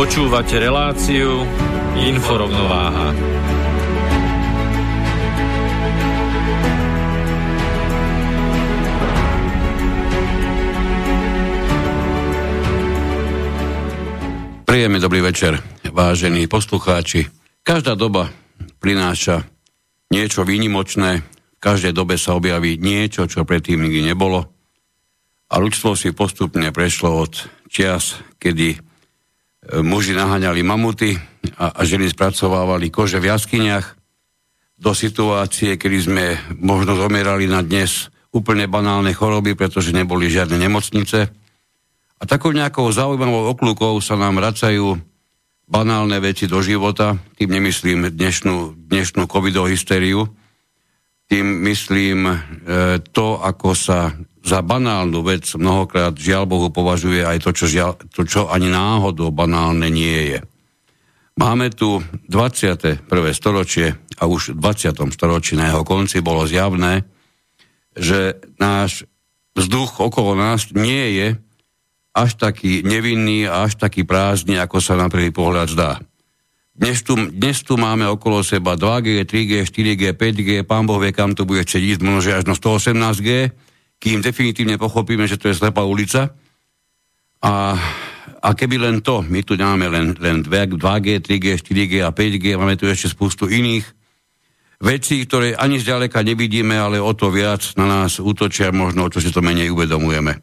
Počúvate reláciu Inforovnováha. Príjemný dobrý večer, vážení poslucháči. Každá doba prináša niečo výnimočné, v každej dobe sa objaví niečo, čo predtým nikdy nebolo. A ľudstvo si postupne prešlo od čias, kedy muži naháňali mamuty a, a ženy spracovávali kože v jaskyniach do situácie, kedy sme možno zomierali na dnes úplne banálne choroby, pretože neboli žiadne nemocnice. A takou nejakou zaujímavou okľukou sa nám vracajú banálne veci do života, tým nemyslím dnešnú, dnešnú covidovú hysteriu, tým myslím e, to, ako sa za banálnu vec mnohokrát žiaľ Bohu považuje aj to, čo, žiaľ, to, čo ani náhodou banálne nie je. Máme tu 21. storočie a už v 20. storočí na jeho konci bolo zjavné, že náš vzduch okolo nás nie je až taký nevinný a až taký prázdny, ako sa na prvý pohľad zdá. Dnes tu, dnes tu máme okolo seba 2G, 3G, 4G, 5G, pán Boh vie, kam to bude chcieť ísť, možno až na 118G, kým definitívne pochopíme, že to je slepá ulica. A, a keby len to, my tu máme len, len 2G, 3G, 4G a 5G, máme tu ešte spustu iných vecí, ktoré ani zďaleka nevidíme, ale o to viac na nás útočia, možno čo si to menej uvedomujeme.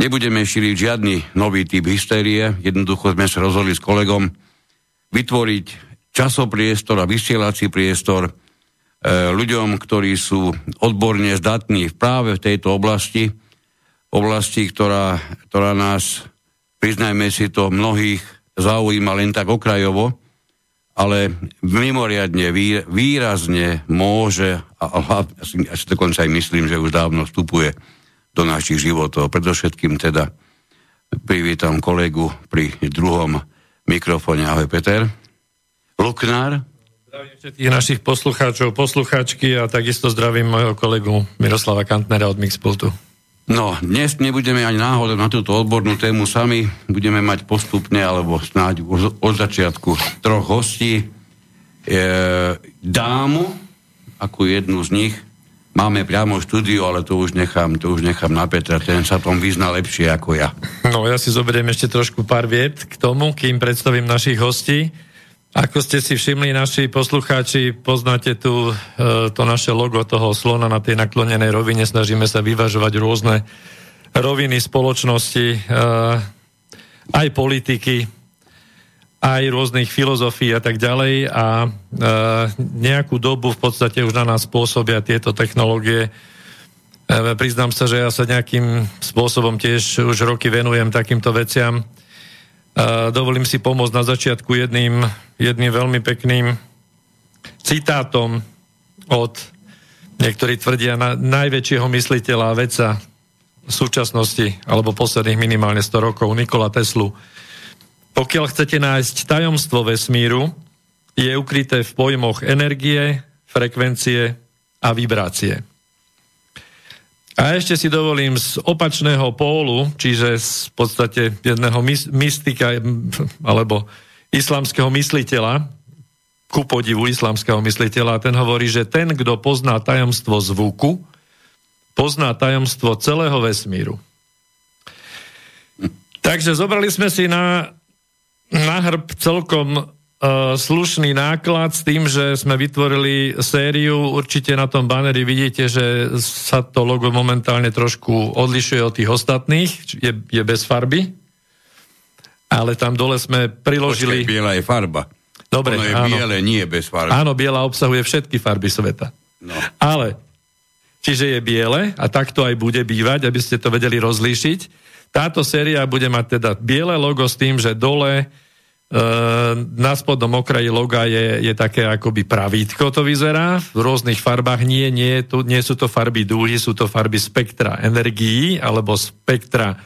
Nebudeme šíriť žiadny nový typ hystérie, jednoducho sme sa rozhodli s kolegom vytvoriť časopriestor a vysielací priestor, ľuďom, ktorí sú odborne zdatní práve v tejto oblasti, oblasti, ktorá, ktorá nás, priznajme si to, mnohých zaujíma len tak okrajovo, ale mimoriadne výrazne môže, a, a asi, asi dokonca aj myslím, že už dávno vstupuje do našich životov. Predovšetkým teda privítam kolegu pri druhom mikrofóne. Ahoj Peter. Luknár. Zdravím všetkých našich poslucháčov, poslucháčky a takisto zdravím mojho kolegu Miroslava Kantnera od Mixpultu. No, dnes nebudeme ani náhodou na túto odbornú tému sami, budeme mať postupne, alebo snáď od začiatku troch hostí. E, dámu, ako jednu z nich, máme priamo štúdiu, ale to už nechám, to už nechám na Petra, ten sa tom vyzná lepšie ako ja. No, ja si zoberiem ešte trošku pár viet k tomu, kým predstavím našich hostí. Ako ste si všimli, naši poslucháči, poznáte tu e, to naše logo toho slona na tej naklonenej rovine. Snažíme sa vyvažovať rôzne roviny spoločnosti, e, aj politiky, aj rôznych filozofií a tak ďalej. A e, nejakú dobu v podstate už na nás spôsobia tieto technológie. Priznám sa, že ja sa nejakým spôsobom tiež už roky venujem takýmto veciam dovolím si pomôcť na začiatku jedným, jedným veľmi pekným citátom od, niektorí tvrdia, na, najväčšieho mysliteľa a veca v súčasnosti, alebo posledných minimálne 100 rokov, Nikola Teslu. Pokiaľ chcete nájsť tajomstvo vesmíru, je ukryté v pojmoch energie, frekvencie a vibrácie. A ešte si dovolím z opačného pólu, čiže z podstate jedného mystika alebo islamského mysliteľa, ku podivu islamského mysliteľa, ten hovorí, že ten, kto pozná tajomstvo zvuku, pozná tajomstvo celého vesmíru. Takže zobrali sme si na, na hrb celkom slušný náklad s tým, že sme vytvorili sériu. Určite na tom baneri vidíte, že sa to logo momentálne trošku odlišuje od tých ostatných. Je, je bez farby. Ale tam dole sme priložili... Počkej, biela je farba. Dobre, ono je áno. biele, nie bez farby. Áno, biela obsahuje všetky farby sveta. No. Ale, čiže je biele a takto aj bude bývať, aby ste to vedeli rozlíšiť. Táto séria bude mať teda biele logo s tým, že dole E, na spodnom okraji loga je, je také akoby pravítko to vyzerá, v rôznych farbách nie, nie, tu, nie sú to farby dúhy, sú to farby spektra energií alebo spektra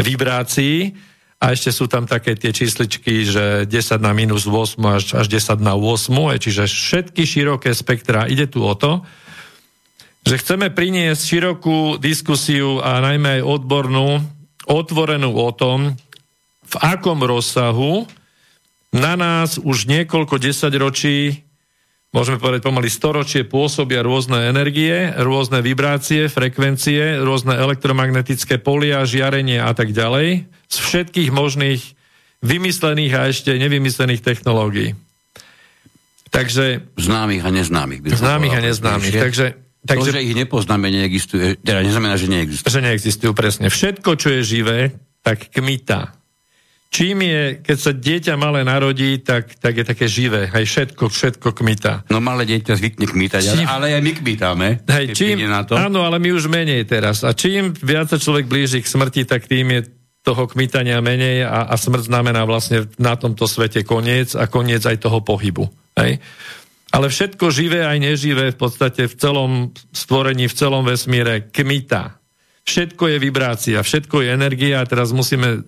vibrácií. A ešte sú tam také tie čísličky, že 10 na minus 8 až, až 10 na 8, čiže všetky široké spektra. Ide tu o to, že chceme priniesť širokú diskusiu a najmä aj odbornú, otvorenú o tom, v akom rozsahu na nás už niekoľko desaťročí, môžeme povedať pomaly storočie, pôsobia rôzne energie, rôzne vibrácie, frekvencie, rôzne elektromagnetické polia, žiarenie a tak ďalej, z všetkých možných vymyslených a ešte nevymyslených technológií. Takže... Známych a neznámych. Známych a neznámych. Takže, takže, to, že ich nepoznáme, neexistuje, teda neznamená, že neexistujú. Že neexistujú, presne. Všetko, čo je živé, tak kmita. Čím je, keď sa dieťa malé narodí, tak, tak je také živé. Hej, všetko, všetko kmita. No malé dieťa zvykne kmitať, čím, ale aj my kmitame. Hej, čím, na to. Áno, ale my už menej teraz. A čím viac sa človek blíži k smrti, tak tým je toho kmitania menej a, a smrť znamená vlastne na tomto svete koniec a koniec aj toho pohybu. Hej? Ale všetko živé aj neživé v podstate v celom stvorení, v celom vesmíre kmita. Všetko je vibrácia, všetko je energia a teraz musíme e,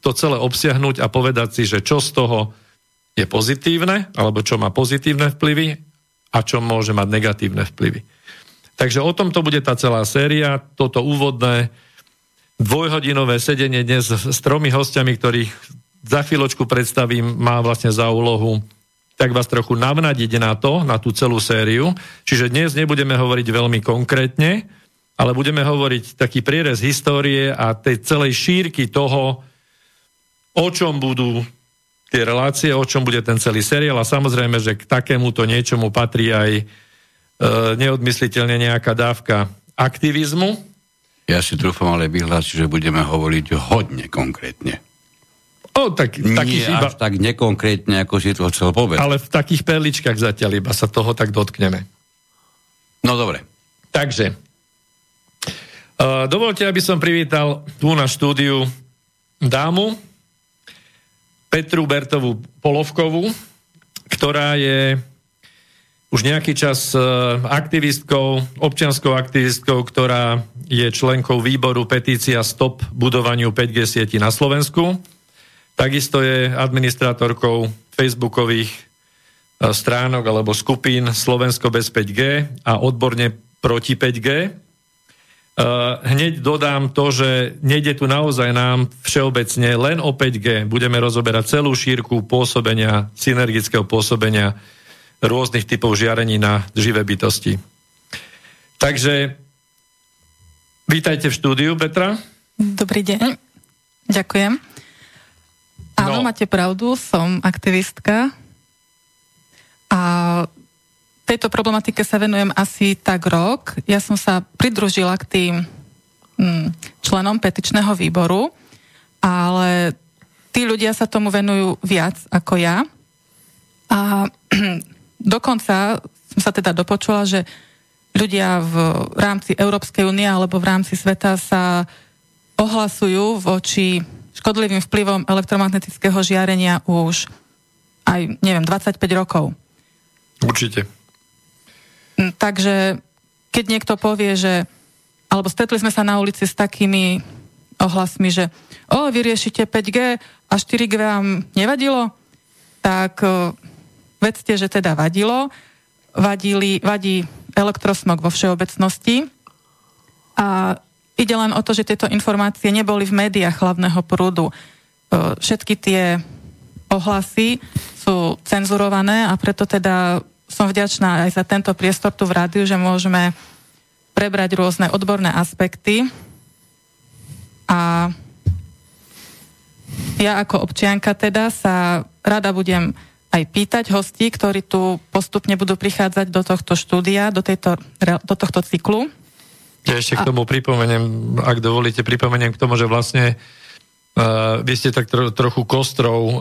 to celé obsiahnuť a povedať si, že čo z toho je pozitívne, alebo čo má pozitívne vplyvy a čo môže mať negatívne vplyvy. Takže o tomto bude tá celá séria, toto úvodné dvojhodinové sedenie dnes s tromi hostiami, ktorých za chvíľočku predstavím, má vlastne za úlohu tak vás trochu navnadiť na to, na tú celú sériu. Čiže dnes nebudeme hovoriť veľmi konkrétne, ale budeme hovoriť taký prierez histórie a tej celej šírky toho, o čom budú tie relácie, o čom bude ten celý seriál a samozrejme, že k takémuto niečomu patrí aj e, neodmysliteľne nejaká dávka aktivizmu, ja si trúfam ale vyhlásiť, že budeme hovoriť hodne konkrétne. O, tak, Nie iba, až tak nekonkrétne, ako si to chcel povedať. Ale v takých perličkách zatiaľ iba sa toho tak dotkneme. No dobre. Takže, dovolte, aby som privítal tu na štúdiu dámu Petru Bertovú Polovkovú, ktorá je už nejaký čas e, aktivistkou, občianskou aktivistkou, ktorá je členkou výboru petícia Stop budovaniu 5G sieti na Slovensku. Takisto je administrátorkou facebookových e, stránok alebo skupín Slovensko bez 5G a odborne proti 5G. E, hneď dodám to, že nejde tu naozaj nám všeobecne len o 5G. Budeme rozoberať celú šírku pôsobenia, synergického pôsobenia rôznych typov žiarení na živé bytosti. Takže vítajte v štúdiu, Petra. Dobrý deň. Ďakujem. Áno, no. máte pravdu, som aktivistka a tejto problematike sa venujem asi tak rok. Ja som sa pridružila k tým hm, členom petičného výboru, ale tí ľudia sa tomu venujú viac ako ja. A Dokonca som sa teda dopočula, že ľudia v rámci Európskej únie alebo v rámci sveta sa ohlasujú voči škodlivým vplyvom elektromagnetického žiarenia už aj, neviem, 25 rokov. Určite. Mm, takže keď niekto povie, že alebo stretli sme sa na ulici s takými ohlasmi, že o, vy riešite 5G a 4G vám nevadilo, tak Vedzte, že teda vadilo. Vadili, vadí elektrosmog vo všeobecnosti. A ide len o to, že tieto informácie neboli v médiách hlavného prúdu. Všetky tie ohlasy sú cenzurované a preto teda som vďačná aj za tento priestor tu v rádiu, že môžeme prebrať rôzne odborné aspekty. A ja ako občianka teda sa rada budem aj pýtať hostí, ktorí tu postupne budú prichádzať do tohto štúdia, do, tejto, do tohto cyklu. Ja ešte k tomu pripomeniem, ak dovolíte, pripomeniem k tomu, že vlastne Uh, vy ste tak tro, trochu kostrou uh,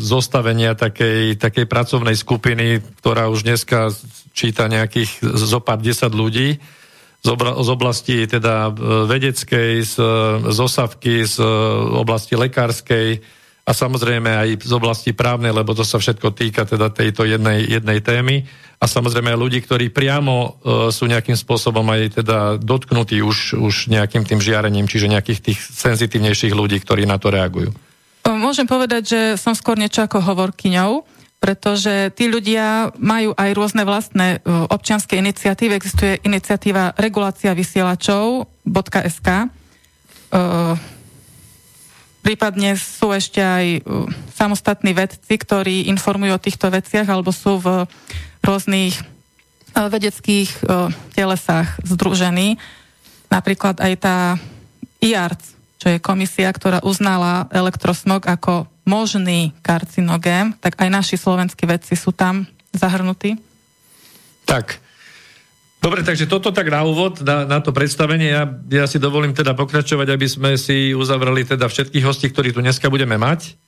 zostavenia takej, takej pracovnej skupiny, ktorá už dneska číta nejakých zo pár desať ľudí z, obra, z oblasti teda vedeckej, z, z osavky, z oblasti lekárskej, a samozrejme aj z oblasti právnej, lebo to sa všetko týka teda tejto jednej, jednej témy a samozrejme aj ľudí, ktorí priamo e, sú nejakým spôsobom aj teda dotknutí už, už nejakým tým žiarením, čiže nejakých tých senzitívnejších ľudí, ktorí na to reagujú. Môžem povedať, že som skôr niečo ako hovorkyňou, pretože tí ľudia majú aj rôzne vlastné e, občianske iniciatívy. Existuje iniciatíva regulácia vysielačov.sk. E, Prípadne sú ešte aj uh, samostatní vedci, ktorí informujú o týchto veciach alebo sú v rôznych uh, vedeckých uh, telesách združení. Napríklad aj tá IARC, čo je komisia, ktorá uznala elektrosmog ako možný karcinogém, tak aj naši slovenskí vedci sú tam zahrnutí. Tak, Dobre, takže toto tak na úvod, na, na to predstavenie. Ja, ja si dovolím teda pokračovať, aby sme si uzavreli teda všetkých hostí, ktorí tu dneska budeme mať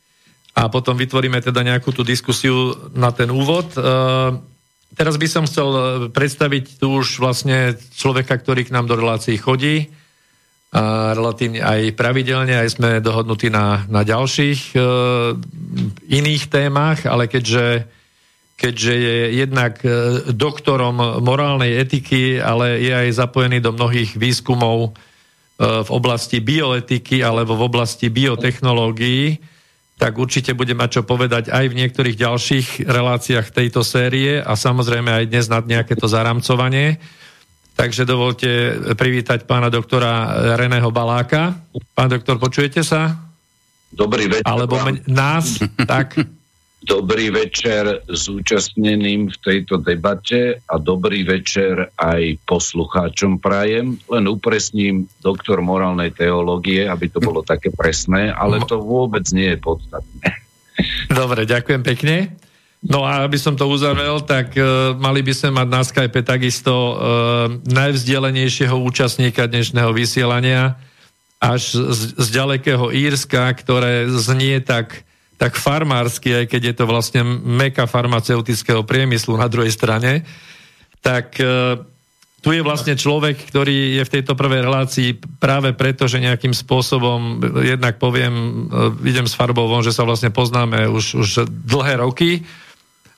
a potom vytvoríme teda nejakú tú diskusiu na ten úvod. Uh, teraz by som chcel predstaviť tu už vlastne človeka, ktorý k nám do relácií chodí a relatívne aj pravidelne, aj sme dohodnutí na, na ďalších uh, iných témach, ale keďže keďže je jednak e, doktorom morálnej etiky, ale je aj zapojený do mnohých výskumov e, v oblasti bioetiky alebo v oblasti biotechnológií, tak určite bude mať čo povedať aj v niektorých ďalších reláciách tejto série a samozrejme aj dnes nad nejaké to zaramcovanie. Takže dovolte privítať pána doktora Reného Baláka. Pán doktor, počujete sa? Dobrý večer. Alebo nás, tak Dobrý večer zúčastneným v tejto debate a dobrý večer aj poslucháčom prajem. Len upresním doktor morálnej teológie, aby to bolo také presné, ale to vôbec nie je podstatné. Dobre, ďakujem pekne. No a aby som to uzavrel, tak uh, mali by sme mať na Skype takisto uh, najvzdelenejšieho účastníka dnešného vysielania až z, z ďalekého Írska, ktoré znie tak tak farmársky, aj keď je to vlastne meka farmaceutického priemyslu na druhej strane, tak e, tu je vlastne človek, ktorý je v tejto prvej relácii práve preto, že nejakým spôsobom, jednak poviem, e, idem s farbou von, že sa vlastne poznáme už, už dlhé roky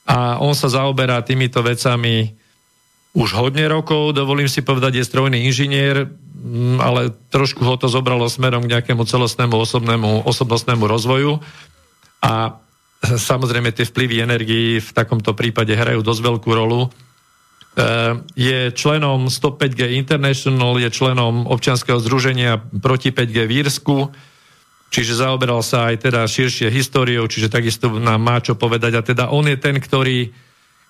a on sa zaoberá týmito vecami už hodne rokov, dovolím si povedať, je strojný inžinier, ale trošku ho to zobralo smerom k nejakému celostnému osobnému, osobnostnému rozvoju a samozrejme tie vplyvy energií v takomto prípade hrajú dosť veľkú rolu. E, je členom 105G International, je členom občianského združenia proti 5G v Írsku, čiže zaoberal sa aj teda širšie históriou, čiže takisto nám má čo povedať. A teda on je ten, ktorý,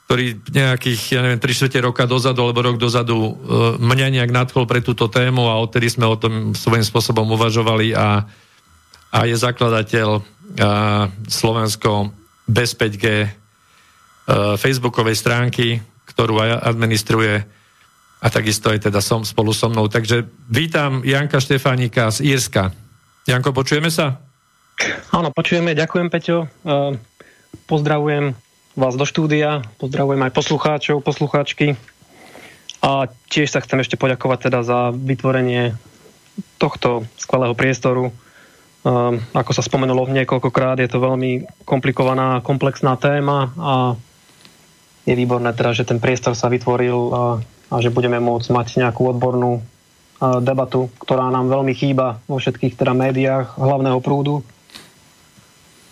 ktorý nejakých, ja neviem, 3 roka dozadu alebo rok dozadu e, mňa nejak nadchol pre túto tému a odtedy sme o tom svojím spôsobom uvažovali a, a je zakladateľ Slovensko bez 5G e, facebookovej stránky, ktorú aj administruje a takisto aj teda som spolu so mnou. Takže vítam Janka Štefánika z Írska. Janko, počujeme sa? Áno, počujeme, ďakujem Peťo. E, pozdravujem vás do štúdia, pozdravujem aj poslucháčov, poslucháčky a tiež sa chcem ešte poďakovať teda za vytvorenie tohto skvelého priestoru, ako sa spomenulo niekoľkokrát, je to veľmi komplikovaná, komplexná téma a je výborné teda, že ten priestor sa vytvoril a, a že budeme môcť mať nejakú odbornú a, debatu, ktorá nám veľmi chýba vo všetkých teda médiách hlavného prúdu.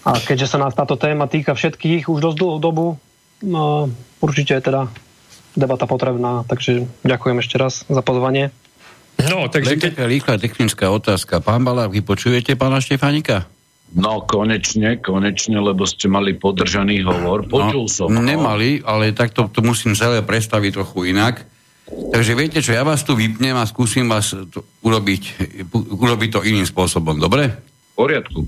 A keďže sa nás táto téma týka všetkých už dosť dlhú dobu, a, určite je teda debata potrebná, takže ďakujem ešte raz za pozvanie. No, takže keď... taká rýchla technická otázka. Pán Balák, vy počujete pána Štefanika? No, konečne, konečne, lebo ste mali podržaný hovor. No, Počul no, som ho. Nemali, ale takto to musím celé predstaviť trochu inak. Takže viete čo, ja vás tu vypnem a skúsim vás to urobiť, urobiť to iným spôsobom, dobre? V poriadku.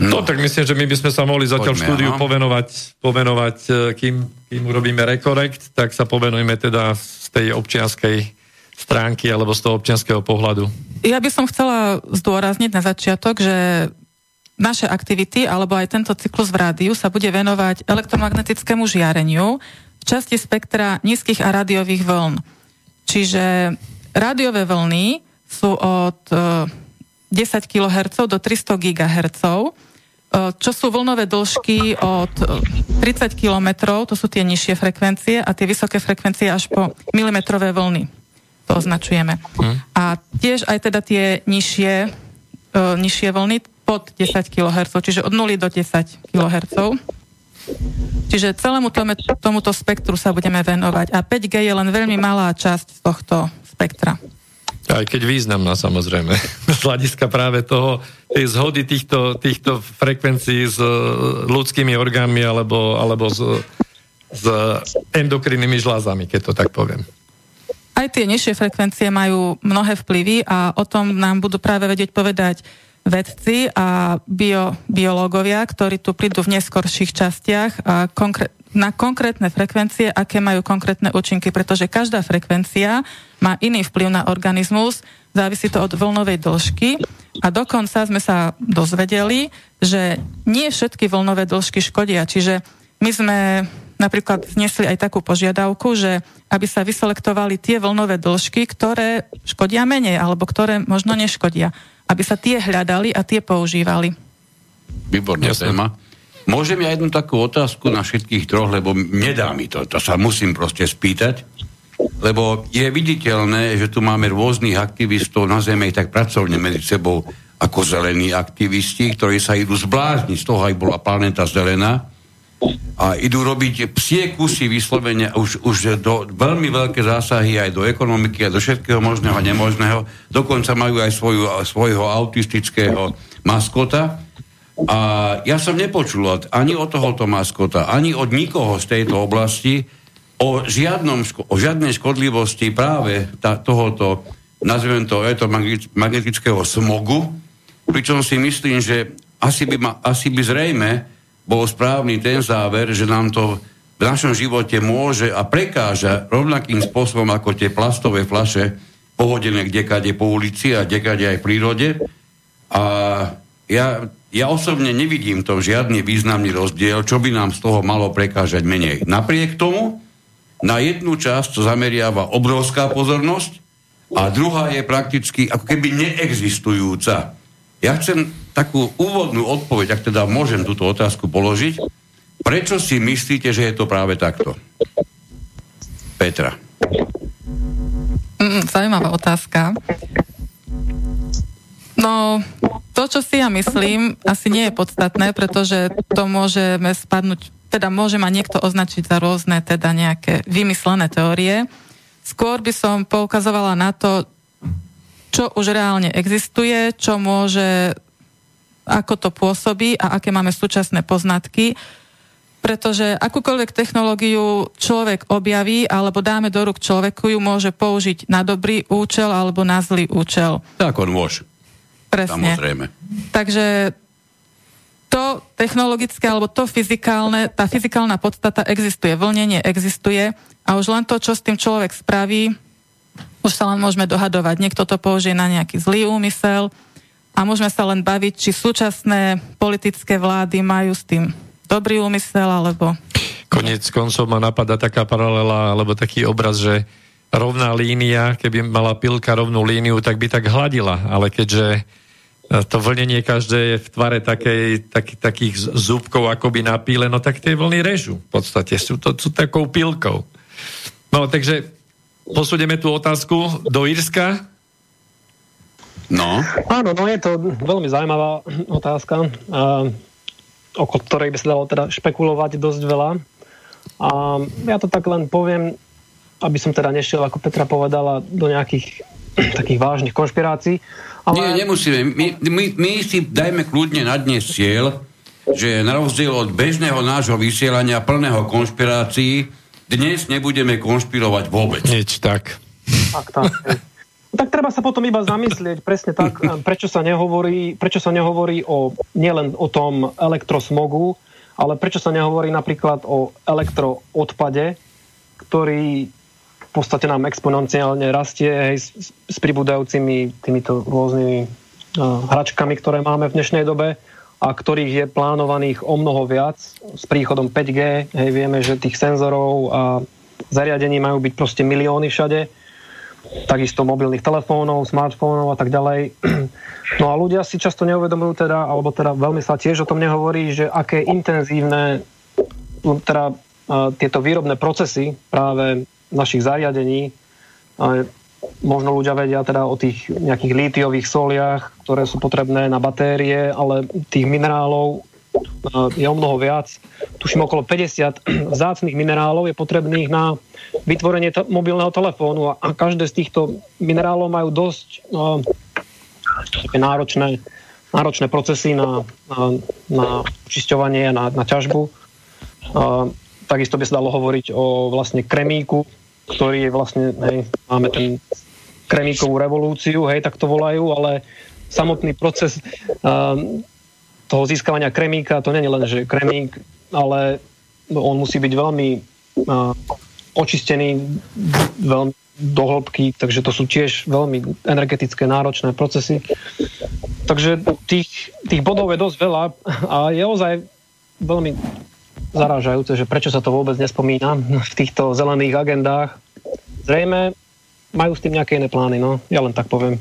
No. no tak myslím, že my by sme sa mohli zatiaľ Poďme, štúdiu aha. povenovať, povenovať e, kým, kým urobíme rekorekt, tak sa povenujeme teda z tej občianskej stránky alebo z toho občianského pohľadu. Ja by som chcela zdôrazniť na začiatok, že naše aktivity alebo aj tento cyklus v rádiu sa bude venovať elektromagnetickému žiareniu v časti spektra nízkych a rádiových vln. Čiže rádiové vlny sú od 10 e, kHz do 300 GHz, e, čo sú vlnové dĺžky od 30 km, to sú tie nižšie frekvencie a tie vysoké frekvencie až po milimetrové vlny. To označujeme. Hmm. A tiež aj teda tie nižšie, uh, nižšie vlny pod 10 kHz, čiže od 0 do 10 kHz. Čiže celému tomu, tomuto spektru sa budeme venovať. A 5G je len veľmi malá časť tohto spektra. Aj keď významná samozrejme. Z hľadiska práve toho, tej zhody týchto, týchto frekvencií s e, ľudskými orgánmi alebo, alebo s, s endokrinnými žlázami, keď to tak poviem. Aj tie nižšie frekvencie majú mnohé vplyvy a o tom nám budú práve vedieť povedať vedci a bio, biológovia, ktorí tu prídu v neskorších častiach a konkr- na konkrétne frekvencie, aké majú konkrétne účinky, pretože každá frekvencia má iný vplyv na organizmus, závisí to od vlnovej dĺžky. A dokonca sme sa dozvedeli, že nie všetky vlnové dĺžky škodia, čiže my sme napríklad znesli aj takú požiadavku, že aby sa vyselektovali tie vlnové dĺžky, ktoré škodia menej alebo ktoré možno neškodia aby sa tie hľadali a tie používali. Výborná Jasne. téma. Môžem ja jednu takú otázku na všetkých troch, lebo nedá mi to, to sa musím proste spýtať, lebo je viditeľné, že tu máme rôznych aktivistov na Zeme tak pracovne medzi sebou ako zelení aktivisti, ktorí sa idú zblázniť z toho, aj bola planéta zelená, a idú robiť psie kusy vyslovene už, už do veľmi veľké zásahy aj do ekonomiky a do všetkého možného a nemožného. Dokonca majú aj svoju, svojho autistického maskota. A ja som nepočul ani od tohoto maskota, ani od nikoho z tejto oblasti o, žiadnom, o žiadnej škodlivosti práve tá, tohoto, nazvem to, elektromagnetického smogu, pričom si myslím, že asi by, ma, asi by zrejme bol správny ten záver, že nám to v našom živote môže a prekáža rovnakým spôsobom ako tie plastové flaše pohodené kdekade po ulici a kdekade aj v prírode. A ja, ja osobne nevidím to žiadny významný rozdiel, čo by nám z toho malo prekážať menej. Napriek tomu, na jednu časť to zameriava obrovská pozornosť a druhá je prakticky ako keby neexistujúca. Ja chcem takú úvodnú odpoveď, ak teda môžem túto otázku položiť. Prečo si myslíte, že je to práve takto? Petra. Mm, zaujímavá otázka. No, to, čo si ja myslím, asi nie je podstatné, pretože to môžeme spadnúť, teda môže ma niekto označiť za rôzne, teda nejaké vymyslené teórie. Skôr by som poukazovala na to, čo už reálne existuje, čo môže, ako to pôsobí a aké máme súčasné poznatky, pretože akúkoľvek technológiu človek objaví alebo dáme do rúk človeku, ju môže použiť na dobrý účel alebo na zlý účel. Tak on môže. Presne. Samozrejme. Takže to technologické alebo to fyzikálne, tá fyzikálna podstata existuje, vlnenie existuje a už len to, čo s tým človek spraví, už sa len môžeme dohadovať. Niekto to použije na nejaký zlý úmysel a môžeme sa len baviť, či súčasné politické vlády majú s tým dobrý úmysel, alebo... Konec koncov ma napadá taká paralela, alebo taký obraz, že rovná línia, keby mala pilka rovnú líniu, tak by tak hladila, ale keďže to vlnenie každé je v tvare takej, tak, takých zúbkov akoby na píle, no tak tie vlny režu v podstate, sú to sú takou pilkou. No takže posúdeme tú otázku do Írska. No. Áno, no je to veľmi zaujímavá otázka, okolo ktorej by sa dalo teda špekulovať dosť veľa. A ja to tak len poviem, aby som teda nešiel, ako Petra povedala, do nejakých takých vážnych konšpirácií. Ale... Nie, nemusíme. My, my, my si dajme kľudne na dnes cieľ, že na rozdiel od bežného nášho vysielania plného konšpirácií, dnes nebudeme konšpirovať vôbec. Nič tak. Tak, tak. Tak treba sa potom iba zamyslieť presne tak, prečo sa nehovorí, prečo sa nehovorí o, nielen o tom elektrosmogu, ale prečo sa nehovorí napríklad o elektroodpade, ktorý v podstate nám exponenciálne rastie hej, s, s pribúdajúcimi týmito rôznymi uh, hračkami, ktoré máme v dnešnej dobe a ktorých je plánovaných o mnoho viac s príchodom 5G. Hej, vieme, že tých senzorov a zariadení majú byť proste milióny všade takisto mobilných telefónov, smartfónov a tak ďalej. No a ľudia si často neuvedomujú teda, alebo teda veľmi sa tiež o tom nehovorí, že aké intenzívne teda tieto výrobné procesy práve našich zariadení, možno ľudia vedia teda o tých nejakých lítiových soliach, ktoré sú potrebné na batérie, ale tých minerálov je o mnoho viac. Tuším okolo 50 vzácných minerálov je potrebných na vytvorenie t- mobilného telefónu a každé z týchto minerálov majú dosť uh, náročné, náročné procesy na, na, na čisťovanie, na, na ťažbu. Uh, takisto by sa dalo hovoriť o vlastne kremíku, ktorý je vlastne, hej, máme ten kremíkovú revolúciu, hej, tak to volajú, ale samotný proces uh, toho získavania kremíka, to nie je len, že kremík, ale on musí byť veľmi uh, očistený veľmi do takže to sú tiež veľmi energetické náročné procesy. Takže tých, tých bodov je dosť veľa a je ozaj veľmi zarážajúce, že prečo sa to vôbec nespomína v týchto zelených agendách. Zrejme majú s tým nejaké iné plány, no, ja len tak poviem.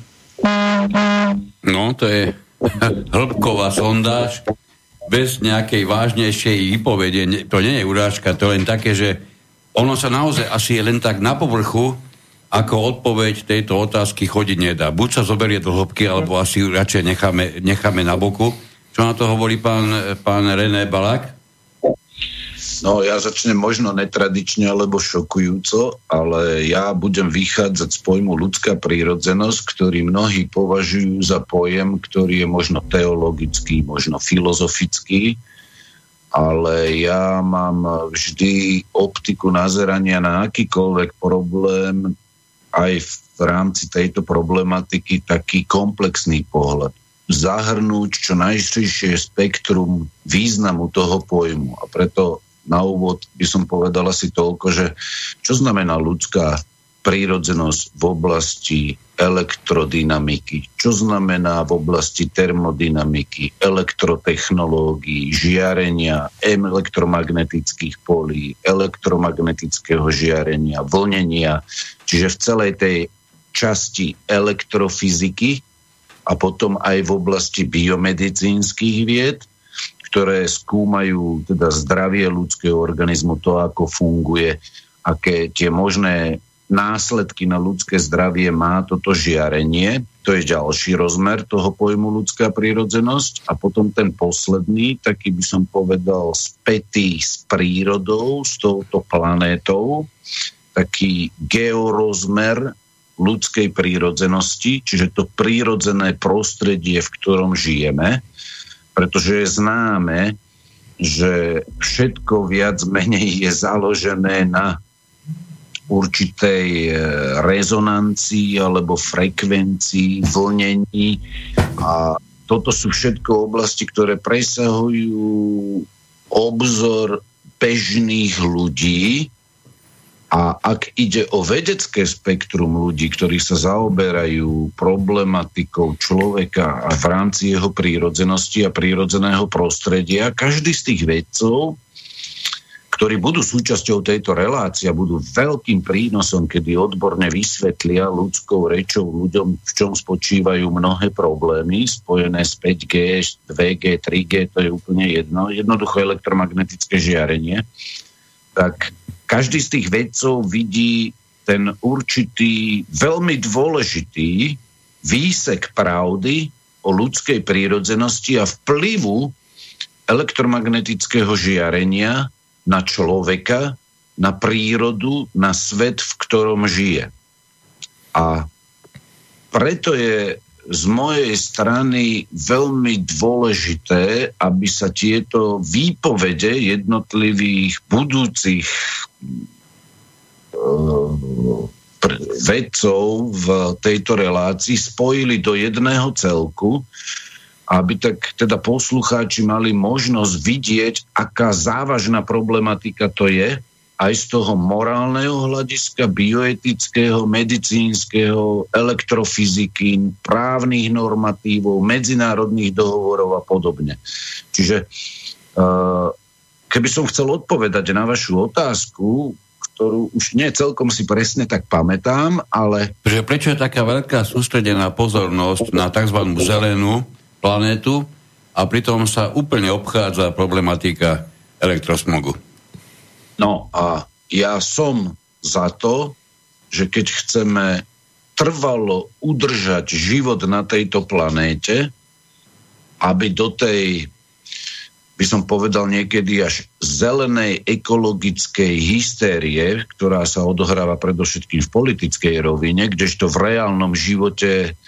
No, to je hĺbková sondáž bez nejakej vážnejšej výpovede. To nie je urážka, to je len také, že ono sa naozaj asi je len tak na povrchu, ako odpoveď tejto otázky chodiť nedá. Buď sa zoberie do hĺbky, alebo asi radšej necháme, necháme na boku. Čo na to hovorí pán, pán René Balák? No ja začnem možno netradične alebo šokujúco, ale ja budem vychádzať z pojmu ľudská prírodzenosť, ktorý mnohí považujú za pojem, ktorý je možno teologický, možno filozofický, ale ja mám vždy optiku nazerania na akýkoľvek problém aj v rámci tejto problematiky taký komplexný pohľad zahrnúť čo najširšie spektrum významu toho pojmu. A preto na úvod by som povedal asi toľko, že čo znamená ľudská prírodzenosť v oblasti elektrodynamiky, čo znamená v oblasti termodynamiky, elektrotechnológií, žiarenia, elektromagnetických polí, elektromagnetického žiarenia, vlnenia, čiže v celej tej časti elektrofyziky a potom aj v oblasti biomedicínskych vied, ktoré skúmajú teda zdravie ľudského organizmu, to, ako funguje, aké tie možné následky na ľudské zdravie má toto žiarenie. To je ďalší rozmer toho pojmu ľudská prírodzenosť. A potom ten posledný, taký by som povedal, spätý s prírodou, s touto planétou, taký georozmer ľudskej prírodzenosti, čiže to prírodzené prostredie, v ktorom žijeme pretože je známe, že všetko viac menej je založené na určitej e, rezonancii alebo frekvencii, vlnení. A toto sú všetko oblasti, ktoré presahujú obzor bežných ľudí a ak ide o vedecké spektrum ľudí, ktorí sa zaoberajú problematikou človeka a v rámci jeho prírodzenosti a prírodzeného prostredia, každý z tých vedcov, ktorí budú súčasťou tejto relácie budú veľkým prínosom, kedy odborne vysvetlia ľudskou rečou ľuďom, v čom spočívajú mnohé problémy spojené s 5G, 2G, 3G, to je úplne jedno, jednoducho elektromagnetické žiarenie, tak každý z tých vedcov vidí ten určitý, veľmi dôležitý výsek pravdy o ľudskej prírodzenosti a vplyvu elektromagnetického žiarenia na človeka, na prírodu, na svet, v ktorom žije. A preto je z mojej strany veľmi dôležité, aby sa tieto výpovede jednotlivých budúcich vedcov v tejto relácii spojili do jedného celku, aby tak teda poslucháči mali možnosť vidieť, aká závažná problematika to je, aj z toho morálneho hľadiska, bioetického, medicínskeho, elektrofyziky, právnych normatívov, medzinárodných dohovorov a podobne. Čiže uh, keby som chcel odpovedať na vašu otázku, ktorú už nie celkom si presne tak pamätám, ale... Že prečo je taká veľká sústredená pozornosť na tzv. zelenú planétu a pritom sa úplne obchádza problematika elektrosmogu? No a ja som za to, že keď chceme trvalo udržať život na tejto planéte, aby do tej by som povedal niekedy až zelenej ekologickej hystérie, ktorá sa odohráva predovšetkým v politickej rovine, kdežto v reálnom živote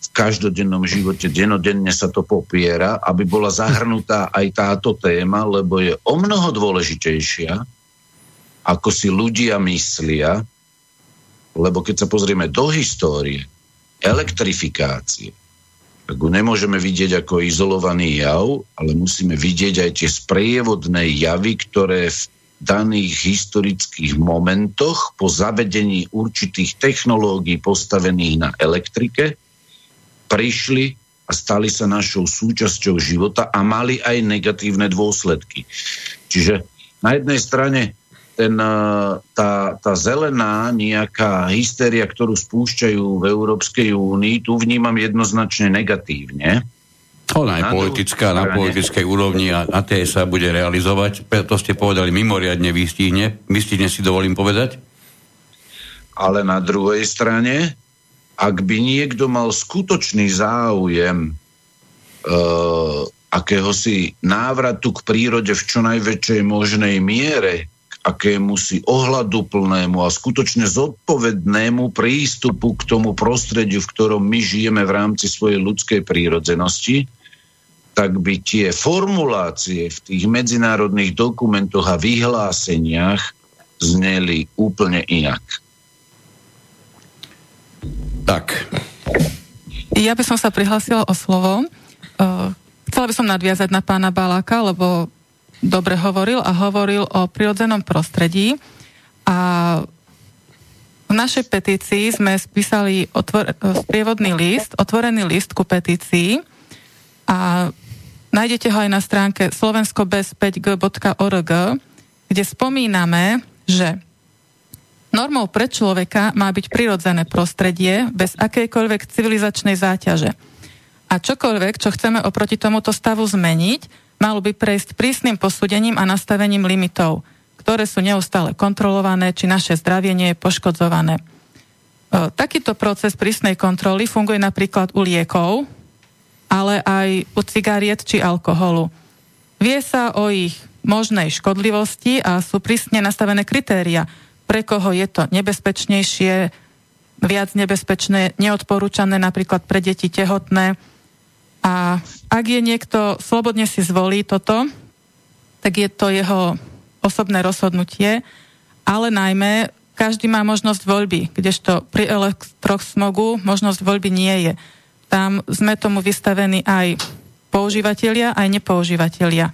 v každodennom živote, denodenne sa to popiera, aby bola zahrnutá aj táto téma, lebo je o mnoho dôležitejšia, ako si ľudia myslia, lebo keď sa pozrieme do histórie, elektrifikácie, tak ho nemôžeme vidieť ako izolovaný jav, ale musíme vidieť aj tie sprievodné javy, ktoré v daných historických momentoch po zavedení určitých technológií postavených na elektrike prišli a stali sa našou súčasťou života a mali aj negatívne dôsledky. Čiže na jednej strane ten, e, tá, tá zelená nejaká hystéria, ktorú spúšťajú v Európskej únii, tu vnímam jednoznačne negatívne. Ona je na politická, na politickej úrovni a na tej sa bude realizovať. To ste povedali mimoriadne vystihne. Vystihne si dovolím povedať? Ale na druhej strane, ak by niekto mal skutočný záujem uh, akéhosi návratu k prírode v čo najväčšej možnej miere, akému si ohľaduplnému a skutočne zodpovednému prístupu k tomu prostrediu, v ktorom my žijeme v rámci svojej ľudskej prírodzenosti, tak by tie formulácie v tých medzinárodných dokumentoch a vyhláseniach zneli úplne inak. Tak. Ja by som sa prihlásila o slovo. Chcela by som nadviazať na pána Baláka, lebo dobre hovoril a hovoril o prirodzenom prostredí. A v našej petícii sme spísali otvor- sprievodný list, otvorený list ku petícii a nájdete ho aj na stránke slovenskobez5g.org, kde spomíname, že normou pre človeka má byť prirodzené prostredie bez akejkoľvek civilizačnej záťaže. A čokoľvek, čo chceme oproti tomuto stavu zmeniť, malo by prejsť prísnym posúdením a nastavením limitov, ktoré sú neustále kontrolované, či naše zdravie nie je poškodzované. E, takýto proces prísnej kontroly funguje napríklad u liekov, ale aj u cigariet či alkoholu. Vie sa o ich možnej škodlivosti a sú prísne nastavené kritéria, pre koho je to nebezpečnejšie, viac nebezpečné, neodporúčané napríklad pre deti tehotné, a ak je niekto slobodne si zvolí toto, tak je to jeho osobné rozhodnutie, ale najmä každý má možnosť voľby, kdežto pri elektrosmogu možnosť voľby nie je. Tam sme tomu vystavení aj používateľia, aj nepoužívateľia.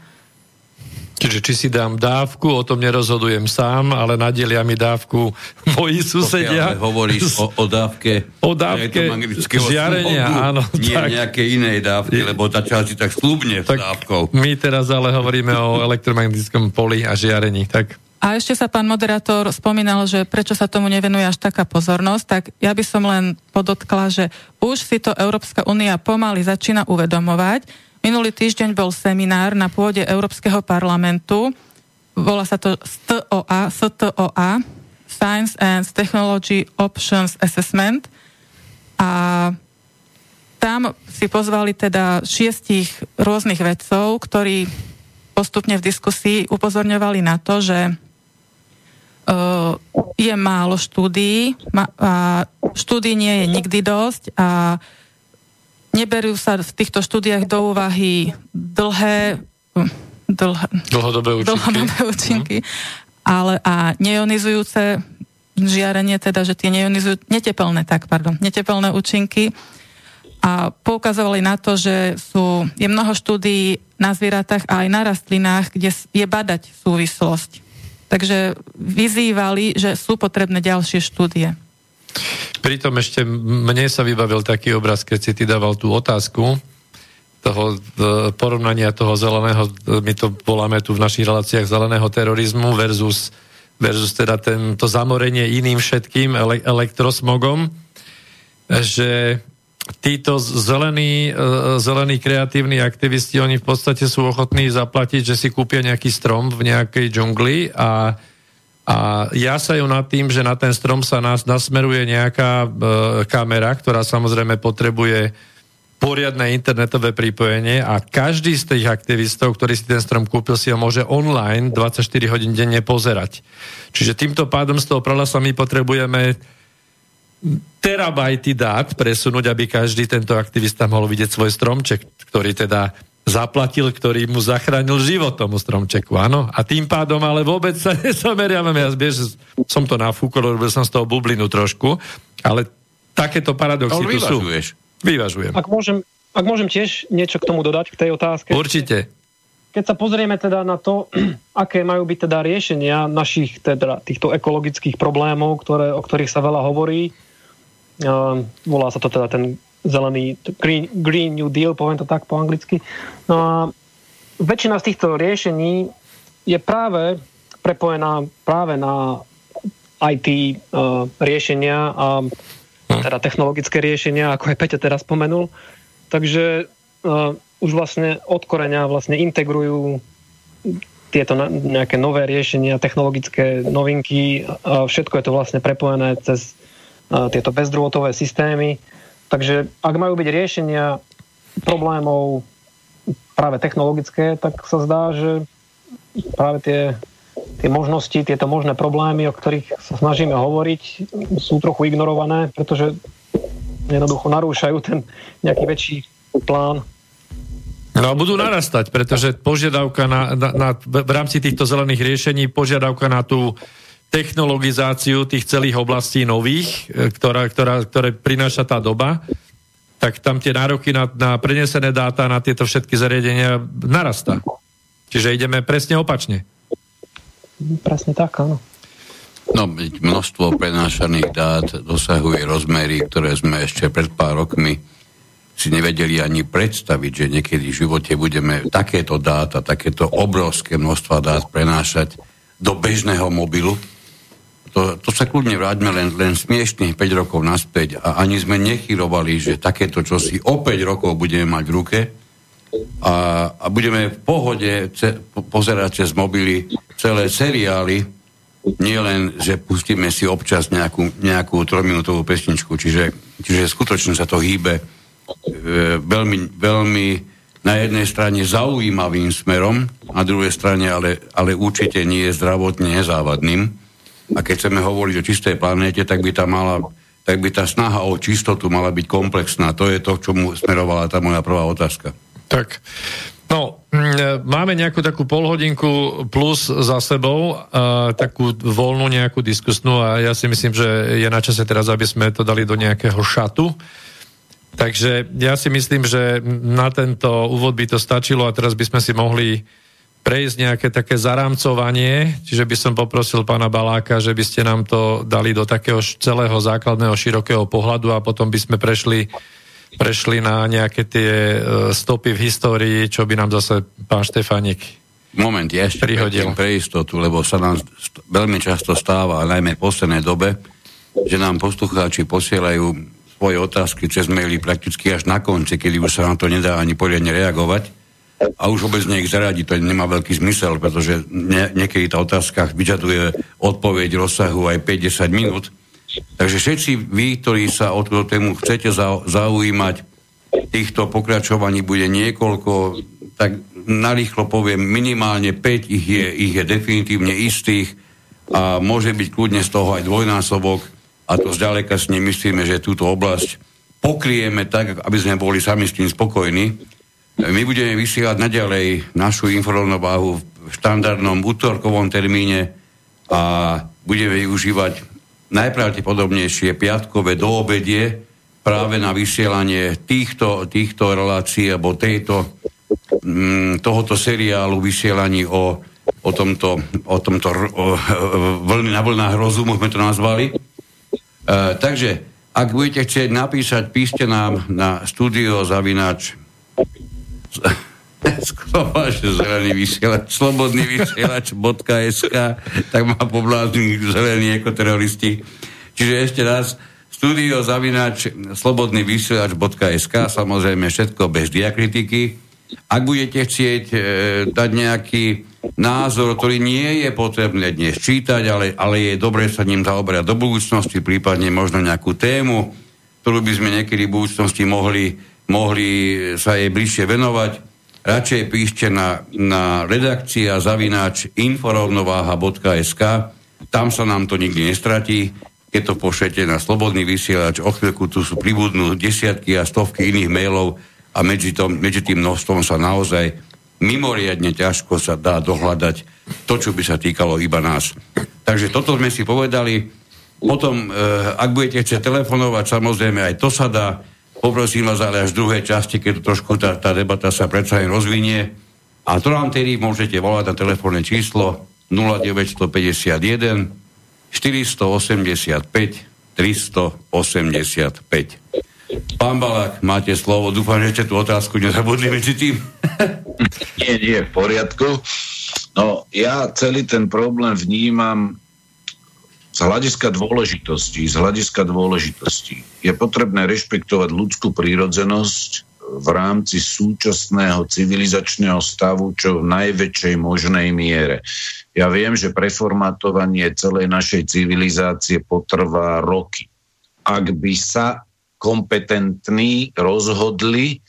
Čiže či si dám dávku, o tom nerozhodujem sám, ale nadelia mi dávku moji susedia. Pokiaľ hovoríš o, o dávke, o dávke žiarenia, smogu, áno. Nie tak. nejaké inej dávky, lebo začal si tak slúbne tak dávkou. My teraz ale hovoríme o elektromagnetickom poli a žiarení. Tak. A ešte sa pán moderátor spomínal, že prečo sa tomu nevenuje až taká pozornosť, tak ja by som len podotkla, že už si to Európska únia pomaly začína uvedomovať, Minulý týždeň bol seminár na pôde Európskeho parlamentu, volá sa to STOA, STOA, Science and Technology Options Assessment. A tam si pozvali teda šiestich rôznych vedcov, ktorí postupne v diskusii upozorňovali na to, že uh, je málo štúdií a štúdií nie je nikdy dosť a Neberú sa v týchto štúdiách do úvahy dlhé, dlhé dlhodobé účinky, dlhodobé účinky uh-huh. ale a neionizujúce žiarenie, teda, že tie neionizujú, netepelné, tak, pardon, netepelné účinky a poukazovali na to, že sú, je mnoho štúdií na zvieratách a aj na rastlinách, kde je badať súvislosť. Takže vyzývali, že sú potrebné ďalšie štúdie. Pritom ešte mne sa vybavil taký obraz, keď si ty dával tú otázku, toho e, porovnania toho zeleného, my to voláme tu v našich reláciách zeleného terorizmu versus, versus teda to zamorenie iným všetkým ele, elektrosmogom, že títo zelení, e, zelení kreatívni aktivisti, oni v podstate sú ochotní zaplatiť, že si kúpia nejaký strom v nejakej džungli a, a jasajú nad tým, že na ten strom sa nás nasmeruje nejaká e, kamera, ktorá samozrejme potrebuje poriadne internetové pripojenie a každý z tých aktivistov, ktorý si ten strom kúpil, si ho môže online 24 hodín denne pozerať. Čiže týmto pádom z toho pralasa my potrebujeme terabajty dát presunúť, aby každý tento aktivista mohol vidieť svoj stromček, ktorý teda zaplatil, ktorý mu zachránil život tomu stromčeku, áno. A tým pádom ale vôbec sa nezameriavame. Ja vieš, som to nafúkol, robil som z toho bublinu trošku, ale takéto paradoxy tu sú. Vyvažujem. Ak môžem, ak môžem tiež niečo k tomu dodať, k tej otázke. Určite. Keď sa pozrieme teda na to, aké majú byť teda riešenia našich teda týchto ekologických problémov, ktoré, o ktorých sa veľa hovorí, uh, volá sa to teda ten zelený Green, Green New Deal, poviem to tak po anglicky. No a väčšina z týchto riešení je práve prepojená práve na IT uh, riešenia a Hm. teda technologické riešenia, ako aj Peťa teraz spomenul. Takže uh, už vlastne od koreňa vlastne integrujú tieto nejaké nové riešenia, technologické novinky všetko je to vlastne prepojené cez uh, tieto bezdrôtové systémy. Takže ak majú byť riešenia problémov práve technologické, tak sa zdá, že práve tie tie možnosti, tieto možné problémy, o ktorých sa snažíme hovoriť, sú trochu ignorované, pretože jednoducho narúšajú ten nejaký väčší plán. No budú narastať, pretože požiadavka na, na, na, v rámci týchto zelených riešení, požiadavka na tú technologizáciu tých celých oblastí nových, e, ktorá, ktorá, ktoré prináša tá doba, tak tam tie nároky na, na prenesené dáta na tieto všetky zariadenia narastá. Čiže ideme presne opačne. Presne tak, áno. No, množstvo prenášaných dát dosahuje rozmery, ktoré sme ešte pred pár rokmi si nevedeli ani predstaviť, že niekedy v živote budeme takéto dáta, takéto obrovské množstva dát prenášať do bežného mobilu. To, to sa kľudne vráťme len, len smiešných 5 rokov naspäť a ani sme nechyrovali, že takéto čosi o 5 rokov budeme mať v ruke a, a budeme v pohode ce, pozerať cez mobily celé seriály, nie len, že pustíme si občas nejakú, nejakú trojminútovú pesničku, čiže, čiže skutočne sa to hýbe e, veľmi, veľmi na jednej strane zaujímavým smerom, na druhej strane ale, ale určite nie je zdravotne nezávadným. A keď chceme hovoriť o čistej planéte, tak by tá mala tak by tá snaha o čistotu mala byť komplexná. To je to, k čomu smerovala tá moja prvá otázka. Tak, no, máme nejakú takú polhodinku plus za sebou, a takú voľnú nejakú diskusnú a ja si myslím, že je na čase teraz, aby sme to dali do nejakého šatu. Takže ja si myslím, že na tento úvod by to stačilo a teraz by sme si mohli prejsť nejaké také zarámcovanie, čiže by som poprosil pána Baláka, že by ste nám to dali do takého celého základného širokého pohľadu a potom by sme prešli prešli na nejaké tie e, stopy v histórii, čo by nám zase pán Štefánik Moment, ja ešte prihodil. pre istotu, lebo sa nám veľmi často stáva, najmä v poslednej dobe, že nám poslucháči posielajú svoje otázky cez maily prakticky až na konci, kedy už sa na to nedá ani poriadne reagovať. A už vôbec nie ich zaradiť, to nemá veľký zmysel, pretože ne- niekedy tá otázka vyžaduje odpoveď rozsahu aj 5-10 minút Takže všetci vy, ktorí sa o túto tému chcete zaujímať, týchto pokračovaní bude niekoľko, tak narýchlo poviem, minimálne 5 ich je, ich je definitívne istých a môže byť kľudne z toho aj dvojnásobok a to zďaleka si nemyslíme, že túto oblasť pokrieme tak, aby sme boli sami s tým spokojní. My budeme vysielať naďalej našu informovnú v štandardnom útorkovom termíne a budeme využívať najpravdepodobnejšie piatkové do obedie práve na vysielanie týchto, týchto relácií alebo tejto, mm, tohoto seriálu vysielaní o, o tomto, o tomto o, vlny, na vlnách rozumu, sme to nazvali. E, takže, ak budete chcieť napísať, píšte nám na studio zavinač Sklováš zelený vysielač, slobodný vysielač.sk, tak má poblázni zelení ekoteroristi. Čiže ešte raz, studio zavinač slobodný vysielač.sk, samozrejme všetko bez diakritiky. Ak budete chcieť e, dať nejaký názor, ktorý nie je potrebné dnes čítať, ale, ale je dobre sa ním zaoberať do budúcnosti, prípadne možno nejakú tému, ktorú by sme niekedy v budúcnosti mohli, mohli sa jej bližšie venovať, radšej píšte na, na redakcia zavináč inforovnováha.sk tam sa nám to nikdy nestratí keď to pošlete na slobodný vysielač o chvíľku tu sú pribudnú desiatky a stovky iných mailov a medzi, tom, medzi tým množstvom sa naozaj mimoriadne ťažko sa dá dohľadať to, čo by sa týkalo iba nás. Takže toto sme si povedali. Potom, e, ak budete chcieť telefonovať, samozrejme aj to sa dá Poprosím vás ale až v druhej časti, keď trošku tá, tá debata sa predsa aj rozvinie. A to nám tedy môžete volať na telefónne číslo 0951 485 385. Pán Balák, máte slovo. Dúfam, že ste tú otázku nezabudli medzi tým. nie, nie, v poriadku. No, ja celý ten problém vnímam z hľadiska dôležitosti, z hľadiska dôležitosti je potrebné rešpektovať ľudskú prírodzenosť v rámci súčasného civilizačného stavu čo v najväčšej možnej miere. Ja viem, že preformatovanie celej našej civilizácie potrvá roky. Ak by sa kompetentní rozhodli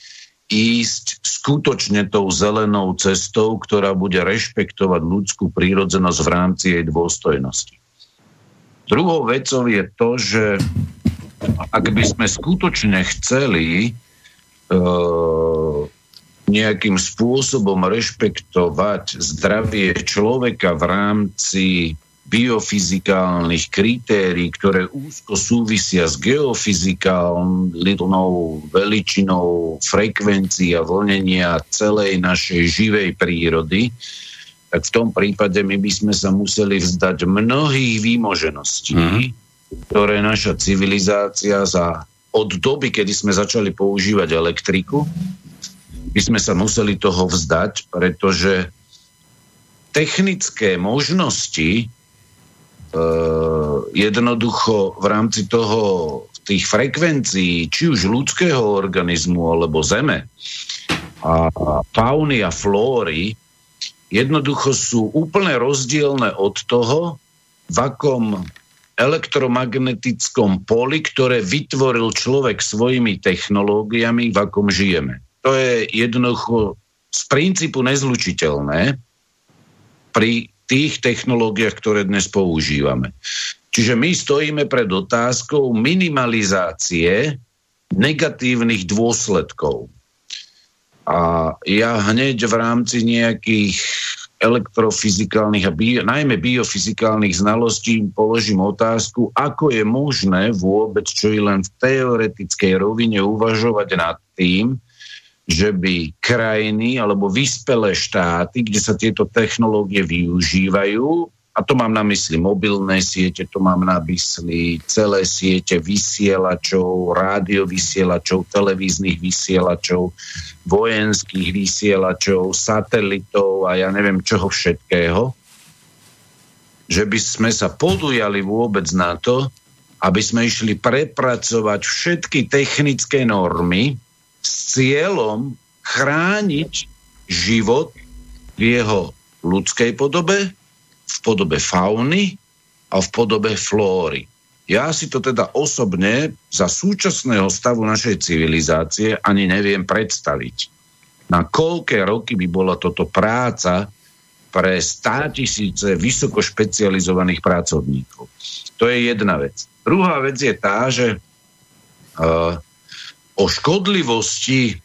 ísť skutočne tou zelenou cestou, ktorá bude rešpektovať ľudskú prírodzenosť v rámci jej dôstojnosti. Druhou vecou je to, že ak by sme skutočne chceli uh, nejakým spôsobom rešpektovať zdravie človeka v rámci biofyzikálnych kritérií, ktoré úzko súvisia s geofyzikálnou veličinou frekvencií a vlnenia celej našej živej prírody, tak v tom prípade my by sme sa museli vzdať mnohých výmožeností, mm. ktoré naša civilizácia za od doby, kedy sme začali používať elektriku, by sme sa museli toho vzdať, pretože technické možnosti e, jednoducho v rámci toho tých frekvencií, či už ľudského organizmu alebo zeme a fauny a flóry, jednoducho sú úplne rozdielne od toho, v akom elektromagnetickom poli, ktoré vytvoril človek svojimi technológiami, v akom žijeme. To je jednoducho z princípu nezlučiteľné pri tých technológiách, ktoré dnes používame. Čiže my stojíme pred otázkou minimalizácie negatívnych dôsledkov a ja hneď v rámci nejakých elektrofyzikálnych a bio, najmä biofyzikálnych znalostí položím otázku, ako je možné vôbec, čo i len v teoretickej rovine uvažovať nad tým, že by krajiny alebo vyspelé štáty, kde sa tieto technológie využívajú, a to mám na mysli mobilné siete, to mám na mysli celé siete vysielačov, rádiovysielačov, televíznych vysielačov, vojenských vysielačov, satelitov a ja neviem čoho všetkého, že by sme sa podujali vôbec na to, aby sme išli prepracovať všetky technické normy s cieľom chrániť život v jeho ľudskej podobe, v podobe fauny a v podobe flóry. Ja si to teda osobne za súčasného stavu našej civilizácie ani neviem predstaviť. Na koľké roky by bola toto práca pre stá tisíce vysoko špecializovaných pracovníkov. To je jedna vec. Druhá vec je tá, že uh, o škodlivosti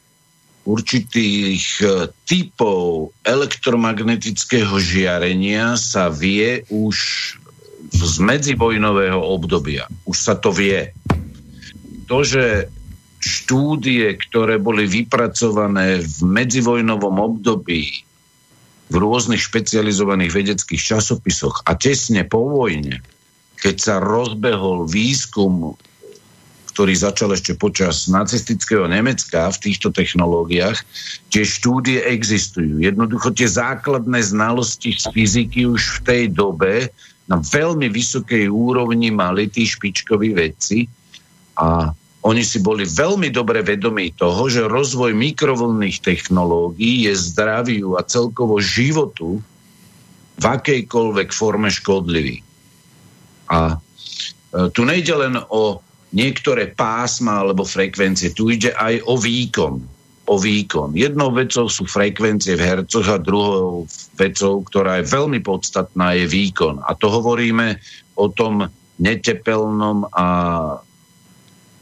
určitých e, typov elektromagnetického žiarenia sa vie už z medzivojnového obdobia. Už sa to vie. To, že štúdie, ktoré boli vypracované v medzivojnovom období v rôznych špecializovaných vedeckých časopisoch a tesne po vojne, keď sa rozbehol výskum, ktorý začal ešte počas nacistického Nemecka v týchto technológiách, tie štúdie existujú. Jednoducho tie základné znalosti z fyziky už v tej dobe na veľmi vysokej úrovni mali tí špičkoví vedci a oni si boli veľmi dobre vedomí toho, že rozvoj mikrovlnných technológií je zdraviu a celkovo životu v akejkoľvek forme škodlivý. A e, tu nejde len o niektoré pásma alebo frekvencie, tu ide aj o výkon. O výkon. Jednou vecou sú frekvencie v hercoch a druhou vecou, ktorá je veľmi podstatná, je výkon. A to hovoríme o tom netepelnom a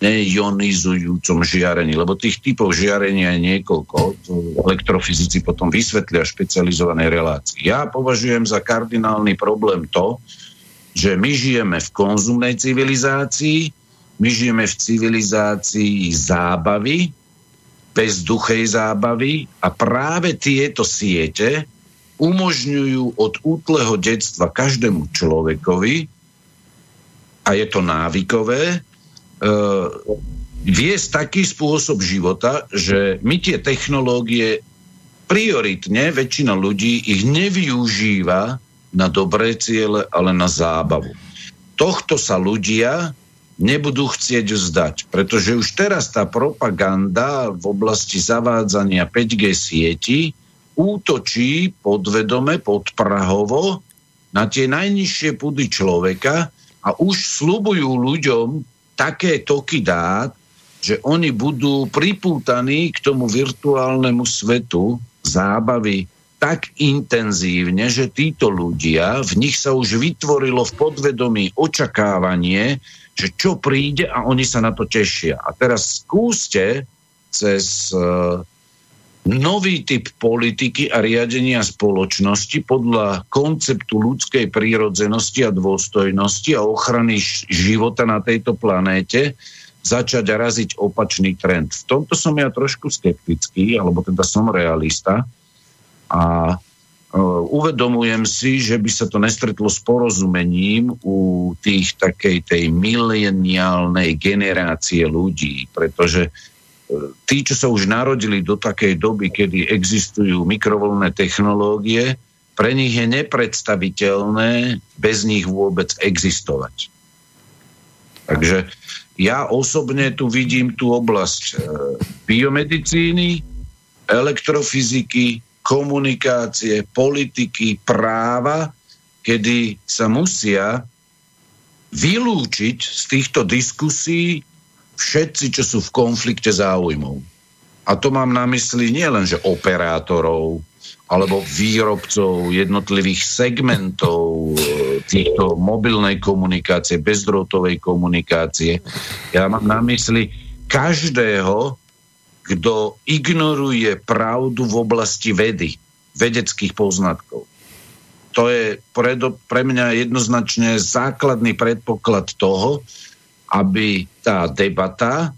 neionizujúcom žiarení, lebo tých typov žiarenia je niekoľko. To elektrofyzici potom vysvetlia špecializované relácie. Ja považujem za kardinálny problém to, že my žijeme v konzumnej civilizácii, my žijeme v civilizácii zábavy, bezduchej zábavy a práve tieto siete umožňujú od útleho detstva každému človekovi, a je to návykové, uh, viesť taký spôsob života, že my tie technológie prioritne, väčšina ľudí ich nevyužíva na dobré ciele, ale na zábavu. Tohto sa ľudia nebudú chcieť vzdať, pretože už teraz tá propaganda v oblasti zavádzania 5G sieti útočí podvedome, podprahovo na tie najnižšie pudy človeka a už slubujú ľuďom také toky dát, že oni budú pripútaní k tomu virtuálnemu svetu zábavy tak intenzívne, že títo ľudia, v nich sa už vytvorilo v podvedomí očakávanie, že čo príde a oni sa na to tešia. A teraz skúste cez uh, nový typ politiky a riadenia spoločnosti podľa konceptu ľudskej prírodzenosti a dôstojnosti a ochrany života na tejto planéte začať raziť opačný trend. V tomto som ja trošku skeptický, alebo teda som realista a uvedomujem si, že by sa to nestretlo s porozumením u tých takej tej mileniálnej generácie ľudí, pretože tí, čo sa už narodili do takej doby, kedy existujú mikrovoľné technológie, pre nich je nepredstaviteľné bez nich vôbec existovať. Takže ja osobne tu vidím tú oblasť e, biomedicíny, elektrofyziky, komunikácie, politiky, práva, kedy sa musia vylúčiť z týchto diskusí všetci, čo sú v konflikte záujmov. A to mám na mysli nielen, že operátorov, alebo výrobcov jednotlivých segmentov e, týchto mobilnej komunikácie, bezdrôtovej komunikácie. Ja mám na mysli každého, kto ignoruje pravdu v oblasti vedy, vedeckých poznatkov. To je pre, pre mňa jednoznačne základný predpoklad toho, aby tá debata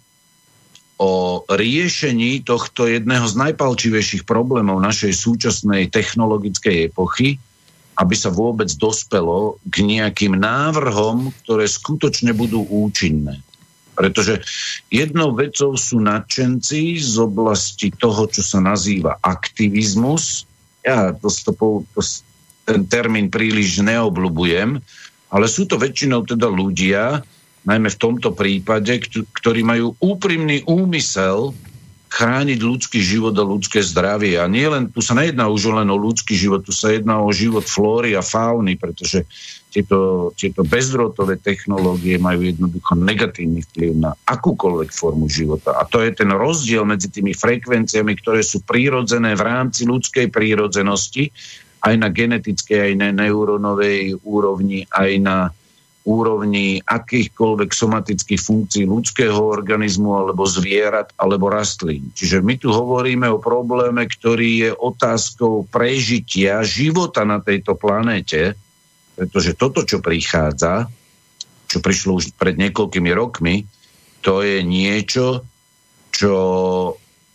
o riešení tohto jedného z najpalčivejších problémov našej súčasnej technologickej epochy, aby sa vôbec dospelo k nejakým návrhom, ktoré skutočne budú účinné. Pretože jednou vecou sú nadšenci z oblasti toho, čo sa nazýva aktivizmus. Ja to, to, ten termín príliš neobľúbujem, ale sú to väčšinou teda ľudia, najmä v tomto prípade, ktorí majú úprimný úmysel chrániť ľudský život a ľudské zdravie. A nie len, tu sa nejedná už len o ľudský život, tu sa jedná o život flóry a fauny, pretože tieto, tieto bezdrôtové technológie majú jednoducho negatívny vplyv na akúkoľvek formu života. A to je ten rozdiel medzi tými frekvenciami, ktoré sú prírodzené v rámci ľudskej prírodzenosti, aj na genetickej, aj na neurónovej úrovni, aj na úrovni akýchkoľvek somatických funkcií ľudského organizmu alebo zvierat alebo rastlín. Čiže my tu hovoríme o probléme, ktorý je otázkou prežitia života na tejto planéte Pretože toto, čo prichádza, čo prišlo už pred niekoľkými rokmi, to je niečo, čo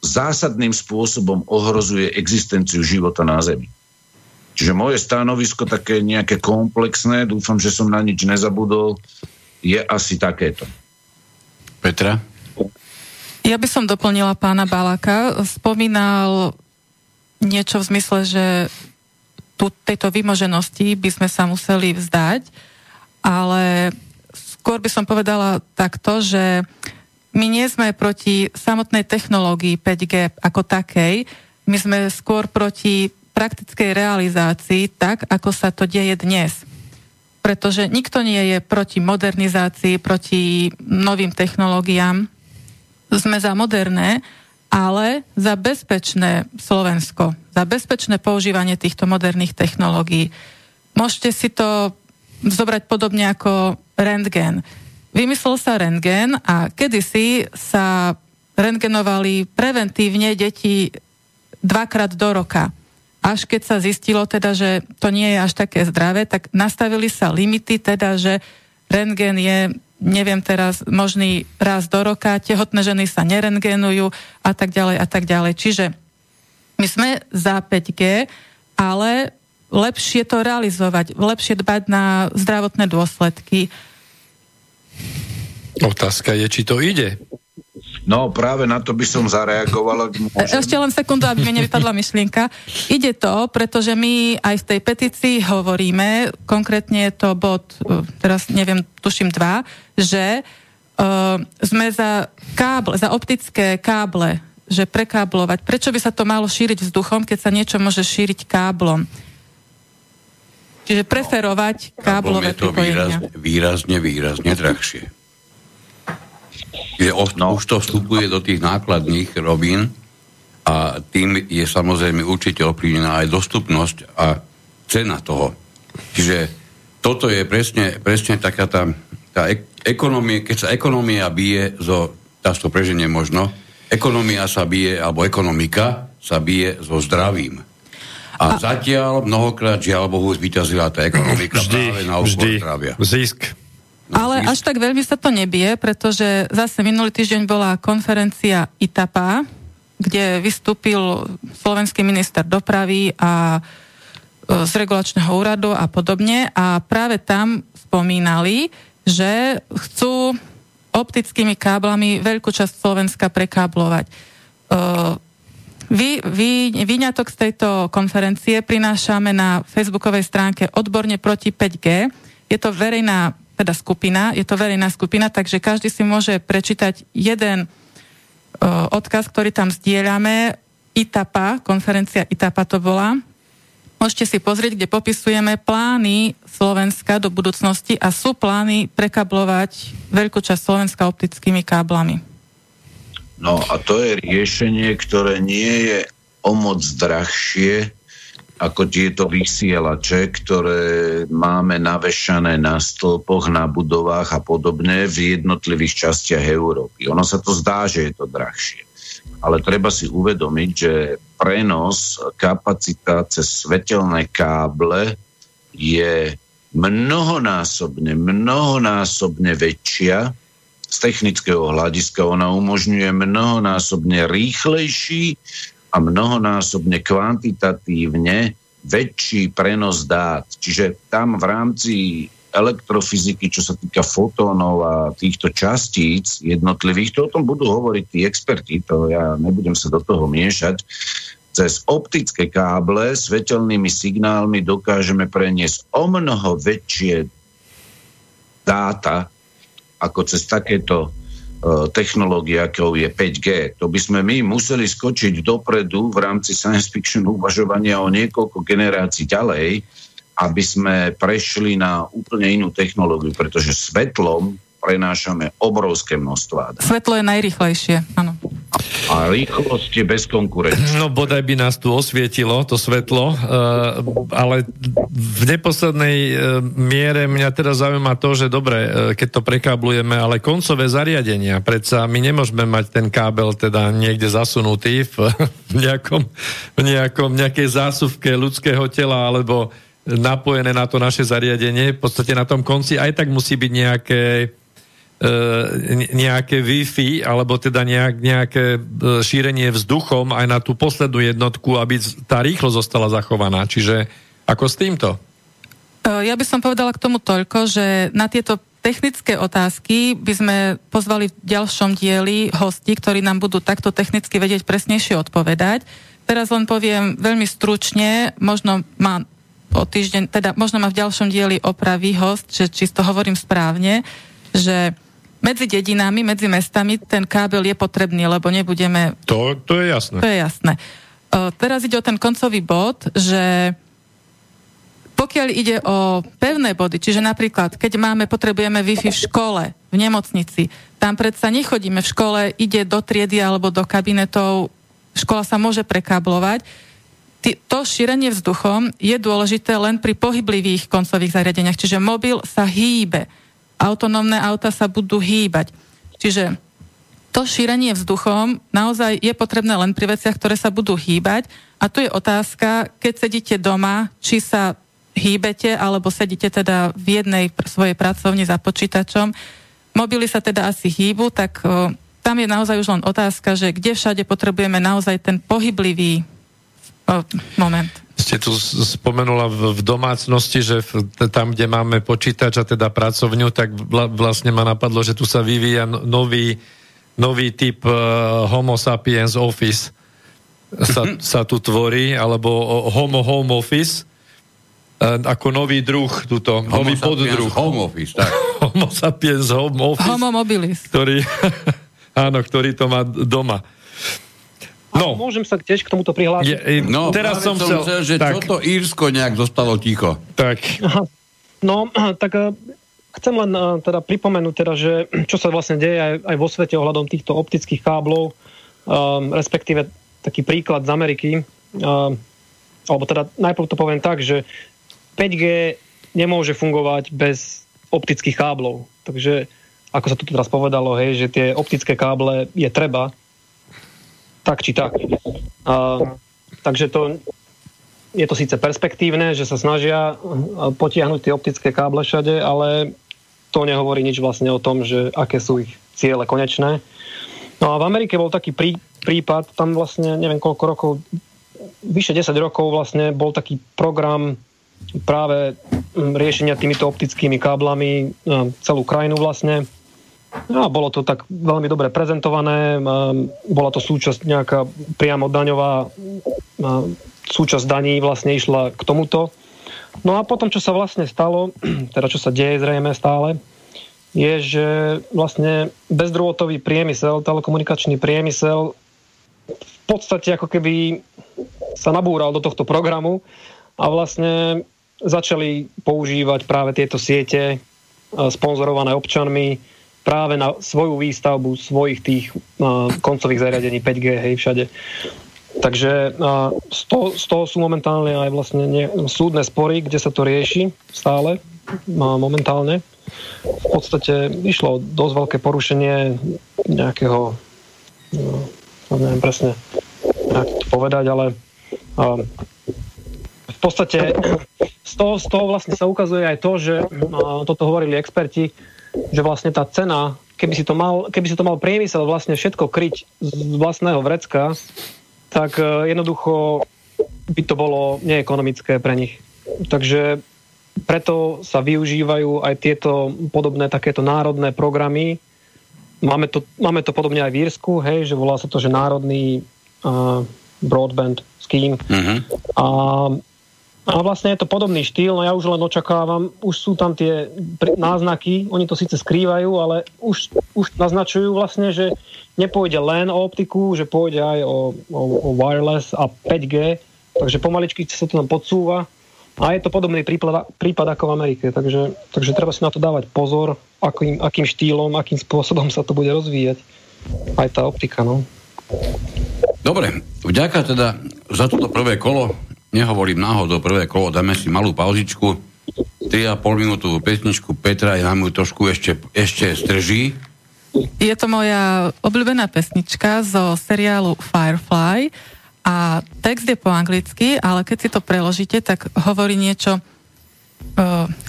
zásadným spôsobom ohrozuje existenciu života na Zemi. Čiže moje stanovisko také nejaké komplexné, dúfam, že som na nič nezabudol, je asi takéto. Petra? Ja by som doplnila pána Balaka. Spomínal niečo v zmysle, že tu, tejto vymoženosti by sme sa museli vzdať, ale skôr by som povedala takto, že my nie sme proti samotnej technológii 5G ako takej, my sme skôr proti praktickej realizácii tak, ako sa to deje dnes. Pretože nikto nie je proti modernizácii, proti novým technológiám. Sme za moderné, ale za bezpečné Slovensko, za bezpečné používanie týchto moderných technológií. Môžete si to zobrať podobne ako rentgen. Vymyslel sa rentgen a kedysi sa rentgenovali preventívne deti dvakrát do roka až keď sa zistilo teda, že to nie je až také zdravé, tak nastavili sa limity, teda, že rentgen je, neviem teraz, možný raz do roka, tehotné ženy sa nerentgenujú a tak ďalej a tak ďalej. Čiže my sme za 5G, ale lepšie to realizovať, lepšie dbať na zdravotné dôsledky. Otázka je, či to ide. No práve na to by som zareagovala. Ešte len sekundu, aby mi nevypadla myšlienka. Ide to, pretože my aj v tej petícii hovoríme, konkrétne je to bod, e, teraz neviem, tuším dva, že uh, sme za káble, za optické káble, že prekáblovať. Prečo by sa to malo šíriť vzduchom, keď sa niečo môže šíriť káblom? Čiže preferovať káblové je to výrazne, výrazne, výrazne drahšie. Je, no. Už to vstupuje do tých nákladných robín a tým je samozrejme určite ovplyvnená aj dostupnosť a cena toho. Čiže toto je presne, presne taká tá, tá ekonomia, keď sa ekonomia bije zo, tá to preženie možno, ekonomia sa bije, alebo ekonomika sa bije so zdravím. A, a zatiaľ mnohokrát, žiaľ Bohu, zvyťazila tá ekonomika vždy, práve na úkor zdravia. Zisk. Ale až tak veľmi sa to nebie, pretože zase minulý týždeň bola konferencia ITAPA, kde vystúpil slovenský minister dopravy a e, z regulačného úradu a podobne a práve tam spomínali, že chcú optickými káblami veľkú časť Slovenska prekáblovať. E, vy, vy, vyňatok z tejto konferencie prinášame na facebookovej stránke odborne proti 5G. Je to verejná teda skupina, je to verejná skupina, takže každý si môže prečítať jeden uh, odkaz, ktorý tam zdieľame. ITAPA, konferencia ITAPA to bola. Môžete si pozrieť, kde popisujeme plány Slovenska do budúcnosti a sú plány prekablovať veľkú časť Slovenska optickými káblami. No a to je riešenie, ktoré nie je o moc drahšie, ako tieto vysielače, ktoré máme navešané na stĺpoch, na budovách a podobne v jednotlivých častiach Európy. Ono sa to zdá, že je to drahšie. Ale treba si uvedomiť, že prenos kapacita cez svetelné káble je mnohonásobne, mnohonásobne väčšia z technického hľadiska. Ona umožňuje mnohonásobne rýchlejší a mnohonásobne kvantitatívne väčší prenos dát. Čiže tam v rámci elektrofyziky, čo sa týka fotónov a týchto častíc jednotlivých, to o tom budú hovoriť tí experti, to ja nebudem sa do toho miešať. Cez optické káble svetelnými signálmi dokážeme preniesť o mnoho väčšie dáta ako cez takéto E, technológie, akou je 5G. To by sme my museli skočiť dopredu v rámci science fiction uvažovania o niekoľko generácií ďalej, aby sme prešli na úplne inú technológiu, pretože svetlom prenášame obrovské množstva. Svetlo je najrychlejšie, áno. A rýchlosť je bez konkurencie. No bodaj by nás tu osvietilo to svetlo, uh, ale v neposlednej uh, miere mňa teraz zaujíma to, že dobre, uh, keď to prekáblujeme, ale koncové zariadenia, predsa my nemôžeme mať ten kábel teda niekde zasunutý v nejakom, v nejakom nejakej zásuvke ľudského tela alebo napojené na to naše zariadenie. V podstate na tom konci aj tak musí byť nejaké nejaké Wi-Fi alebo teda nejak, nejaké e, šírenie vzduchom aj na tú poslednú jednotku, aby tá rýchlo zostala zachovaná. Čiže ako s týmto? E, ja by som povedala k tomu toľko, že na tieto technické otázky by sme pozvali v ďalšom dieli hosti, ktorí nám budú takto technicky vedieť presnejšie odpovedať. Teraz len poviem veľmi stručne, možno má o týždeň, teda možno má v ďalšom dieli opravy host, že či to hovorím správne, že medzi dedinami, medzi mestami ten kábel je potrebný, lebo nebudeme... To, to je jasné. To je jasné. Uh, teraz ide o ten koncový bod, že pokiaľ ide o pevné body, čiže napríklad, keď máme, potrebujeme Wi-Fi v škole, v nemocnici, tam predsa nechodíme v škole, ide do triedy alebo do kabinetov, škola sa môže prekáblovať. To šírenie vzduchom je dôležité len pri pohyblivých koncových zariadeniach, čiže mobil sa hýbe autonómne auta sa budú hýbať. Čiže to šírenie vzduchom naozaj je potrebné len pri veciach, ktoré sa budú hýbať. A tu je otázka, keď sedíte doma, či sa hýbete, alebo sedíte teda v jednej svojej pracovni za počítačom. Mobily sa teda asi hýbu, tak o, tam je naozaj už len otázka, že kde všade potrebujeme naozaj ten pohyblivý moment ste tu spomenula v, v domácnosti, že v, tam, kde máme počítač a teda pracovňu, tak vla, vlastne ma napadlo, že tu sa vyvíja no, nový, nový typ uh, Homo sapiens office sa, sa tu tvorí, alebo Homo home office uh, ako nový druh, tuto, homo nový poddruh. Home office, tak. homo sapiens home office. Homo mobilis. Ktorý, áno, ktorý to má doma. No. Môžem sa tiež k tomuto prihlásiť? Je, no, teraz som chcel, chcel že tak. čo to Írsko nejak zostalo ticho. Tak. No, tak eh, chcem len eh, teda pripomenúť teda, že čo sa vlastne deje aj, aj vo svete ohľadom týchto optických káblov, um, respektíve taký príklad z Ameriky, um, alebo teda najprv to poviem tak, že 5G nemôže fungovať bez optických káblov. Takže ako sa tu teraz povedalo, hej, že tie optické káble je treba, tak či tak. A, takže to, je to síce perspektívne, že sa snažia potiahnuť tie optické káble všade, ale to nehovorí nič vlastne o tom, že aké sú ich ciele konečné. No a v Amerike bol taký prí, prípad, tam vlastne neviem koľko rokov, vyše 10 rokov vlastne bol taký program práve riešenia týmito optickými káblami celú krajinu vlastne No, bolo to tak veľmi dobre prezentované, bola to súčasť nejaká priamo daňová, súčasť daní vlastne išla k tomuto. No a potom, čo sa vlastne stalo, teda čo sa deje zrejme stále, je, že vlastne bezdrôtový priemysel, telekomunikačný priemysel v podstate ako keby sa nabúral do tohto programu a vlastne začali používať práve tieto siete sponzorované občanmi, práve na svoju výstavbu svojich tých uh, koncových zariadení 5G, hej, všade. Takže uh, z, toho, z toho sú momentálne aj vlastne ne, súdne spory, kde sa to rieši stále uh, momentálne. V podstate išlo dosť veľké porušenie nejakého, uh, neviem presne, jak to povedať, ale uh, v podstate z toho, z toho vlastne sa ukazuje aj to, že uh, toto hovorili experti, že vlastne tá cena, keby si to mal, keby si to mal priemysel vlastne všetko kryť z vlastného vrecka, tak e, jednoducho by to bolo neekonomické pre nich. Takže preto sa využívajú aj tieto podobné takéto národné programy. Máme to, máme to podobne aj v Írsku, hej, že volá sa to, že národný uh, broadband scheme. Mm-hmm. A a vlastne je to podobný štýl, no ja už len očakávam, už sú tam tie náznaky, oni to síce skrývajú, ale už, už naznačujú vlastne, že nepôjde len o optiku, že pôjde aj o, o, o wireless a 5G, takže pomaličky sa to tam podsúva. A je to podobný prípad, prípad ako v Amerike, takže, takže treba si na to dávať pozor, akým, akým štýlom, akým spôsobom sa to bude rozvíjať, aj tá optika, no. Dobre, vďaka teda za toto prvé kolo nehovorím náhodou prvé kolo, dáme si malú pauzičku, 3,5 minútovú pesničku Petra, ja nám ju trošku ešte, ešte strží. Je to moja obľúbená pesnička zo seriálu Firefly a text je po anglicky, ale keď si to preložíte, tak hovorí niečo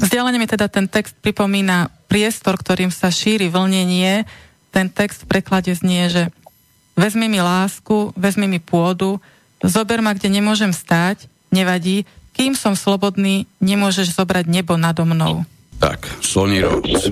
Vzdialenie mi teda ten text pripomína priestor, ktorým sa šíri vlnenie. Ten text v preklade znie, že vezmi mi lásku, vezmi mi pôdu, zober ma, kde nemôžem stáť, nevadí, kým som slobodný, nemôžeš zobrať nebo nado mnou. Tak, Sony Rhodes.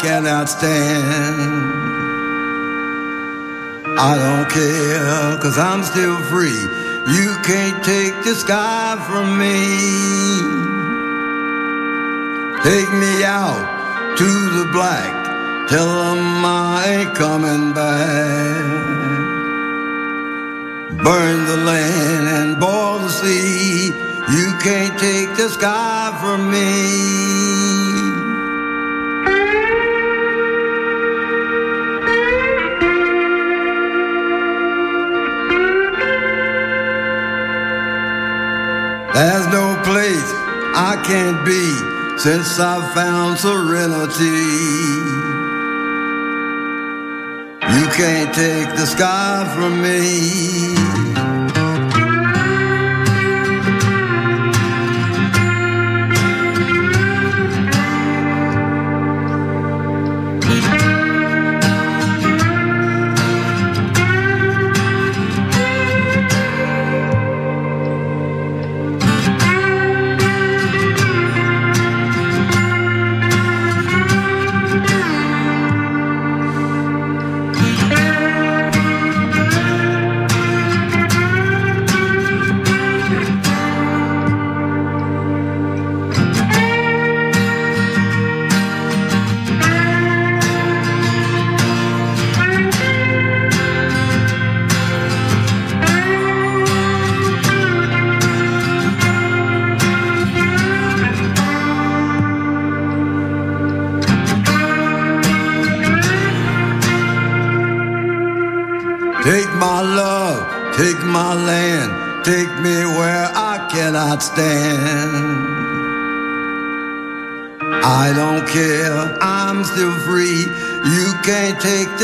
Cannot stand. I don't care, cause I'm still free. You can't take the sky from me. Take me out to the black, tell them I ain't coming back. Burn the land and boil the sea. You can't take the sky from me. There's no place I can't be since I found serenity. You can't take the sky from me.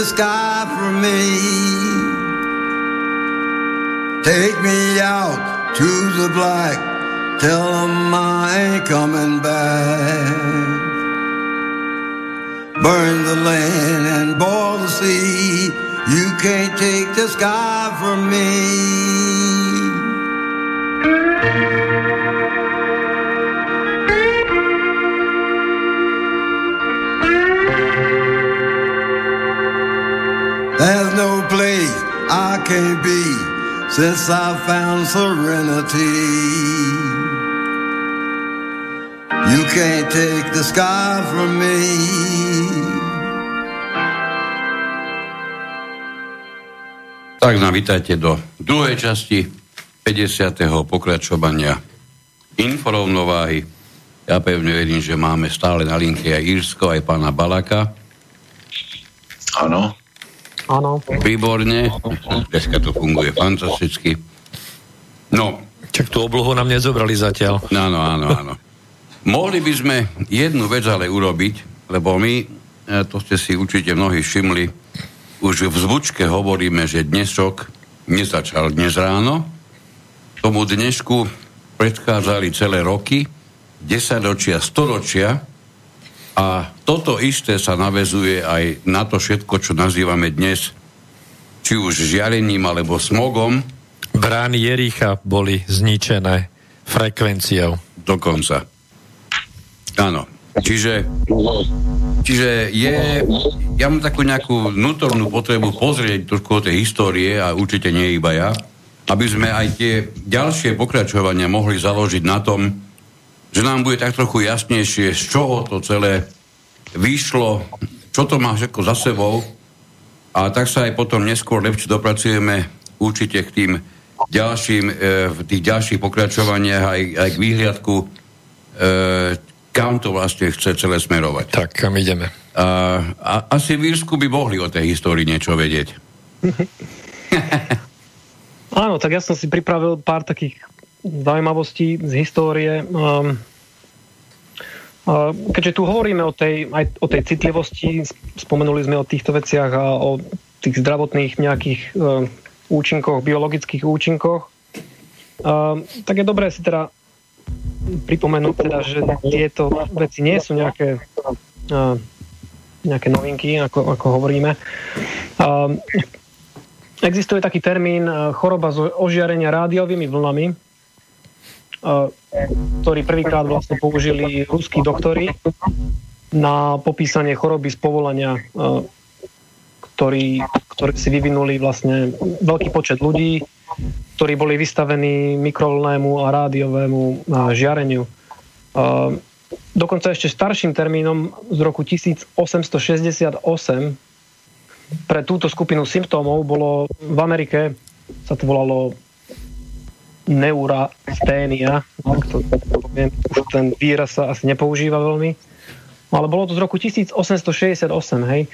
Sky the sky from me. Tak nám vítajte do druhej časti 50. pokračovania inforovnováhy. Ja pevne verím, že máme stále na linke aj Írsko, aj pána Balaka. Áno. Áno. Výborne. Dneska to funguje fantasticky. No. Čak tú oblohu nám nezobrali zatiaľ. Áno, áno, áno. Mohli by sme jednu vec ale urobiť, lebo my, e, to ste si určite mnohí všimli, už v zvučke hovoríme, že dnesok nezačal dnes ráno. Tomu dnešku predchádzali celé roky, desaťročia, storočia, a toto isté sa navezuje aj na to všetko, čo nazývame dnes či už žiarením alebo smogom. Brány Jericha boli zničené frekvenciou. Dokonca. Áno. Čiže, čiže je, ja mám takú nejakú vnútornú potrebu pozrieť trošku o tej histórie a určite nie iba ja, aby sme aj tie ďalšie pokračovania mohli založiť na tom, že nám bude tak trochu jasnejšie, z čoho to celé vyšlo, čo to má všetko za sebou A tak sa aj potom neskôr lepšie dopracujeme určite k tým ďalším, e, v tých ďalších pokračovaniach aj, aj k výhliadku, e, kam to vlastne chce celé smerovať. Tak, kam ideme? A, a asi v Írsku by mohli o tej histórii niečo vedieť. Áno, tak ja som si pripravil pár takých zaujímavostí z histórie. Um, keďže tu hovoríme o tej, aj o tej citlivosti, spomenuli sme o týchto veciach a o tých zdravotných nejakých uh, účinkoch, biologických účinkoch, tak je dobré si teda pripomenúť teda, že tieto veci nie sú nejaké, nejaké novinky, ako, ako hovoríme. Existuje taký termín choroba z ožiarenia rádiovými vlnami, ktorý prvýkrát vlastne použili ruskí doktori na popísanie choroby z povolania ktorí, ktorí si vyvinuli vlastne veľký počet ľudí, ktorí boli vystavení mikrovlnému a rádiovému žiareniu. Dokonca ešte starším termínom z roku 1868 pre túto skupinu symptómov bolo v Amerike, sa to volalo neurasténia, no, to poviem, už ten výraz sa asi nepoužíva veľmi, ale bolo to z roku 1868, hej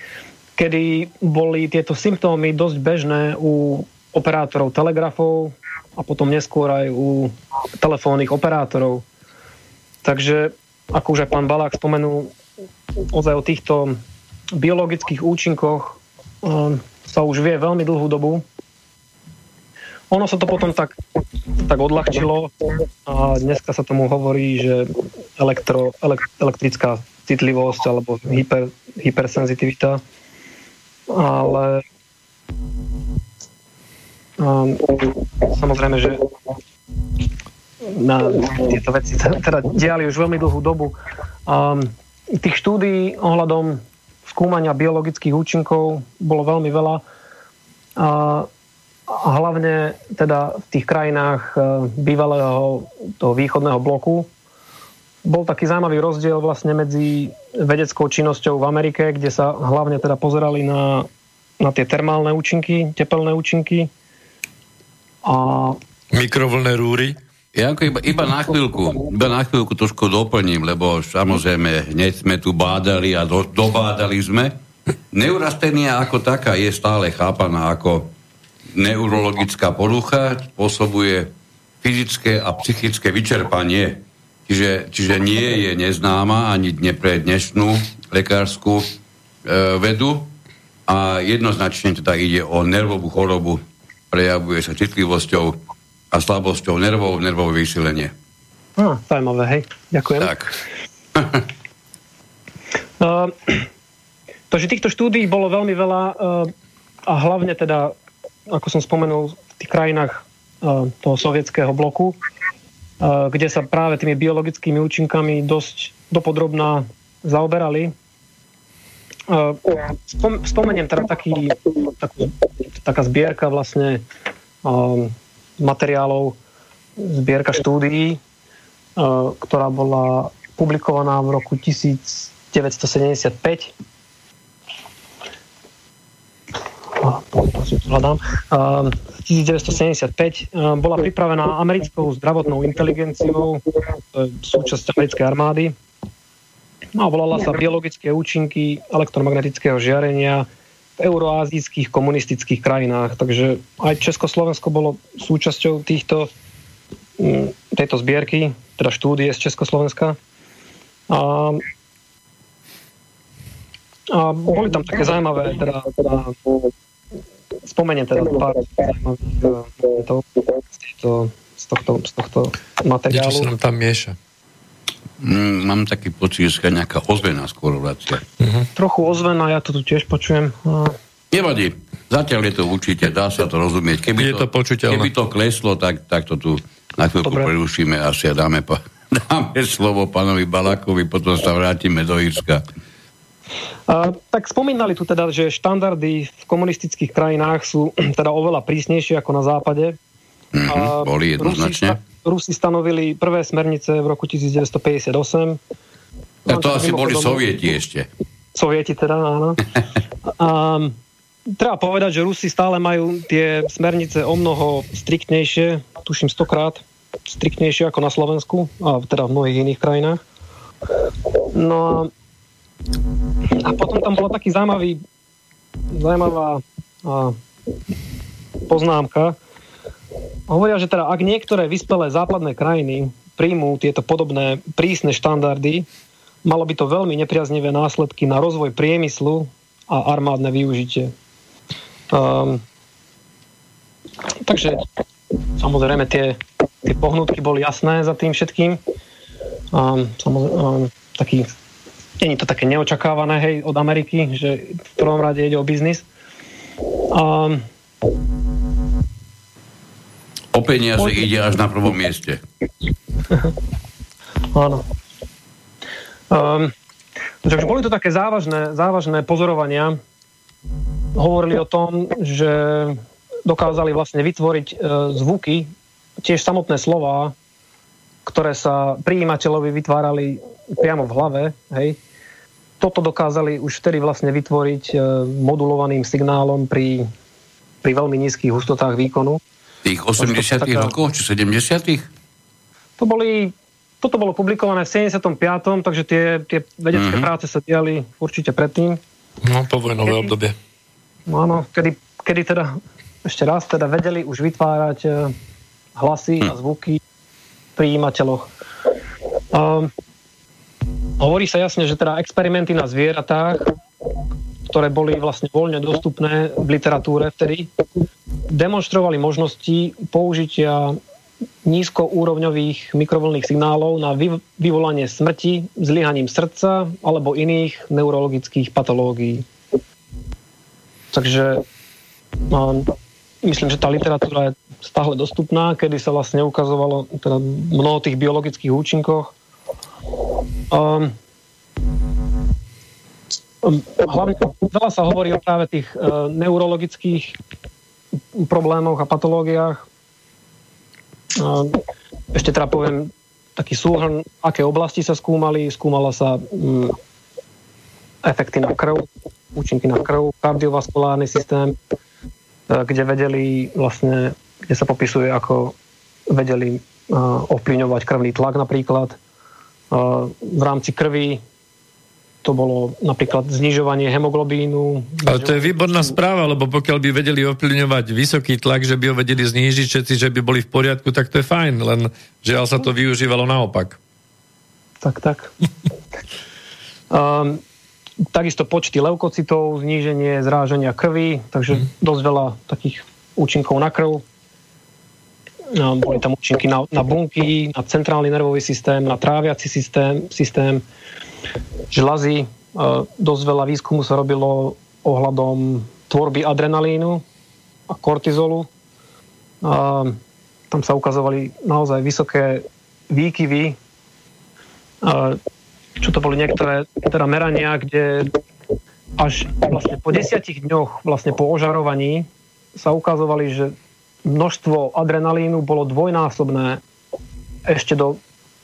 kedy boli tieto symptómy dosť bežné u operátorov telegrafov a potom neskôr aj u telefónnych operátorov. Takže, ako už aj pán Balák spomenul, ozaj o týchto biologických účinkoch um, sa už vie veľmi dlhú dobu. Ono sa to potom tak, tak odľahčilo a dneska sa tomu hovorí, že elektro, elektrická citlivosť alebo hyper, hypersenzitivita ale um, samozrejme, že na tieto veci teda diali už veľmi dlhú dobu. Um, tých štúdií ohľadom skúmania biologických účinkov bolo veľmi veľa. A, hlavne teda v tých krajinách uh, bývalého toho východného bloku, bol taký zaujímavý rozdiel vlastne medzi vedeckou činnosťou v Amerike, kde sa hlavne teda pozerali na, na tie termálne účinky, tepelné účinky. A... Mikrovlné rúry? Ja ako iba, iba na chvíľku, iba na chvíľku trošku doplním, lebo samozrejme hneď sme tu bádali a do, dobádali sme. Neurastenia ako taká je stále chápaná ako neurologická porucha, spôsobuje fyzické a psychické vyčerpanie Čiže, čiže nie je neznáma ani dne pre dnešnú lekárskú e, vedu a jednoznačne teda ide o nervovú chorobu, prejavuje sa citlivosťou a slabosťou nervov, nervové vysilenie. Ah, zaujímavé, hej. Ďakujem. Tak. uh, takže týchto štúdí bolo veľmi veľa uh, a hlavne teda, ako som spomenul, v tých krajinách uh, toho sovietského bloku, Eh, kde sa práve tými biologickými účinkami dosť dopodrobná zaoberali. Spom, spomeniem teda taký, takú, taká zbierka vlastne um, materiálov, zbierka štúdií, uh, ktorá bola publikovaná v roku 1975 hľadám, 1975 bola pripravená americkou zdravotnou inteligenciou, súčasť americkej armády. No a volala sa biologické účinky elektromagnetického žiarenia v euroazijských komunistických krajinách. Takže aj Československo bolo súčasťou týchto, tejto zbierky, teda štúdie z Československa. A a boli tam také zaujímavé teda, teda spomeniem teda pár zaujímavých z tohto, z tohto materiálu. Niečo sa nám tam mieša. Mm, mám taký pocit, že je nejaká ozvená skôr Uh-huh. Mhm. Trochu ozvená, ja to tu tiež počujem. Nevadí, zatiaľ je to určite, dá sa to rozumieť. Keby je to, to Keby to kleslo, tak, tak to tu na chvíľku Dobre. prerušíme asi a dáme, pa, dáme slovo pánovi Balakovi, potom sa vrátime do Írska. A, tak spomínali tu teda, že štandardy v komunistických krajinách sú teda oveľa prísnejšie ako na západe. Mm-hmm, boli jednoznačne. Rusi, Rusi stanovili prvé smernice v roku 1958. A to asi boli sovieti ešte. Sovieti teda, áno. a, treba povedať, že Rusi stále majú tie smernice o mnoho striktnejšie, tuším stokrát striktnejšie ako na Slovensku a teda v mnohých iných krajinách. No a, a potom tam bola taký zaujímavý zaujímavá a, poznámka. Hovoria, že teda ak niektoré vyspelé západné krajiny príjmú tieto podobné prísne štandardy, malo by to veľmi nepriaznivé následky na rozvoj priemyslu a armádne využitie. Um, takže samozrejme tie, tie pohnutky boli jasné za tým všetkým. Um, samozrejme, um, taký, nie je to také neočakávané hej, od Ameriky, že v prvom rade ide o biznis. Um, o peniaze ide až na prvom mieste. Áno. Um, takže boli to také závažné, závažné pozorovania. Hovorili o tom, že dokázali vlastne vytvoriť e, zvuky, tiež samotné slova, ktoré sa prijímateľovi vytvárali priamo v hlave. Hej. Toto dokázali už vtedy vlastne vytvoriť e, modulovaným signálom pri, pri veľmi nízkych hustotách výkonu. Tých 80 taká... rokov, či 70 To boli toto bolo publikované v 75. takže tie, tie vedecké mm-hmm. práce sa diali určite predtým. No, povojnové kedy, obdobie. No áno, kedy, kedy teda, ešte raz, teda vedeli už vytvárať uh, hlasy hm. a zvuky v príjimateľoch. Um, hovorí sa jasne, že teda experimenty na zvieratách, ktoré boli vlastne voľne dostupné v literatúre vtedy, demonstrovali možnosti použitia nízkoúrovňových mikrovlnných signálov na vyvolanie smrti, zlyhaním srdca alebo iných neurologických patológií. Takže um, myslím, že tá literatúra je stále dostupná, kedy sa vlastne ukazovalo teda mnoho tých biologických účinkoch. Um, hlavne veľa sa hovorí o práve tých uh, neurologických problémoch a patológiách, ešte teda poviem taký súhrn, aké oblasti sa skúmali. Skúmala sa mm, efekty na krv, účinky na krv, kardiovaskulárny systém, e, kde vedeli vlastne, kde sa popisuje, ako vedeli uh, ovplyvňovať krvný tlak napríklad. V rámci krvi to bolo napríklad znižovanie hemoglobínu. Ale to je výborná správa, lebo pokiaľ by vedeli ovplyvňovať vysoký tlak, že by ho vedeli znížiť všetci, že by boli v poriadku, tak to je fajn, len žiaľ sa to využívalo naopak. Tak, tak. um, takisto počty leukocitov, zníženie zráženia krvi, takže hmm. dosť veľa takých účinkov na krv. Um, boli tam účinky na, na bunky, na centrálny nervový systém, na tráviaci systém, systém žľazy. Dosť veľa výskumu sa robilo ohľadom tvorby adrenalínu a kortizolu. A tam sa ukazovali naozaj vysoké výkyvy. A čo to boli niektoré teda merania, kde až vlastne po desiatich dňoch vlastne po ožarovaní sa ukazovali, že množstvo adrenalínu bolo dvojnásobné ešte do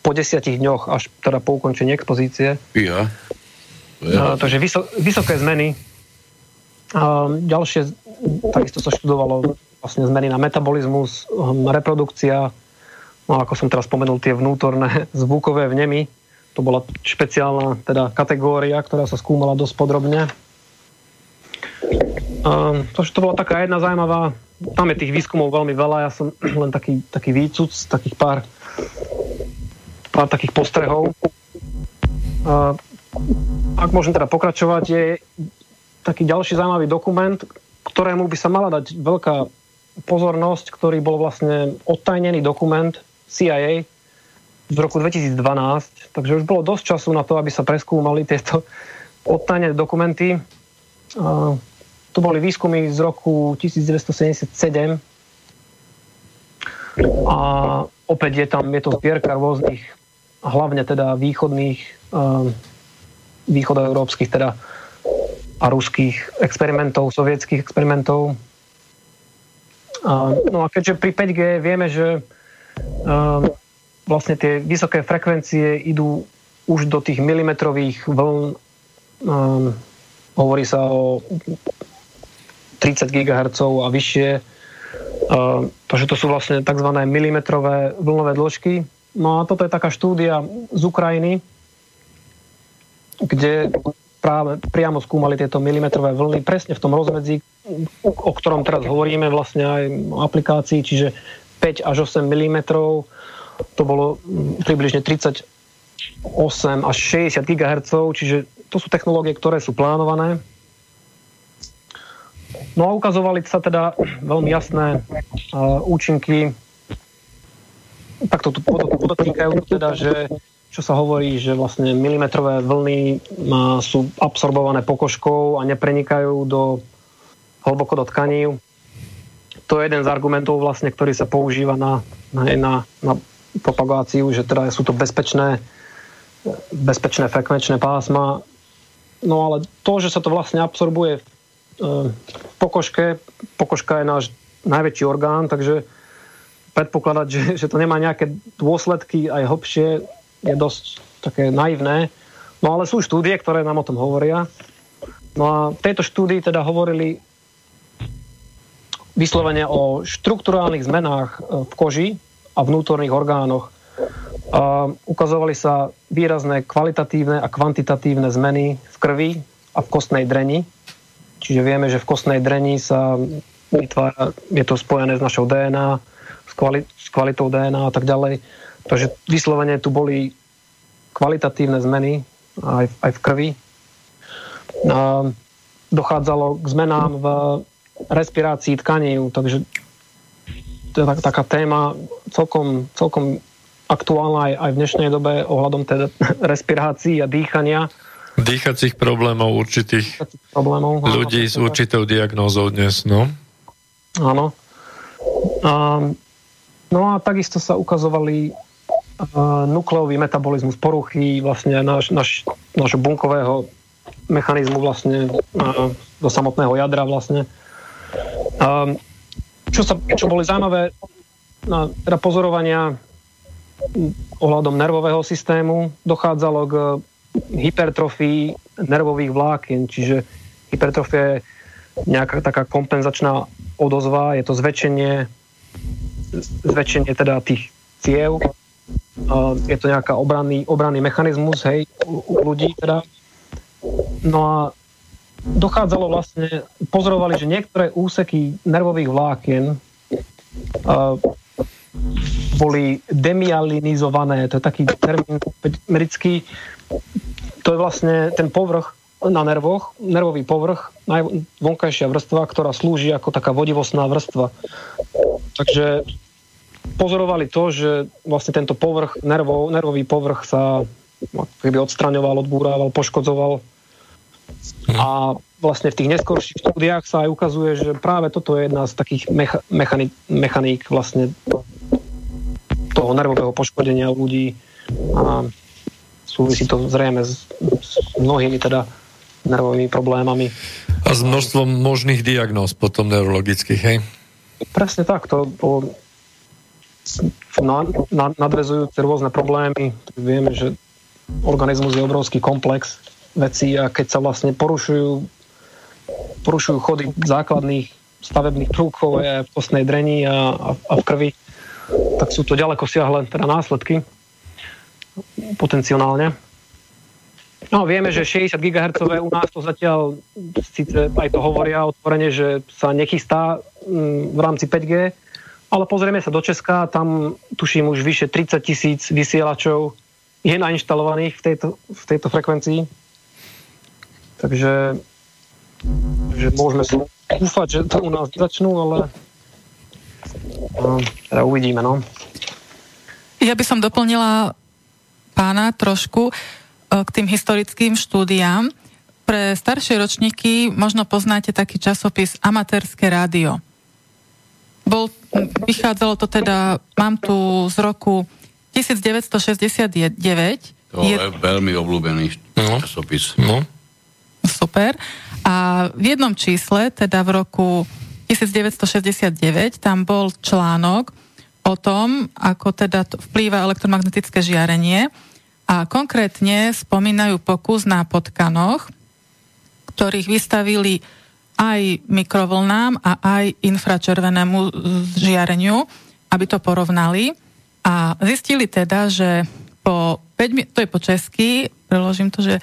po desiatich dňoch, až teda po ukončení expozície. Ja. Ja. takže vyso, vysoké zmeny. A ďalšie, takisto sa študovalo vlastne zmeny na metabolizmus, hm, reprodukcia, no ako som teraz spomenul, tie vnútorné zvukové vnemy. To bola špeciálna teda kategória, ktorá sa skúmala dosť podrobne. Um, to, to bola taká jedna zaujímavá, je tých výskumov veľmi veľa, ja som len taký, taký výcud, takých pár pár takých postrehov. Ak môžem teda pokračovať, je taký ďalší zaujímavý dokument, ktorému by sa mala dať veľká pozornosť, ktorý bol vlastne odtajnený dokument CIA z roku 2012, takže už bolo dosť času na to, aby sa preskúmali tieto odtajnené dokumenty. To boli výskumy z roku 1977 a opäť je tam, je to zbierka rôznych hlavne teda východných, uh, východoeurópskych teda a ruských experimentov, sovietských experimentov. No a keďže pri 5G vieme, že uh, vlastne tie vysoké frekvencie idú už do tých milimetrových vln, um, hovorí sa o 30 GHz a vyššie. Takže to sú vlastne tzv. milimetrové vlnové dĺžky. No a toto je taká štúdia z Ukrajiny, kde práve priamo skúmali tieto milimetrové vlny presne v tom rozmedzi, o ktorom teraz hovoríme vlastne aj o aplikácii, čiže 5 až 8 mm, to bolo približne 38 až 60 GHz, čiže to sú technológie, ktoré sú plánované. No a ukazovali sa teda veľmi jasné uh, účinky. Takto tu podotýkajú teda, že čo sa hovorí, že vlastne milimetrové vlny má, sú absorbované pokožkou a neprenikajú do, hlboko do tkaní. To je jeden z argumentov vlastne, ktorý sa používa na, na, na, na propagáciu, že teda sú to bezpečné, bezpečné frekvenčné pásma. No ale to, že sa to vlastne absorbuje v pokožke, pokožka je náš najväčší orgán, takže predpokladať, že, že to nemá nejaké dôsledky aj hlbšie, je dosť také naivné. No ale sú štúdie, ktoré nám o tom hovoria. No a v tejto štúdii teda hovorili vyslovene o štruktúrálnych zmenách e, v koži a vnútorných orgánoch. A ukazovali sa výrazné kvalitatívne a kvantitatívne zmeny v krvi a v kostnej dreni. Čiže vieme, že v kostnej dreni sa vytvára, je to spojené s našou DNA, s, kvali- s kvalitou DNA a tak ďalej. Takže vyslovene tu boli kvalitatívne zmeny aj, aj v krvi. A dochádzalo k zmenám v respirácii tkaní, takže to je tak, taká téma celkom, celkom aktuálna aj, aj v dnešnej dobe ohľadom teda respirácií a dýchania. Dýchacích problémov určitých problémov, ľudí áno, s určitou diagnózou dnes, no? Áno. A, no a takisto sa ukazovali nukleový metabolizmus poruchy vlastne náš, náš, nášho bunkového mechanizmu vlastne do samotného jadra vlastne. Čo, sa, čo boli zaujímavé na teda pozorovania ohľadom nervového systému, dochádzalo k hypertrofii nervových vlákien, čiže hypertrofia je nejaká taká kompenzačná odozva, je to zväčšenie, zväčšenie teda tých ciev. Je to nejaká obranný, obranný mechanizmus, hej, u, u ľudí teda. No a dochádzalo vlastne, pozorovali, že niektoré úseky nervových vlákien uh, boli demialinizované, to je taký termín medický, to je vlastne ten povrch na nervoch, nervový povrch, vonkajšia vrstva, ktorá slúži ako taká vodivostná vrstva. Takže pozorovali to, že vlastne tento povrch, nervov, nervový povrch sa keby odstraňoval, odbúrával, poškodzoval. A vlastne v tých neskorších štúdiách sa aj ukazuje, že práve toto je jedna z takých mecha, mechanik, mechaník vlastne toho nervového poškodenia ľudí a súvisí to zrejme s, s mnohými teda nervovými problémami. A s množstvom možných diagnóz potom neurologických, hej? Presne tak, to bolo na, na, nadvezujúce rôzne problémy. Vieme, že organizmus je obrovský komplex vecí a keď sa vlastne porušujú, porušujú chody základných stavebných prvkov aj v kostnej dreni a, a, a v krvi, tak sú to ďaleko siahle teda následky potenciálne. No, vieme, že 60 GHz u nás to zatiaľ síce aj to hovoria otvorene, že sa nechystá mm, v rámci 5G, ale pozrieme sa do Česka, tam tuším už vyše 30 tisíc vysielačov je nainštalovaných v tejto, v tejto frekvencii. Takže že môžeme si dúfať, že to u nás začnú, ale no, teda uvidíme, no. Ja by som doplnila pána trošku e, k tým historickým štúdiám. Pre staršie ročníky možno poznáte taký časopis Amatérske rádio. Bol, vychádzalo to teda, mám tu z roku 1969. To je, je veľmi obľúbený no. časopis. No. Super. A v jednom čísle, teda v roku 1969, tam bol článok o tom, ako teda vplýva elektromagnetické žiarenie a konkrétne spomínajú pokus na potkanoch, ktorých vystavili aj mikrovlnám a aj infračervenému žiareniu, aby to porovnali. A zistili teda, že po 5, to je po česky, preložím to, že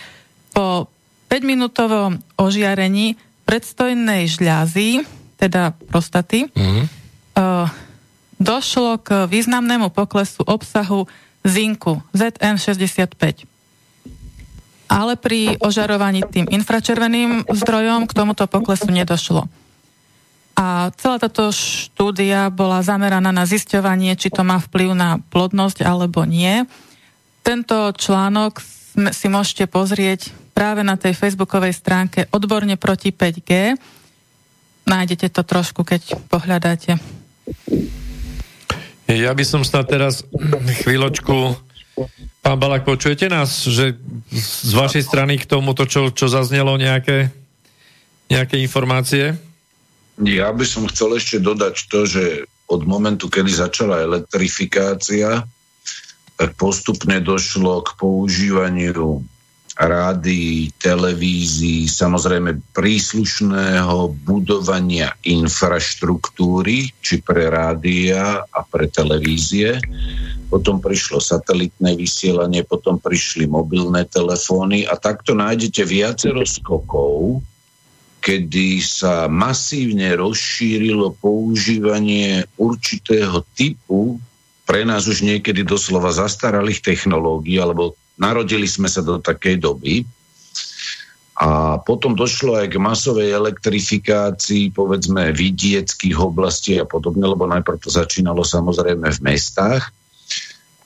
po 5-minútovom ožiarení predstojnej žľazy, teda prostaty, mm-hmm. došlo k významnému poklesu obsahu zinku ZN65 ale pri ožarovaní tým infračerveným zdrojom k tomuto poklesu nedošlo. A celá táto štúdia bola zameraná na zisťovanie, či to má vplyv na plodnosť alebo nie. Tento článok si môžete pozrieť práve na tej facebookovej stránke Odborne proti 5G. Nájdete to trošku, keď pohľadáte. Ja by som snad teraz chvíľočku Pán Balak, počujete nás, že z vašej strany k tomuto, čo, čo zaznelo, nejaké, nejaké informácie? Ja by som chcel ešte dodať to, že od momentu, kedy začala elektrifikácia, tak postupne došlo k používaniu rádií, televízií, samozrejme príslušného budovania infraštruktúry, či pre rádia a pre televízie. Potom prišlo satelitné vysielanie, potom prišli mobilné telefóny a takto nájdete viacero skokov, kedy sa masívne rozšírilo používanie určitého typu pre nás už niekedy doslova zastaralých technológií alebo Narodili sme sa do takej doby. A potom došlo aj k masovej elektrifikácii, povedzme, vidieckých oblastí a podobne, lebo najprv to začínalo samozrejme v mestách,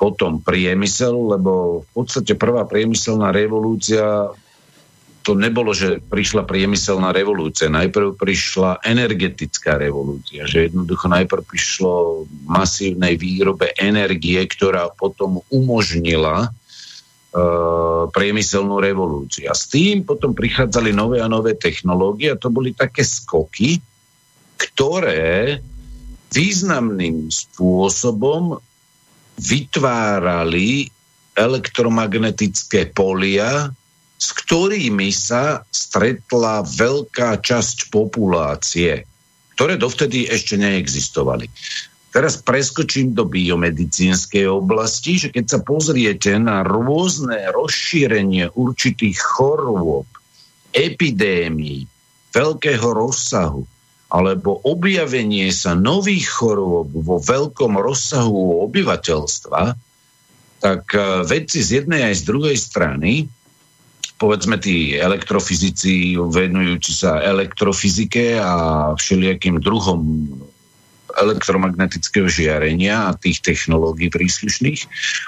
potom priemysel, lebo v podstate prvá priemyselná revolúcia to nebolo, že prišla priemyselná revolúcia, najprv prišla energetická revolúcia, že jednoducho najprv prišlo masívnej výrobe energie, ktorá potom umožnila priemyselnú revolúciu. A s tým potom prichádzali nové a nové technológie a to boli také skoky, ktoré významným spôsobom vytvárali elektromagnetické polia, s ktorými sa stretla veľká časť populácie, ktoré dovtedy ešte neexistovali. Teraz preskočím do biomedicínskej oblasti, že keď sa pozriete na rôzne rozšírenie určitých chorôb, epidémií, veľkého rozsahu, alebo objavenie sa nových chorôb vo veľkom rozsahu obyvateľstva, tak e, vedci z jednej aj z druhej strany, povedzme tí elektrofyzici venujúci sa elektrofyzike a všelijakým druhom elektromagnetického žiarenia a tých technológií príslušných.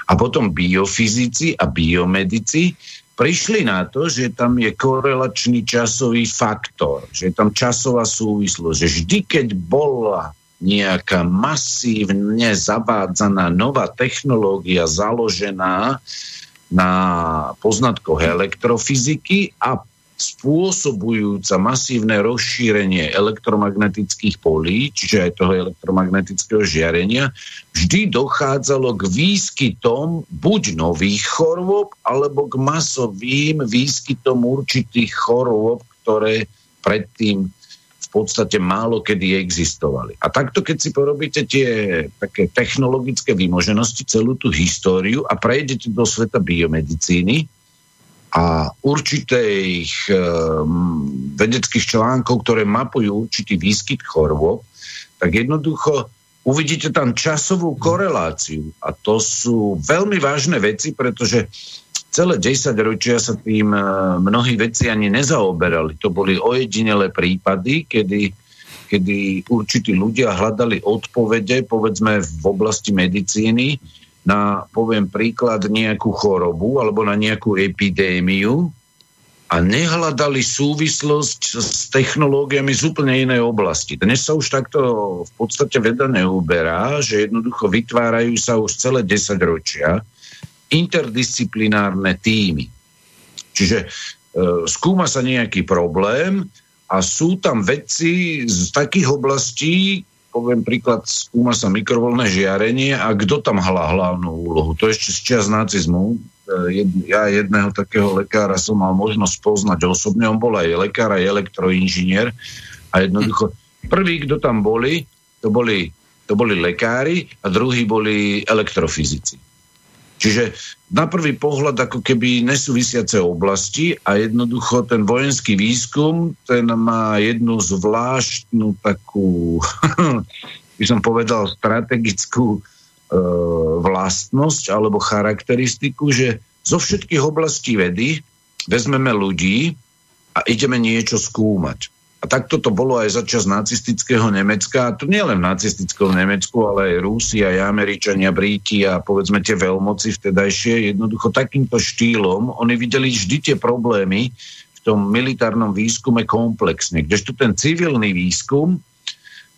A potom biofyzici a biomedici prišli na to, že tam je korelačný časový faktor, že je tam časová súvislosť, že vždy, keď bola nejaká masívne zavádzaná nová technológia založená na poznatkoch elektrofyziky a spôsobujúca masívne rozšírenie elektromagnetických polí, čiže aj toho elektromagnetického žiarenia, vždy dochádzalo k výskytom buď nových chorôb, alebo k masovým výskytom určitých chorôb, ktoré predtým v podstate málo kedy existovali. A takto, keď si porobíte tie také technologické vymoženosti, celú tú históriu a prejdete do sveta biomedicíny, a určitých um, vedeckých článkov, ktoré mapujú určitý výskyt chorôb, tak jednoducho uvidíte tam časovú koreláciu. A to sú veľmi vážne veci, pretože celé 10 ročia sa tým uh, mnohí veci ani nezaoberali. To boli ojedinelé prípady, kedy, kedy určití ľudia hľadali odpovede, povedzme v oblasti medicíny, na, poviem príklad, nejakú chorobu alebo na nejakú epidémiu a nehľadali súvislosť s technológiami z úplne inej oblasti. Dnes sa už takto v podstate veda neuberá, že jednoducho vytvárajú sa už celé 10 ročia interdisciplinárne týmy. Čiže e, skúma sa nejaký problém a sú tam vedci z takých oblastí, poviem príklad, skúma sa mikrovolné žiarenie a kto tam hlá hlavnú úlohu? To ešte z čas nacizmu. E, ja jedného takého lekára som mal možnosť poznať osobne, on bol aj lekár, aj elektroinžinier a jednoducho prví, kto tam boli, to boli, to boli lekári a druhí boli elektrofyzici. Čiže na prvý pohľad ako keby nesúvisiace oblasti a jednoducho ten vojenský výskum, ten má jednu zvláštnu takú, by som povedal, strategickú e, vlastnosť alebo charakteristiku, že zo všetkých oblastí vedy vezmeme ľudí a ideme niečo skúmať. A takto to bolo aj za čas nacistického Nemecka. A to nie len v nacistickom Nemecku, ale aj Rusi, aj Američania, Bríti a povedzme tie veľmoci vtedajšie. Jednoducho takýmto štýlom oni videli vždy tie problémy v tom militárnom výskume komplexne. Kdežto ten civilný výskum,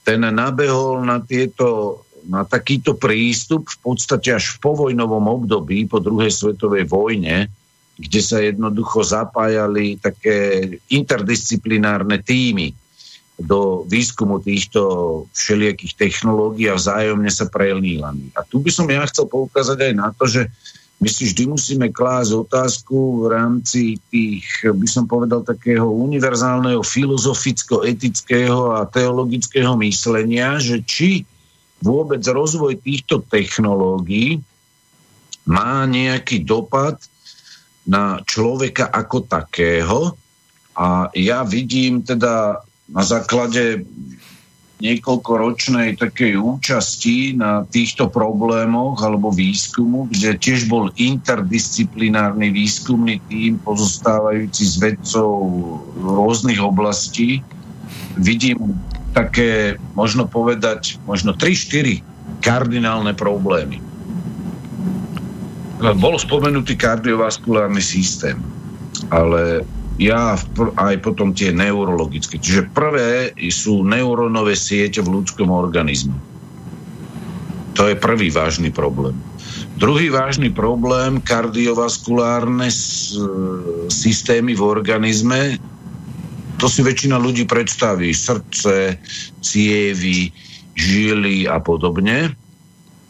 ten nabehol na tieto na takýto prístup v podstate až v povojnovom období po druhej svetovej vojne, kde sa jednoducho zapájali také interdisciplinárne týmy do výskumu týchto všelijakých technológií a vzájomne sa prelílali. A tu by som ja chcel poukázať aj na to, že my si vždy musíme klásť otázku v rámci tých, by som povedal, takého univerzálneho filozoficko-etického a teologického myslenia, že či vôbec rozvoj týchto technológií má nejaký dopad na človeka ako takého a ja vidím teda na základe niekoľkoročnej takej účasti na týchto problémoch alebo výskumu, kde tiež bol interdisciplinárny výskumný tím pozostávajúci z vedcov rôznych oblastí. Vidím také, možno povedať, možno 3-4 kardinálne problémy bol spomenutý kardiovaskulárny systém, ale ja aj potom tie neurologické. Čiže prvé sú neurónové siete v ľudskom organizme. To je prvý vážny problém. Druhý vážny problém, kardiovaskulárne systémy v organizme, to si väčšina ľudí predstaví. Srdce, cievy, žily a podobne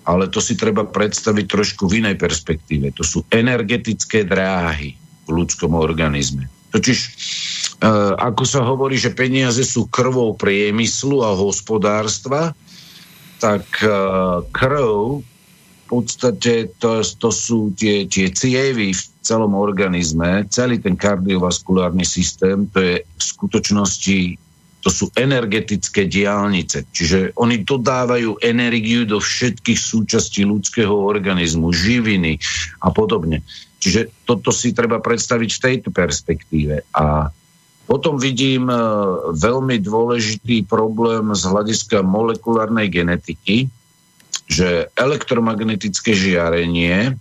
ale to si treba predstaviť trošku v inej perspektíve. To sú energetické dráhy v ľudskom organizme. Totiž, e, ako sa hovorí, že peniaze sú krvou priemyslu a hospodárstva, tak e, krv v podstate to, to sú tie, tie cievy v celom organizme, celý ten kardiovaskulárny systém, to je v skutočnosti to sú energetické diálnice. Čiže oni dodávajú energiu do všetkých súčastí ľudského organizmu, živiny a podobne. Čiže toto si treba predstaviť v tejto perspektíve. A potom vidím e, veľmi dôležitý problém z hľadiska molekulárnej genetiky, že elektromagnetické žiarenie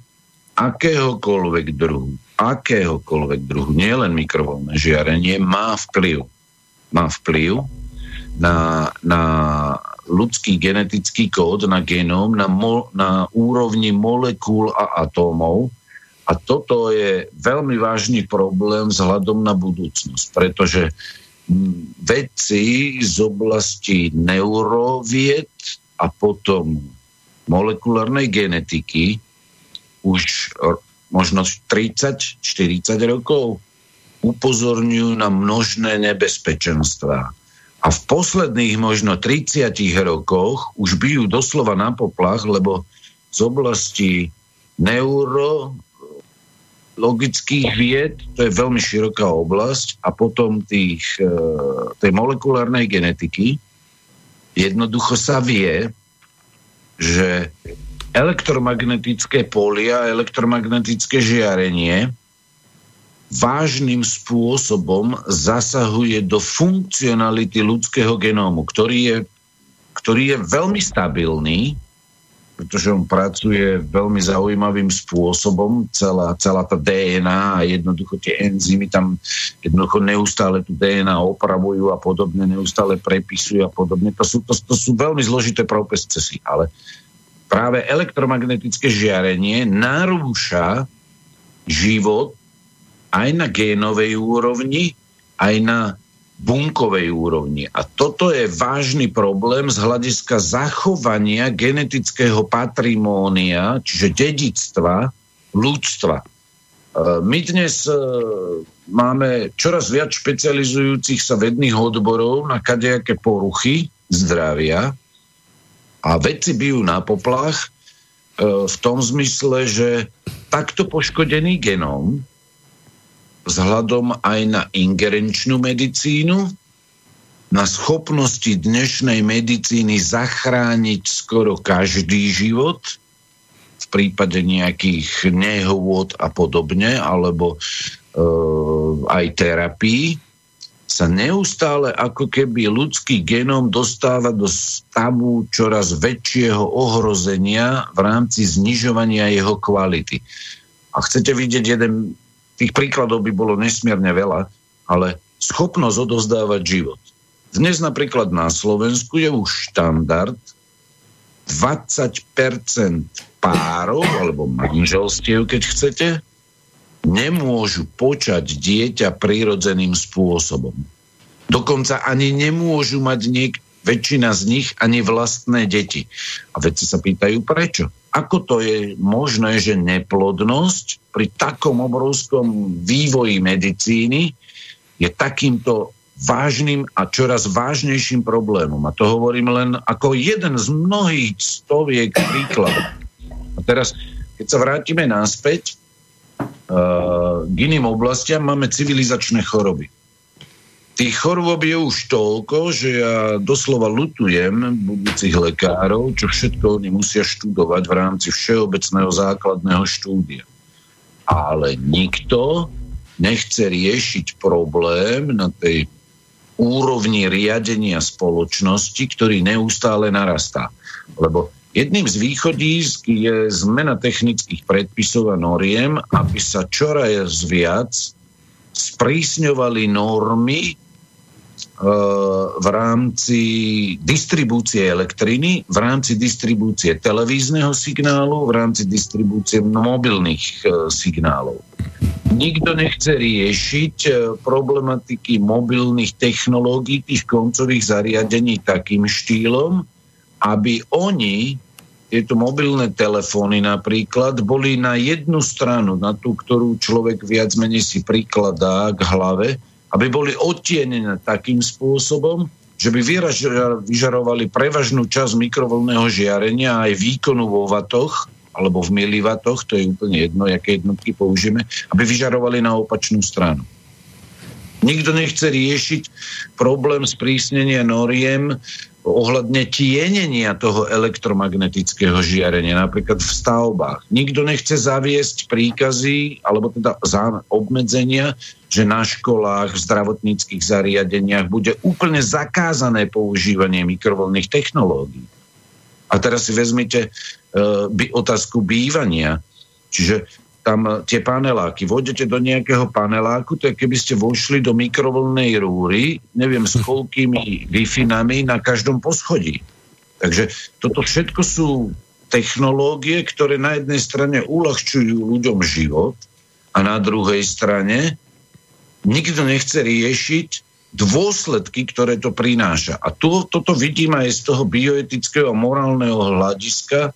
akéhokoľvek druhu, akéhokoľvek druhu, nielen mikrovolné žiarenie, má vplyv má vplyv na, na ľudský genetický kód, na genóm, na, mo, na úrovni molekúl a atómov. A toto je veľmi vážny problém vzhľadom na budúcnosť, pretože vedci z oblasti neurovied a potom molekulárnej genetiky už možno 30-40 rokov upozorňujú na množné nebezpečenstvá. A v posledných možno 30 rokoch už bijú doslova na poplach, lebo z oblasti neurologických vied, to je veľmi široká oblasť, a potom tých, e, tej molekulárnej genetiky, jednoducho sa vie, že elektromagnetické polia, elektromagnetické žiarenie vážnym spôsobom zasahuje do funkcionality ľudského genómu, ktorý je, ktorý je veľmi stabilný, pretože on pracuje veľmi zaujímavým spôsobom, celá, celá tá DNA a jednoducho tie enzymy tam jednoducho neustále tú DNA opravujú a podobne, neustále prepisujú a podobne. To sú, to, to sú veľmi zložité procesy, ale práve elektromagnetické žiarenie narúša život aj na génovej úrovni, aj na bunkovej úrovni. A toto je vážny problém z hľadiska zachovania genetického patrimónia, čiže dedictva ľudstva. E, my dnes e, máme čoraz viac špecializujúcich sa vedných odborov na kadejaké poruchy zdravia a vedci bijú na poplach e, v tom zmysle, že takto poškodený genom vzhľadom aj na ingerenčnú medicínu, na schopnosti dnešnej medicíny zachrániť skoro každý život v prípade nejakých nehôd a podobne, alebo e, aj terapii, sa neustále ako keby ľudský genom dostáva do stavu čoraz väčšieho ohrozenia v rámci znižovania jeho kvality. A chcete vidieť jeden Tých príkladov by bolo nesmierne veľa, ale schopnosť odozdávať život. Dnes napríklad na Slovensku je už štandard 20% párov alebo manželstiev, keď chcete, nemôžu počať dieťa prírodzeným spôsobom. Dokonca ani nemôžu mať niek- väčšina z nich ani vlastné deti. A vedci sa pýtajú, prečo? Ako to je možné, že neplodnosť pri takom obrovskom vývoji medicíny je takýmto vážnym a čoraz vážnejším problémom. A to hovorím len ako jeden z mnohých stoviek príkladov. A teraz, keď sa vrátime naspäť uh, k iným oblastiam, máme civilizačné choroby. Tých chorôb je už toľko, že ja doslova lutujem budúcich lekárov, čo všetko oni musia študovať v rámci všeobecného základného štúdia. Ale nikto nechce riešiť problém na tej úrovni riadenia spoločnosti, ktorý neustále narastá. Lebo jedným z východísk je zmena technických predpisov a noriem, aby sa čoraz viac sprísňovali normy v rámci distribúcie elektriny, v rámci distribúcie televízneho signálu, v rámci distribúcie mobilných e, signálov. Nikto nechce riešiť e, problematiky mobilných technológií, tých koncových zariadení takým štýlom, aby oni, tieto mobilné telefóny napríklad, boli na jednu stranu, na tú, ktorú človek viac menej si prikladá k hlave, aby boli odtienené takým spôsobom, že by vyžarovali prevažnú časť mikrovlného žiarenia aj výkonu vo vatoch, alebo v milivatoch, to je úplne jedno, aké jednotky použijeme, aby vyžarovali na opačnú stranu. Nikto nechce riešiť problém sprísnenia noriem ohľadne tienenia toho elektromagnetického žiarenia, napríklad v stavbách. Nikto nechce zaviesť príkazy, alebo teda obmedzenia, že na školách, v zdravotníckých zariadeniach bude úplne zakázané používanie mikrovlnných technológií. A teraz si vezmite uh, by, otázku bývania. Čiže tam uh, tie paneláky, vôjdete do nejakého paneláku, to je keby ste vošli do mikrovlnej rúry, neviem s koľkými wi na každom poschodí. Takže toto všetko sú technológie, ktoré na jednej strane uľahčujú ľuďom život a na druhej strane nikto nechce riešiť dôsledky, ktoré to prináša. A tu, toto vidím aj z toho bioetického a morálneho hľadiska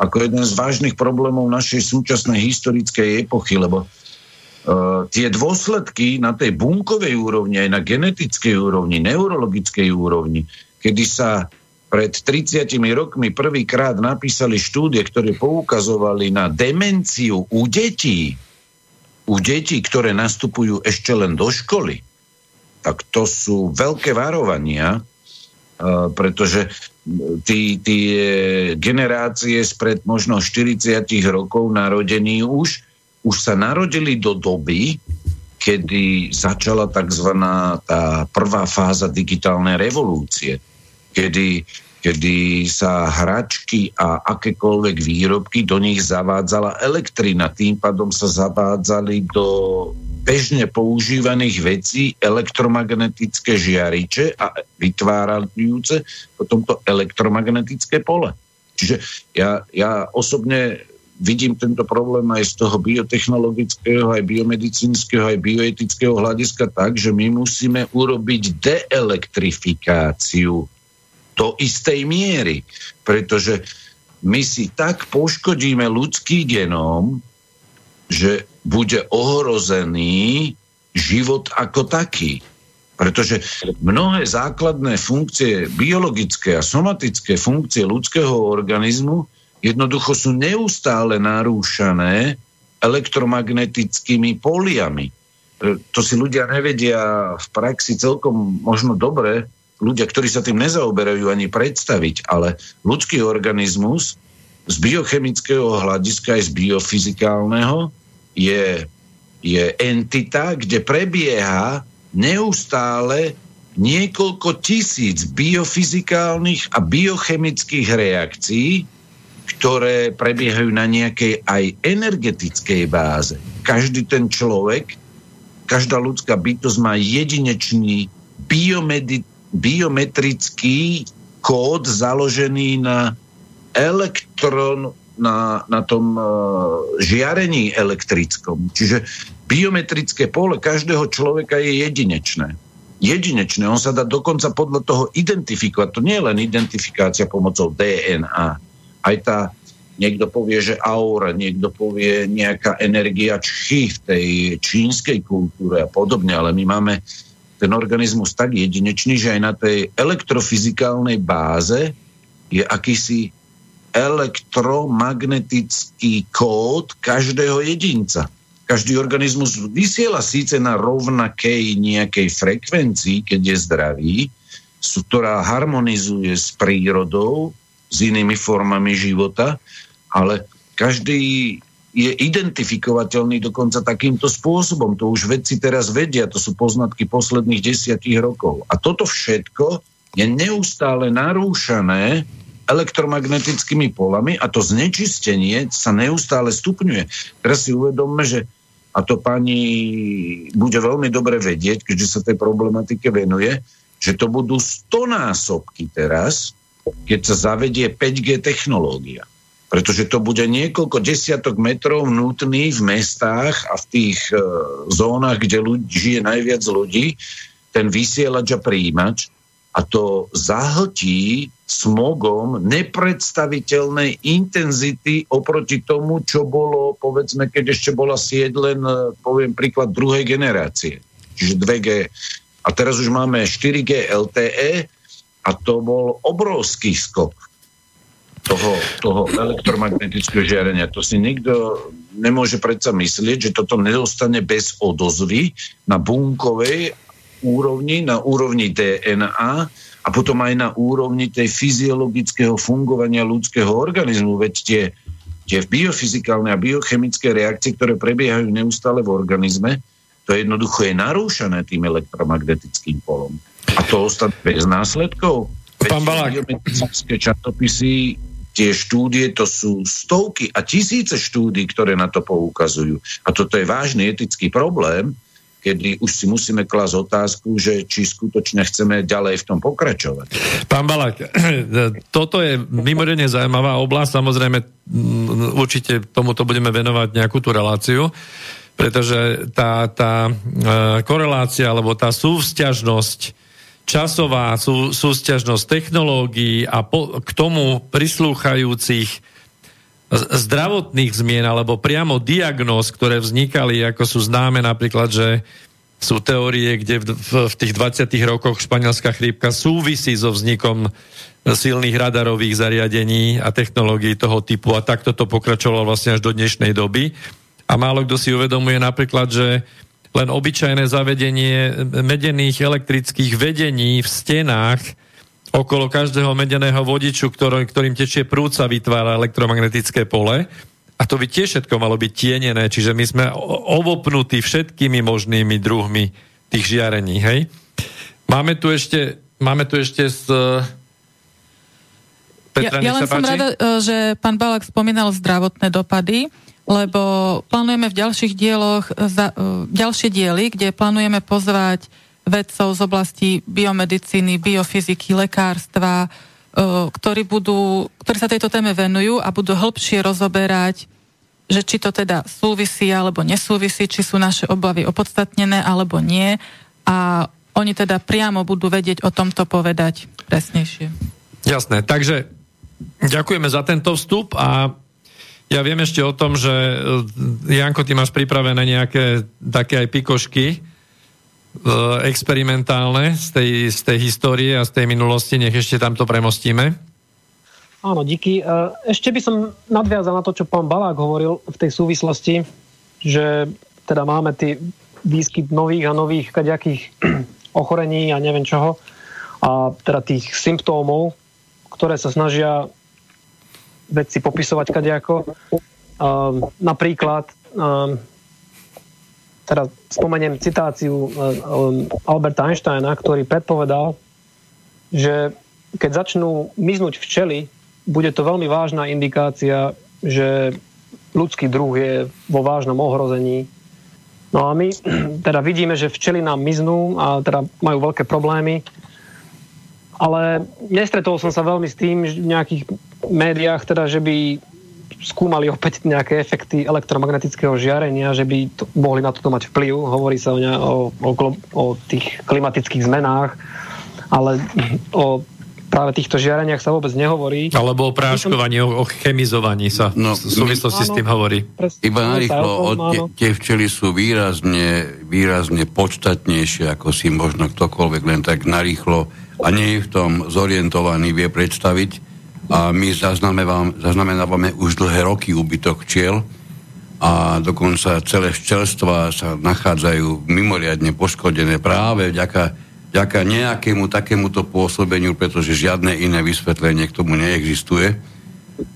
ako jeden z vážnych problémov našej súčasnej historickej epochy, lebo uh, tie dôsledky na tej bunkovej úrovni, aj na genetickej úrovni, neurologickej úrovni, kedy sa pred 30 rokmi prvýkrát napísali štúdie, ktoré poukazovali na demenciu u detí, u detí, ktoré nastupujú ešte len do školy, tak to sú veľké varovania, pretože tí, tie generácie spred možno 40 rokov narodení už, už sa narodili do doby, kedy začala tzv. tá prvá fáza digitálnej revolúcie, kedy kedy sa hračky a akékoľvek výrobky do nich zavádzala elektrina. Tým pádom sa zavádzali do bežne používaných vecí elektromagnetické žiariče a vytvárajúce potom to elektromagnetické pole. Čiže ja, ja osobne vidím tento problém aj z toho biotechnologického, aj biomedicínskeho, aj bioetického hľadiska tak, že my musíme urobiť deelektrifikáciu do istej miery, pretože my si tak poškodíme ľudský genóm, že bude ohrozený život ako taký. Pretože mnohé základné funkcie, biologické a somatické funkcie ľudského organizmu jednoducho sú neustále narúšané elektromagnetickými poliami. E, to si ľudia nevedia v praxi celkom možno dobre, ľudia, ktorí sa tým nezaoberajú ani predstaviť, ale ľudský organizmus z biochemického hľadiska aj z biofyzikálneho je, je entita, kde prebieha neustále niekoľko tisíc biofyzikálnych a biochemických reakcií, ktoré prebiehajú na nejakej aj energetickej báze. Každý ten človek, každá ľudská bytosť má jedinečný biomedi- biometrický kód založený na elektron, na, na tom uh, žiarení elektrickom. Čiže biometrické pole každého človeka je jedinečné. Jedinečné. On sa dá dokonca podľa toho identifikovať. To nie je len identifikácia pomocou DNA. Aj tá, niekto povie, že aura, niekto povie nejaká energia či v tej čínskej kultúre a podobne, ale my máme ten organizmus tak jedinečný, že aj na tej elektrofyzikálnej báze je akýsi elektromagnetický kód každého jedinca. Každý organizmus vysiela síce na rovnakej nejakej frekvencii, keď je zdravý, ktorá harmonizuje s prírodou, s inými formami života, ale každý je identifikovateľný dokonca takýmto spôsobom. To už vedci teraz vedia, to sú poznatky posledných desiatich rokov. A toto všetko je neustále narúšané elektromagnetickými polami a to znečistenie sa neustále stupňuje. Teraz si uvedomme, že a to pani bude veľmi dobre vedieť, keďže sa tej problematike venuje, že to budú stonásobky teraz, keď sa zavedie 5G technológia. Pretože to bude niekoľko desiatok metrov nutný v mestách a v tých e, zónach, kde ľudí, žije najviac ľudí, ten vysielač a príjimač a to zahltí smogom nepredstaviteľnej intenzity oproti tomu, čo bolo, povedzme, keď ešte bola sieť len, e, poviem príklad, druhej generácie. Čiže 2G. A teraz už máme 4G LTE a to bol obrovský skok toho, toho elektromagnetického žiarenia. To si nikto nemôže predsa myslieť, že toto nedostane bez odozvy na bunkovej úrovni, na úrovni DNA a potom aj na úrovni tej fyziologického fungovania ľudského organizmu. Veď tie, tie biofyzikálne a biochemické reakcie, ktoré prebiehajú neustále v organizme, to jednoducho je narúšané tým elektromagnetickým polom. A to ostane bez následkov. Pán Balák. Časopisy tie štúdie, to sú stovky a tisíce štúdí, ktoré na to poukazujú. A toto je vážny etický problém, kedy už si musíme klásť otázku, že či skutočne chceme ďalej v tom pokračovať. Pán Balak, toto je mimoriadne zaujímavá oblasť, samozrejme určite tomuto budeme venovať nejakú tú reláciu, pretože tá, tá e, korelácia alebo tá súvzťažnosť časová sú, súťažnosť technológií a po, k tomu prislúchajúcich zdravotných zmien alebo priamo diagnóz, ktoré vznikali, ako sú známe napríklad, že sú teórie, kde v, v, v tých 20. rokoch španielská chrípka súvisí so vznikom silných radarových zariadení a technológií toho typu a takto to pokračovalo vlastne až do dnešnej doby. A málo kto si uvedomuje napríklad, že len obyčajné zavedenie medených elektrických vedení v stenách okolo každého medeného vodiču, ktorý, ktorým tečie prúca, vytvára elektromagnetické pole. A to by tiež všetko malo byť tienené, čiže my sme ovopnutí všetkými možnými druhmi tých žiarení, hej? Máme tu ešte, máme tu ešte z... Petra, ja, ja len som rada, e, že pán Balak spomínal zdravotné dopady, lebo plánujeme v ďalších dieloch za, uh, ďalšie diely, kde plánujeme pozvať vedcov z oblasti biomedicíny, biofyziky, lekárstva, ktorí, budú, ktorí sa tejto téme venujú a budú hĺbšie rozoberať že či to teda súvisí alebo nesúvisí, či sú naše obavy opodstatnené alebo nie a oni teda priamo budú vedieť o tomto povedať presnejšie. Jasné, takže ďakujeme za tento vstup a ja viem ešte o tom, že eh, Janko, ty máš pripravené nejaké také aj pikošky e, experimentálne z tej, z tej histórie a z tej minulosti, nech ešte tamto premostíme. Áno, díky. E, ešte by som nadviazal na to, čo pán Balák hovoril v tej súvislosti, že teda máme tie výskyt nových a nových kaďakých ochorení a neviem čoho a teda tých symptómov, ktoré sa snažia vedci popisovať kadejako. Um, napríklad, um, teda spomeniem citáciu um, Alberta Einsteina, ktorý predpovedal, že keď začnú miznúť včely, bude to veľmi vážna indikácia, že ľudský druh je vo vážnom ohrození. No a my teda vidíme, že včely nám miznú a teda majú veľké problémy ale nestretol som sa veľmi s tým v nejakých médiách, teda, že by skúmali opäť nejaké efekty elektromagnetického žiarenia, že by to, mohli na toto mať vplyv. Hovorí sa o, ne, o, o, o tých klimatických zmenách, ale o práve týchto žiareniach sa vôbec nehovorí. Alebo o práškovaní, o, o chemizovaní sa no, v súvislosti áno, s tým hovorí. Presne, Iba narýchlo, tie, tie včely sú výrazne, výrazne podstatnejšie, ako si možno ktokoľvek len tak narýchlo a nie je v tom zorientovaný, vie predstaviť. A my zaznamenávame už dlhé roky úbytok včiel a dokonca celé včelstva sa nachádzajú mimoriadne poškodené práve vďaka, vďaka nejakému takémuto pôsobeniu, pretože žiadne iné vysvetlenie k tomu neexistuje.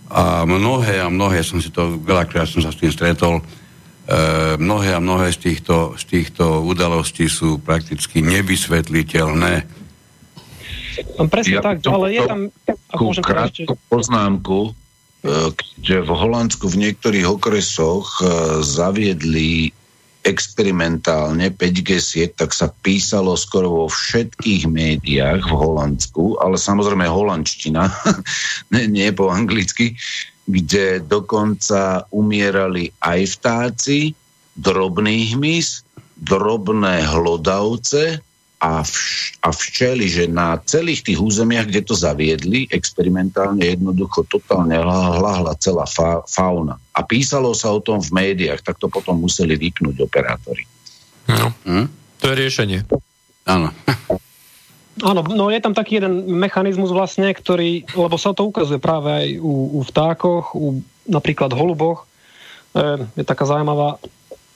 A mnohé a mnohé, som si to veľakrát som sa s tým stretol, e, mnohé a mnohé z týchto, z týchto udalostí sú prakticky nevysvetliteľné No, presne ja tak, ale je tam... krátku ešte... poznámku, e, že v Holandsku v niektorých okresoch e, zaviedli experimentálne 5G sieť, tak sa písalo skoro vo všetkých médiách v Holandsku, ale samozrejme holandština, nie, nie po anglicky, kde dokonca umierali aj vtáci, drobný hmyz, drobné hlodavce, a, vš, a včeli, že na celých tých územiach, kde to zaviedli, experimentálne jednoducho totálne hlahla celá fa, fauna. A písalo sa o tom v médiách, tak to potom museli vypnúť operátori. No, hm? to je riešenie. Áno. Áno, no je tam taký jeden mechanizmus vlastne, ktorý, lebo sa to ukazuje práve aj u, u vtákoch, u napríklad holuboch. E, je taká zaujímavá,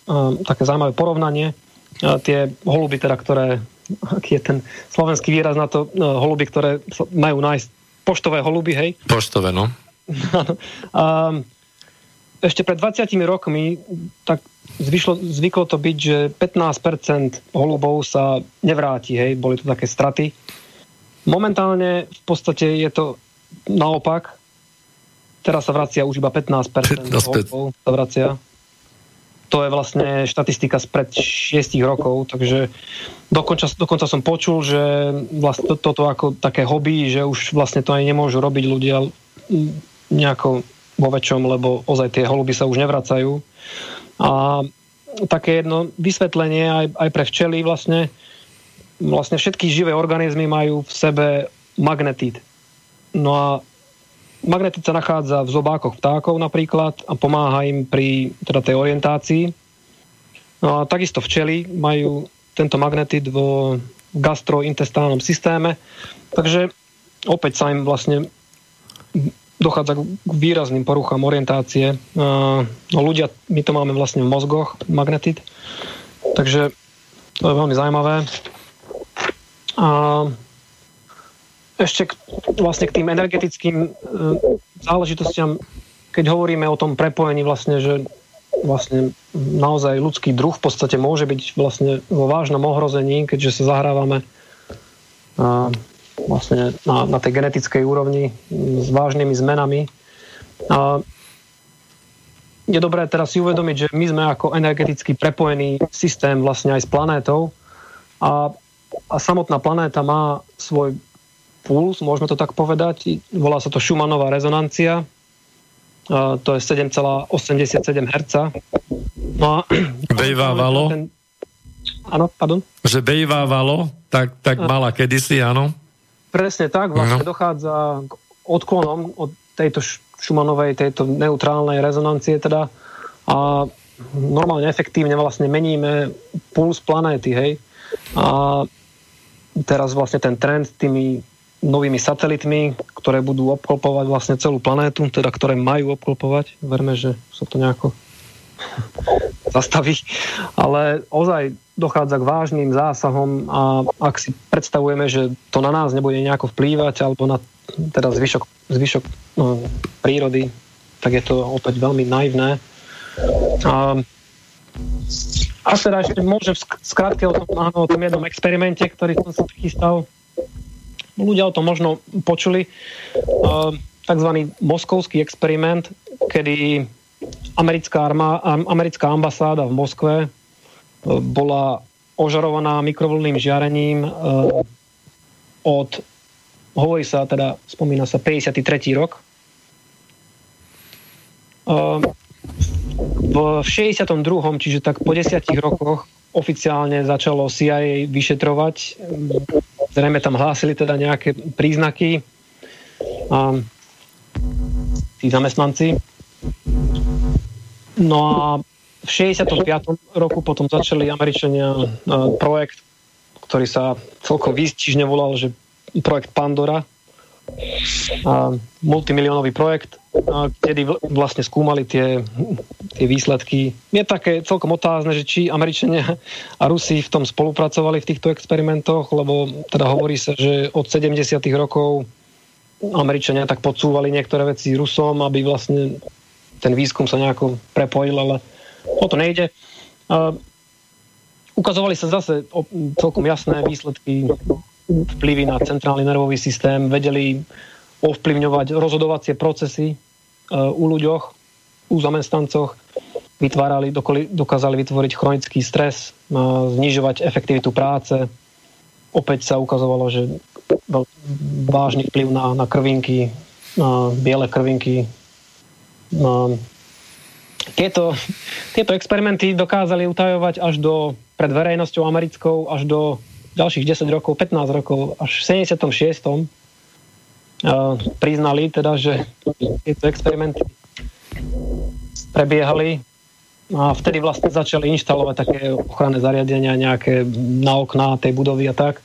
e, také zaujímavé porovnanie. E, tie holuby, teda, ktoré aký je ten slovenský výraz na to, no, holuby, ktoré majú nájsť poštové holuby, hej? Poštové, no. a, ešte pred 20 rokmi tak zvyšlo, zvyklo to byť, že 15% holubov sa nevráti, hej, boli to také straty. Momentálne v podstate je to naopak. Teraz sa vracia už iba 15%, 15%. holubov sa vracia to je vlastne štatistika spred 6 rokov, takže dokonca, dokonca som počul, že vlastne to, toto ako také hobby, že už vlastne to aj nemôžu robiť ľudia nejako vo väčšom, lebo ozaj tie holuby sa už nevracajú. A také jedno vysvetlenie aj, aj pre včely vlastne, vlastne všetky živé organizmy majú v sebe magnetit. No a Magnetit sa nachádza v zobákoch vtákov napríklad a pomáha im pri teda tej orientácii. No a takisto včely majú tento magnetit vo gastrointestálnom systéme, takže opäť sa im vlastne dochádza k výrazným poruchám orientácie. No, ľudia, my to máme vlastne v mozgoch, magnetit, takže to je veľmi zaujímavé. A ešte k, vlastne k tým energetickým e, záležitostiam, keď hovoríme o tom prepojení vlastne, že vlastne naozaj ľudský druh v podstate môže byť vlastne vo vážnom ohrození, keďže sa zahrávame a, vlastne na, na tej genetickej úrovni s vážnymi zmenami. A, je dobré teraz si uvedomiť, že my sme ako energeticky prepojený systém vlastne aj s planétou a, a samotná planéta má svoj puls, môžeme to tak povedať. Volá sa to Schumannová rezonancia. to je 7,87 Hz. No a... Bejvávalo? Áno, pardon? Že bejvávalo, tak, tak mala kedysi, áno? Presne tak, vlastne no. dochádza k odklonom od tejto Schumannovej, tejto neutrálnej rezonancie teda a normálne efektívne vlastne meníme puls planéty, hej. A teraz vlastne ten trend tými novými satelitmi, ktoré budú obklopovať vlastne celú planétu, teda ktoré majú obklopovať. Verme, že sa to nejako zastaví. Ale ozaj dochádza k vážnym zásahom a ak si predstavujeme, že to na nás nebude nejako vplývať alebo na teda zvyšok, zvyšok no, prírody, tak je to opäť veľmi naivné. A, a teda ešte môžem skrátke o tom, áno, o tom jednom experimente, ktorý som sa prichystal ľudia o tom možno počuli, uh, tzv. moskovský experiment, kedy americká, armá, americká ambasáda v Moskve uh, bola ožarovaná mikrovlným žiarením uh, od, hovorí sa teda, spomína sa 53. rok. V 62. čiže tak po desiatich rokoch oficiálne začalo CIA vyšetrovať Zrejme tam hlásili teda nejaké príznaky a tí zamestnanci. No a v 65. roku potom začali Američania projekt, ktorý sa celkom výstižne volal, že projekt Pandora, a multimiliónový projekt, kedy vlastne skúmali tie, tie výsledky. Je také celkom otázne, že či Američania a Rusi v tom spolupracovali v týchto experimentoch, lebo teda hovorí sa, že od 70. rokov Američania tak podsúvali niektoré veci Rusom, aby vlastne ten výskum sa nejako prepojil, ale o to nejde. Ukazovali sa zase celkom jasné výsledky vplyvy na centrálny nervový systém, vedeli ovplyvňovať rozhodovacie procesy u ľuďoch, u zamestnancoch, vytvárali, dokázali vytvoriť chronický stres, znižovať efektivitu práce. Opäť sa ukazovalo, že vážny vplyv na, na krvinky, na biele krvinky. Na... Tieto, tieto experimenty dokázali utajovať až do, pred verejnosťou americkou, až do ďalších 10 rokov, 15 rokov, až v 76. Priznali teda, že tieto experimenty prebiehali a vtedy vlastne začali inštalovať také ochranné zariadenia nejaké na okná tej budovy a tak,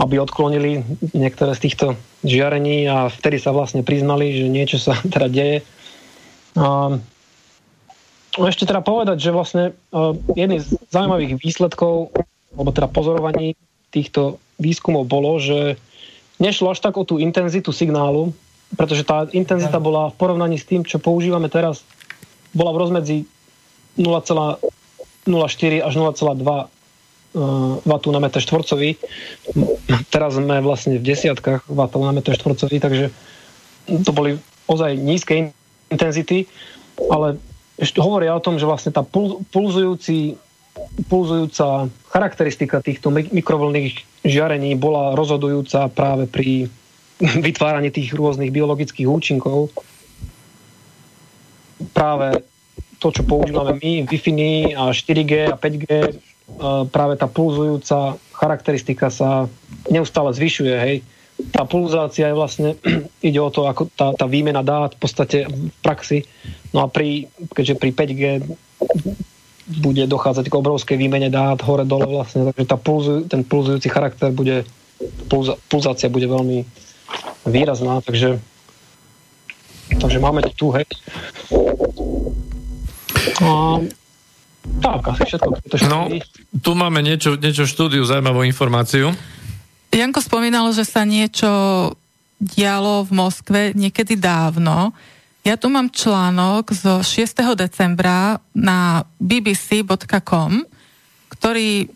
aby odklonili niektoré z týchto žiarení a vtedy sa vlastne priznali, že niečo sa teda deje. A ešte teda povedať, že vlastne jedný z zaujímavých výsledkov, alebo teda pozorovaní týchto výskumov bolo, že nešlo až tak o tú intenzitu signálu, pretože tá intenzita bola v porovnaní s tým, čo používame teraz, bola v rozmedzi 0,04 až 0,2 uh, W na meter štvorcový. Teraz sme vlastne v desiatkách W na meter štvorcový, takže to boli ozaj nízke intenzity, ale ešte hovoria o tom, že vlastne tá pulzujúci pulzujúca charakteristika týchto mikrovlnných žiarení bola rozhodujúca práve pri vytváraní tých rôznych biologických účinkov. Práve to, čo používame my, Wi-Fi a 4G a 5G, práve tá pulzujúca charakteristika sa neustále zvyšuje. Hej. Tá pulzácia je vlastne, ide o to, ako tá, tá výmena dát v podstate v praxi. No a pri, keďže pri 5G bude dochádzať k obrovskej výmene dát hore-dole vlastne, takže tá pulzu, ten pulzujúci charakter bude, pulza, pulzácia bude veľmi výrazná, takže takže máme to tu, hej. A, tak, asi všetko. No, tu máme niečo, niečo štúdiu, zaujímavú informáciu. Janko spomínal, že sa niečo dialo v Moskve niekedy dávno. Ja tu mám článok zo 6. decembra na bbc.com, ktorý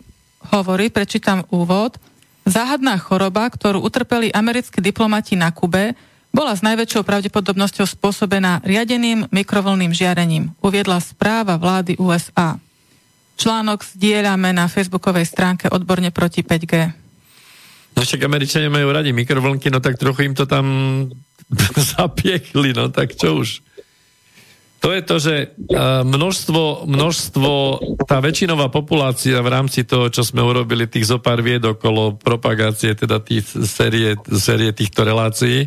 hovorí, prečítam úvod, záhadná choroba, ktorú utrpeli americkí diplomati na Kube, bola s najväčšou pravdepodobnosťou spôsobená riadeným mikrovlným žiarením, uviedla správa vlády USA. Článok zdieľame na facebookovej stránke odborne proti 5G. No však Američania majú radi mikrovlnky, no tak trochu im to tam zapiekli, no tak čo už. to je to, že množstvo, množstvo, tá väčšinová populácia v rámci toho, čo sme urobili, tých zopár vied okolo propagácie, teda tých série, série týchto relácií,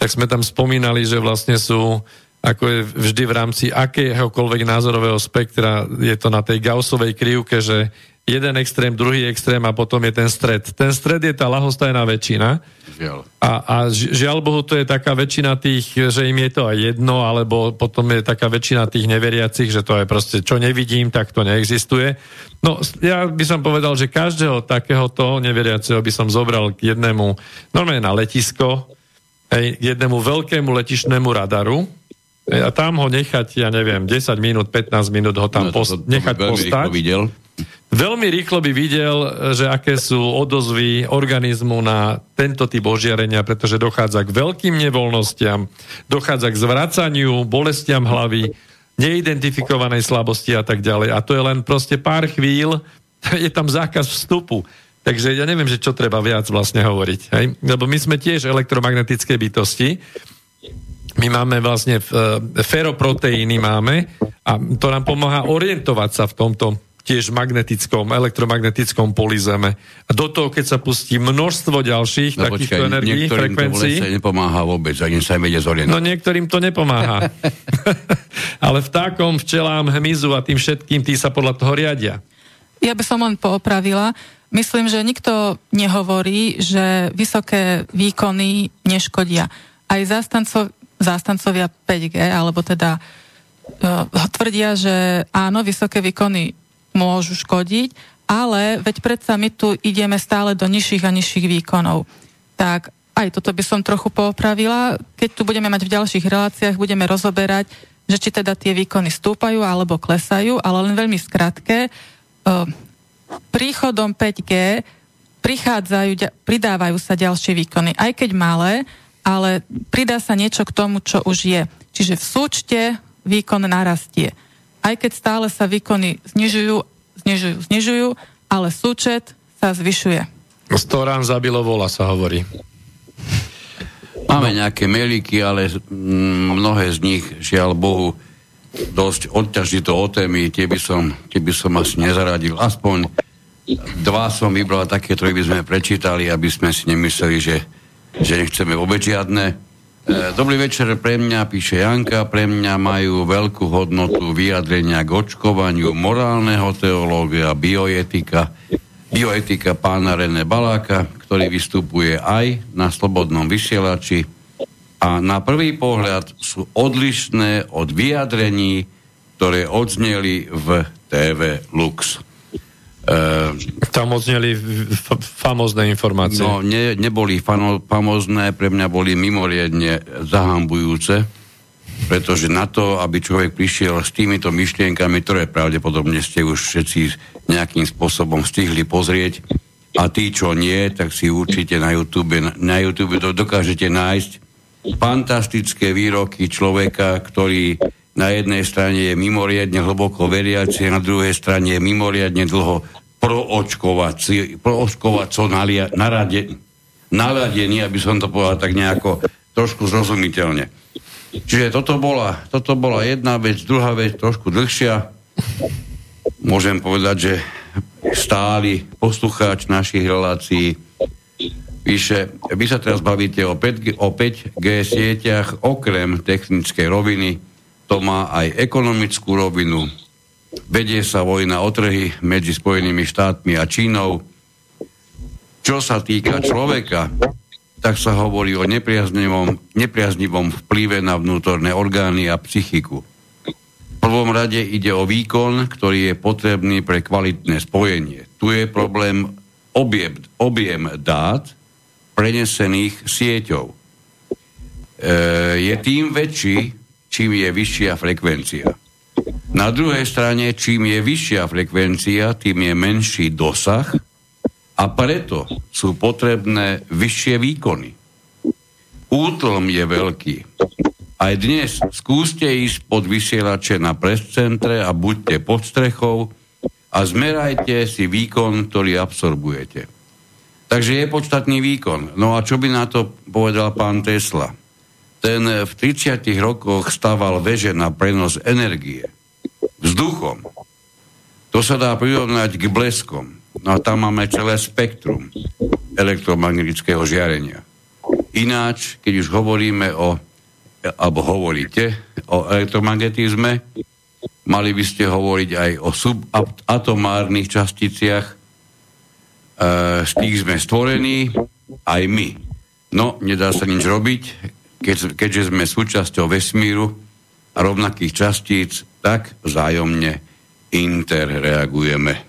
tak sme tam spomínali, že vlastne sú ako je vždy v rámci akéhokoľvek názorového spektra, je to na tej Gaussovej krivke, že jeden extrém, druhý extrém a potom je ten stred. Ten stred je tá lahostajná väčšina. Žiaľ. A, a žiaľ Bohu, to je taká väčšina tých, že im je to aj jedno, alebo potom je taká väčšina tých neveriacich, že to je proste, čo nevidím, tak to neexistuje. No, ja by som povedal, že každého takéhoto neveriaceho by som zobral k jednému, normálne na letisko, hej, k jednému veľkému letišnému radaru, a tam ho nechať, ja neviem, 10 minút, 15 minút ho tam no, post- to, to, to nechať postať. Videl. Veľmi rýchlo by videl, že aké sú odozvy organizmu na tento typ ožiarenia, pretože dochádza k veľkým nevoľnostiam, dochádza k zvracaniu, bolestiam hlavy, neidentifikovanej slabosti a tak ďalej. A to je len proste pár chvíľ, je tam zákaz vstupu. Takže ja neviem, že čo treba viac vlastne hovoriť. Hej? Lebo my sme tiež elektromagnetické bytosti. My máme vlastne e, feroproteíny máme a to nám pomáha orientovať sa v tomto tiež magnetickom, elektromagnetickom poli Zeme. A do toho, keď sa pustí množstvo ďalších no, takýchto počkaj, energií, frekvencií... to nepomáha vôbec, ani sa im zorientovať. No niektorým to nepomáha. Ale vtákom, včelám, hmyzu a tým všetkým, tí sa podľa toho riadia. Ja by som len poopravila. Myslím, že nikto nehovorí, že vysoké výkony neškodia. Aj zástancov, zástancovia 5G, alebo teda uh, tvrdia, že áno, vysoké výkony môžu škodiť, ale veď predsa my tu ideme stále do nižších a nižších výkonov. Tak aj toto by som trochu poopravila. Keď tu budeme mať v ďalších reláciách, budeme rozoberať, že či teda tie výkony stúpajú alebo klesajú, ale len veľmi skratke. Príchodom 5G prichádzajú, pridávajú sa ďalšie výkony, aj keď malé, ale pridá sa niečo k tomu, čo už je. Čiže v súčte výkon narastie aj keď stále sa výkony znižujú, znižujú, znižujú, ale súčet sa zvyšuje. 100 rán zabilo vola, sa hovorí. Máme nejaké meliky, ale mnohé z nich, žiaľ Bohu, dosť odťažito o témy, tie by som, tie by som asi nezaradil. Aspoň dva som vybral také, ktoré by sme prečítali, aby sme si nemysleli, že, že nechceme vôbec žiadne. E, dobrý večer pre mňa, píše Janka, pre mňa majú veľkú hodnotu vyjadrenia k očkovaniu morálneho teológia, bioetika, bioetika pána René Baláka, ktorý vystupuje aj na slobodnom vysielači a na prvý pohľad sú odlišné od vyjadrení, ktoré odzneli v TV Lux. Uh, Tam odzneli famozné informácie. No, ne, neboli fano, famozné, pre mňa boli mimoriadne zahambujúce, pretože na to, aby človek prišiel s týmito myšlienkami, ktoré pravdepodobne ste už všetci nejakým spôsobom stihli pozrieť, a tí, čo nie, tak si určite na YouTube, na YouTube to dokážete nájsť fantastické výroky človeka, ktorý na jednej strane je mimoriadne hlboko veriaci, na druhej strane je mimoriadne dlho proočkovací, proočkovaco naladený, aby som to povedal tak nejako trošku zrozumiteľne. Čiže toto bola, toto bola jedna vec, druhá vec trošku dlhšia. Môžem povedať, že stály poslucháč našich relácií píše, vy sa teraz bavíte o 5G, o 5G sieťach okrem technickej roviny, to má aj ekonomickú rovinu. Vedie sa vojna o trhy medzi Spojenými štátmi a Čínou. Čo sa týka človeka, tak sa hovorí o nepriaznivom, nepriaznivom vplyve na vnútorné orgány a psychiku. V prvom rade ide o výkon, ktorý je potrebný pre kvalitné spojenie. Tu je problém objem, objem dát prenesených sieťou. E, je tým väčší, čím je vyššia frekvencia. Na druhej strane, čím je vyššia frekvencia, tým je menší dosah a preto sú potrebné vyššie výkony. Útlm je veľký. Aj dnes skúste ísť pod vysielače na prescentre a buďte pod strechou a zmerajte si výkon, ktorý absorbujete. Takže je podstatný výkon. No a čo by na to povedal pán Tesla? Ten v 30 rokoch stával veže na prenos energie vzduchom. To sa dá prirovnať k bleskom. No a tam máme celé spektrum elektromagnetického žiarenia. Ináč, keď už hovoríme o, alebo hovoríte o elektromagnetizme, mali by ste hovoriť aj o subatomárnych časticiach, e, z tých sme stvorení aj my. No, nedá sa nič robiť, keď, keďže sme súčasťou vesmíru a rovnakých častíc, tak vzájomne interreagujeme.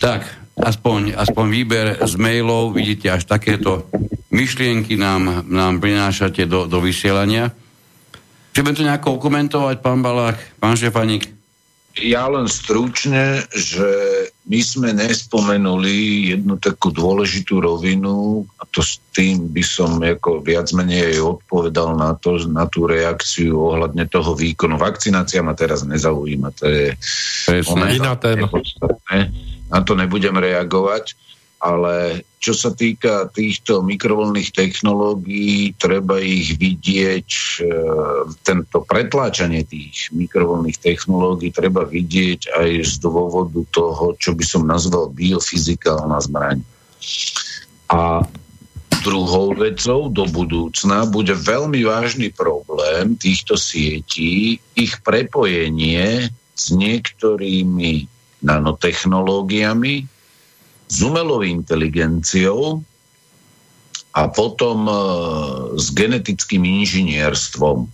Tak, aspoň, aspoň výber z mailov, vidíte, až takéto myšlienky nám, nám prinášate do, do vysielania. Chceme to nejako komentovať, pán Balák, pán Šefanik? Ja len stručne, že my sme nespomenuli jednu takú dôležitú rovinu a to s tým by som ako viac menej odpovedal na, to, na tú reakciu ohľadne toho výkonu. Vakcinácia ma teraz nezaujíma, to je... Presne, iná téma. Na to nebudem reagovať, ale čo sa týka týchto mikrovlnných technológií, treba ich vidieť, e, tento pretláčanie tých mikrovlnných technológií treba vidieť aj z dôvodu toho, čo by som nazval biofyzikálna zbraň. A druhou vecou do budúcna bude veľmi vážny problém týchto sietí, ich prepojenie s niektorými nanotechnológiami, s umelou inteligenciou a potom e, s genetickým inžinierstvom.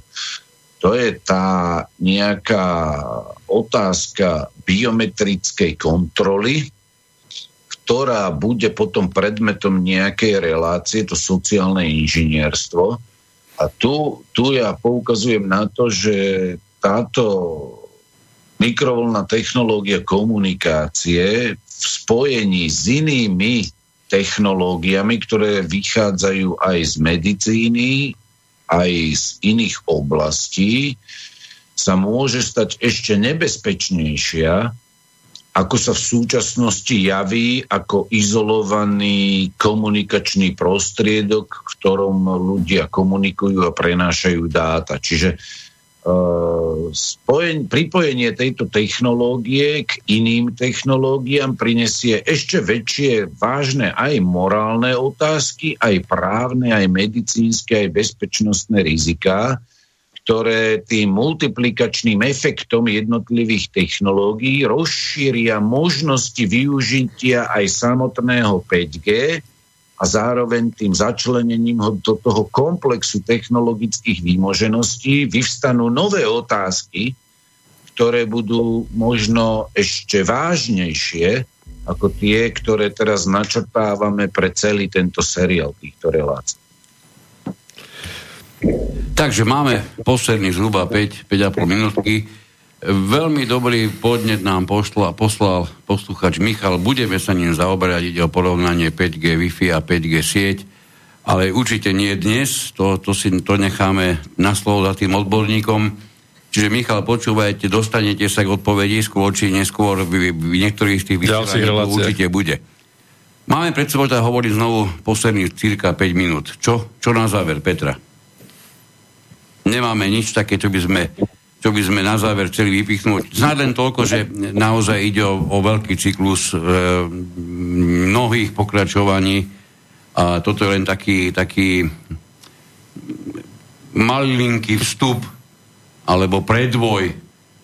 To je tá nejaká otázka biometrickej kontroly, ktorá bude potom predmetom nejakej relácie, to sociálne inžinierstvo. A tu, tu ja poukazujem na to, že táto mikrovlná technológia komunikácie v spojení s inými technológiami, ktoré vychádzajú aj z medicíny, aj z iných oblastí, sa môže stať ešte nebezpečnejšia, ako sa v súčasnosti javí ako izolovaný komunikačný prostriedok, v ktorom ľudia komunikujú a prenášajú dáta. Čiže spojen, pripojenie tejto technológie k iným technológiám prinesie ešte väčšie vážne aj morálne otázky, aj právne, aj medicínske, aj bezpečnostné riziká, ktoré tým multiplikačným efektom jednotlivých technológií rozšíria možnosti využitia aj samotného 5G, a zároveň tým začlenením ho do toho komplexu technologických výmožeností vyvstanú nové otázky, ktoré budú možno ešte vážnejšie ako tie, ktoré teraz načrtávame pre celý tento seriál týchto relácií. Takže máme posledný zhruba 5, 5,5 minútky. Veľmi dobrý podnet nám poslal, poslal posluchač Michal. Budeme sa ním zaoberať, ide o porovnanie 5G Wi-Fi a 5G sieť, ale určite nie dnes, to, to si to necháme na slovo za tým odborníkom. Čiže Michal, počúvajte, dostanete sa k odpovedí skôr či neskôr v, v niektorých z tých vysielaní určite bude. Máme pred sebou teda hovoriť znovu posledných cirka 5 minút. Čo, čo na záver, Petra? Nemáme nič také, čo by sme čo by sme na záver chceli vypichnúť. Znáď len toľko, že naozaj ide o, o veľký cyklus e, mnohých pokračovaní a toto je len taký, taký malinký vstup alebo predvoj,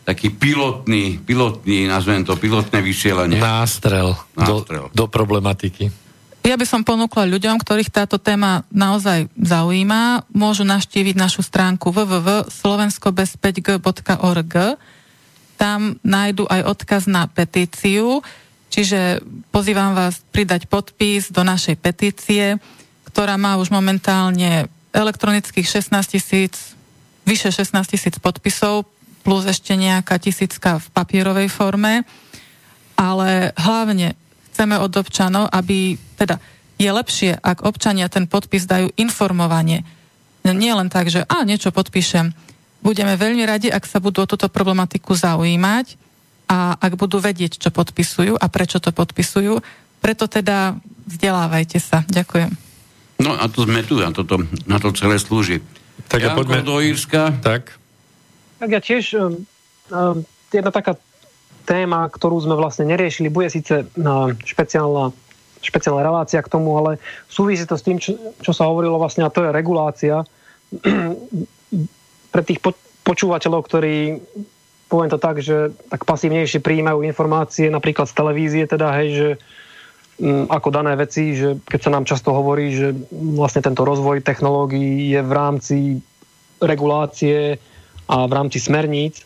taký pilotný, pilotný, nazvem to, pilotné vysielanie. Nástrel, Nástrel. Do, do problematiky. Ja by som ponúkla ľuďom, ktorých táto téma naozaj zaujíma, môžu naštíviť našu stránku www.slovenskobez5g.org. Tam nájdu aj odkaz na petíciu, čiže pozývam vás pridať podpis do našej petície, ktorá má už momentálne elektronických 16 tisíc, vyše 16 tisíc podpisov, plus ešte nejaká tisícka v papierovej forme. Ale hlavne chceme od občanov, aby, teda je lepšie, ak občania ten podpis dajú informovanie. Nie len tak, že a niečo podpíšem. Budeme veľmi radi, ak sa budú o túto problematiku zaujímať a ak budú vedieť, čo podpisujú a prečo to podpisujú. Preto teda vzdelávajte sa. Ďakujem. No a to sme tu, a toto, na to celé slúži. Tak ja poďme do Írska. Tak. Tak ja tiež, um, um, jedna taká téma, ktorú sme vlastne neriešili, bude síce uh, špeciálna, špeciálna relácia k tomu, ale súvisí to s tým, čo, čo sa hovorilo vlastne, a to je regulácia. Pre tých po, počúvateľov, ktorí poviem to tak, že tak pasívnejšie prijímajú informácie napríklad z televízie, teda hej, že m, ako dané veci, že keď sa nám často hovorí, že vlastne tento rozvoj technológií je v rámci regulácie a v rámci smerníc.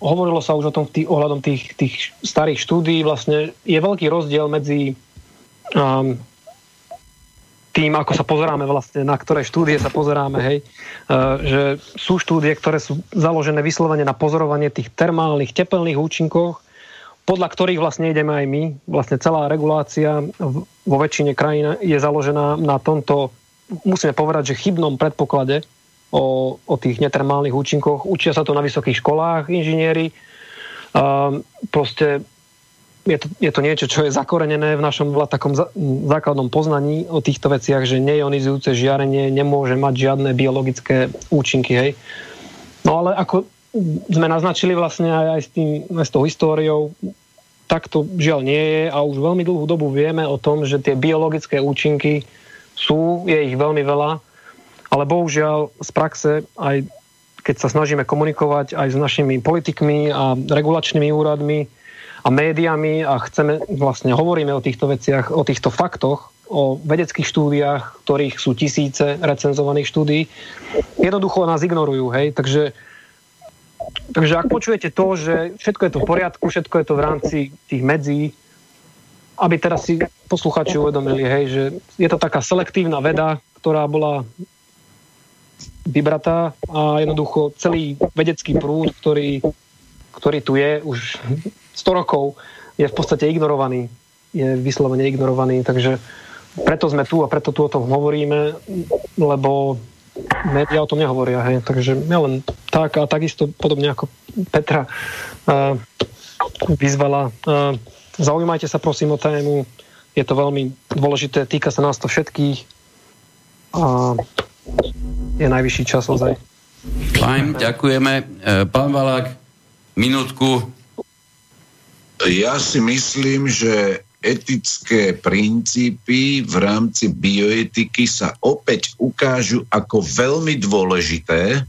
Hovorilo sa už o tom tých, ohľadom tých, tých starých štúdí. Vlastne je veľký rozdiel medzi um, tým, ako sa pozeráme vlastne, na ktoré štúdie sa pozeráme, hej, e, že sú štúdie, ktoré sú založené vyslovene na pozorovanie tých termálnych, tepelných účinkoch, podľa ktorých vlastne ideme aj my. Vlastne celá regulácia vo väčšine krajín je založená na tomto, musíme povedať, že chybnom predpoklade o, o tých netermálnych účinkoch. Učia sa to na vysokých školách inžinieri. Um, proste je to, je to niečo, čo je zakorenené v našom takom základnom poznaní o týchto veciach, že neionizujúce žiarenie nemôže mať žiadne biologické účinky. Hej. No ale ako sme naznačili vlastne aj, aj, s, tým, aj s tou históriou, tak to žiaľ nie je a už veľmi dlhú dobu vieme o tom, že tie biologické účinky sú, je ich veľmi veľa, ale bohužiaľ z praxe aj keď sa snažíme komunikovať aj s našimi politikmi a regulačnými úradmi, a médiami a chceme, vlastne hovoríme o týchto veciach, o týchto faktoch, o vedeckých štúdiách, ktorých sú tisíce recenzovaných štúdií, jednoducho nás ignorujú, hej, takže Takže ak počujete to, že všetko je to v poriadku, všetko je to v rámci tých medzí, aby teraz si posluchači uvedomili, hej, že je to taká selektívna veda, ktorá bola vybratá a jednoducho celý vedecký prúd, ktorý, ktorý tu je už 100 rokov je v podstate ignorovaný. Je vyslovene ignorovaný, takže preto sme tu a preto tu o tom hovoríme, lebo médiá o tom nehovoria, hej. Takže ja len tak a takisto podobne ako Petra uh, vyzvala. Uh, zaujímajte sa prosím o tému, je to veľmi dôležité, týka sa nás to všetkých a je najvyšší čas ozaj. Fajn, ďakujeme. Pán Valák, minútku ja si myslím, že etické princípy v rámci bioetiky sa opäť ukážu ako veľmi dôležité,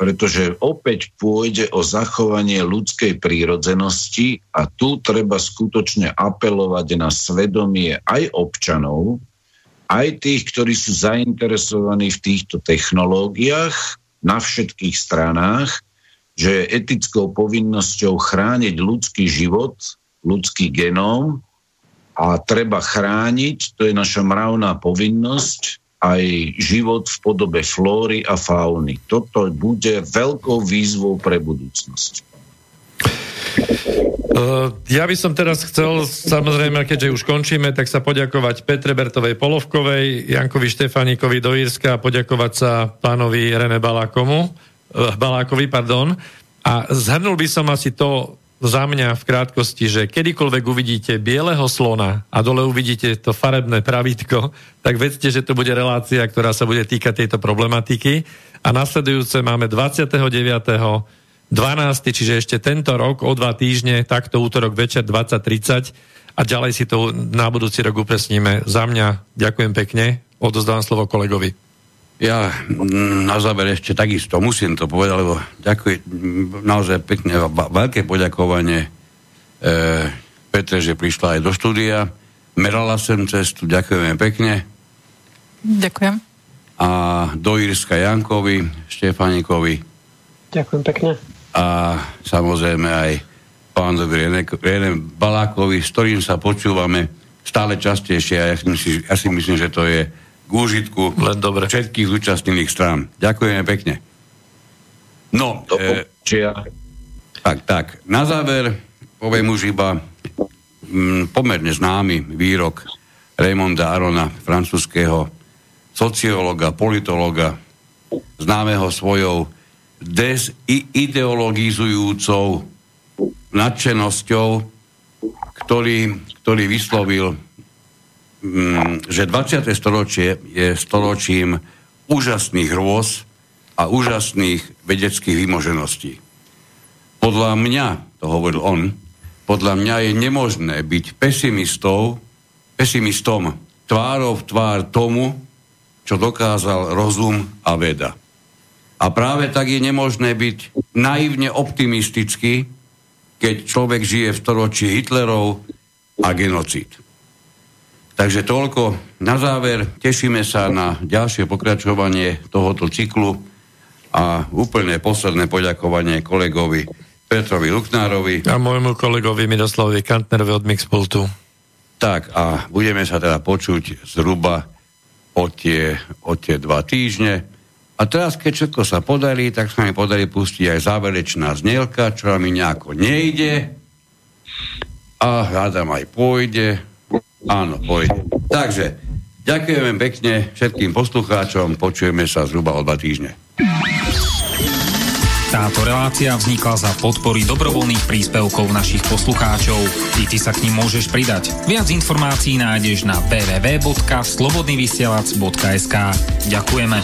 pretože opäť pôjde o zachovanie ľudskej prírodzenosti a tu treba skutočne apelovať na svedomie aj občanov, aj tých, ktorí sú zainteresovaní v týchto technológiách na všetkých stranách, že je etickou povinnosťou chrániť ľudský život, ľudský genóm a treba chrániť, to je naša mravná povinnosť, aj život v podobe flóry a fauny. Toto bude veľkou výzvou pre budúcnosť. Uh, ja by som teraz chcel, samozrejme, keďže už končíme, tak sa poďakovať Petre Bertovej Polovkovej, Jankovi Štefaníkovi do Írska a poďakovať sa pánovi Rene Balákomu, Eh, Balákovi, pardon. A zhrnul by som asi to za mňa v krátkosti, že kedykoľvek uvidíte bieleho slona a dole uvidíte to farebné pravítko, tak vedzte, že to bude relácia, ktorá sa bude týkať tejto problematiky. A nasledujúce máme 29. 12. čiže ešte tento rok o dva týždne, takto útorok večer 20.30 a ďalej si to na budúci rok upresníme. Za mňa ďakujem pekne, odozdávam slovo kolegovi. Ja na záver ešte takisto musím to povedať, lebo ďakujem naozaj pekne, veľké poďakovanie e, Petre, že prišla aj do štúdia. Merala sem cestu, ďakujeme pekne. Ďakujem. A do Írska Jankovi, Štefanikovi. Ďakujem pekne. A samozrejme aj pánovi René, Balákovi, s ktorým sa počúvame stále častejšie a ja si myslím, ja si myslím že to je k úžitku Len dobre. všetkých zúčastnených strán. Ďakujeme pekne. No, e, tak, tak. Na záver poviem už iba mm, pomerne známy výrok Raymonda Arona, francúzského sociológa, politologa, známeho svojou desideologizujúcou nadšenosťou, ktorý, ktorý vyslovil Mm, že 20. storočie je storočím úžasných rôz a úžasných vedeckých vymožeností. Podľa mňa, to hovoril on, podľa mňa je nemožné byť pesimistou, pesimistom tvárov tvár tomu, čo dokázal rozum a veda. A práve tak je nemožné byť naivne optimistický, keď človek žije v storočí Hitlerov a genocid. Takže toľko. Na záver tešíme sa na ďalšie pokračovanie tohoto cyklu a úplne posledné poďakovanie kolegovi Petrovi Luknárovi. A môjmu kolegovi Miroslavovi Kantnerovi od Mixpultu. Tak a budeme sa teda počuť zhruba o tie, o tie dva týždne. A teraz, keď všetko sa podarí, tak sa mi podarí pustiť aj záverečná znielka, čo mi nejako nejde. A hádam aj pôjde. Áno, pôjde. Takže, ďakujeme pekne všetkým poslucháčom, počujeme sa zhruba o dva týždne. Táto relácia vznikla za podpory dobrovoľných príspevkov našich poslucháčov. I ty sa k ním môžeš pridať. Viac informácií nájdeš na www.slobodnyvysielac.sk Ďakujeme.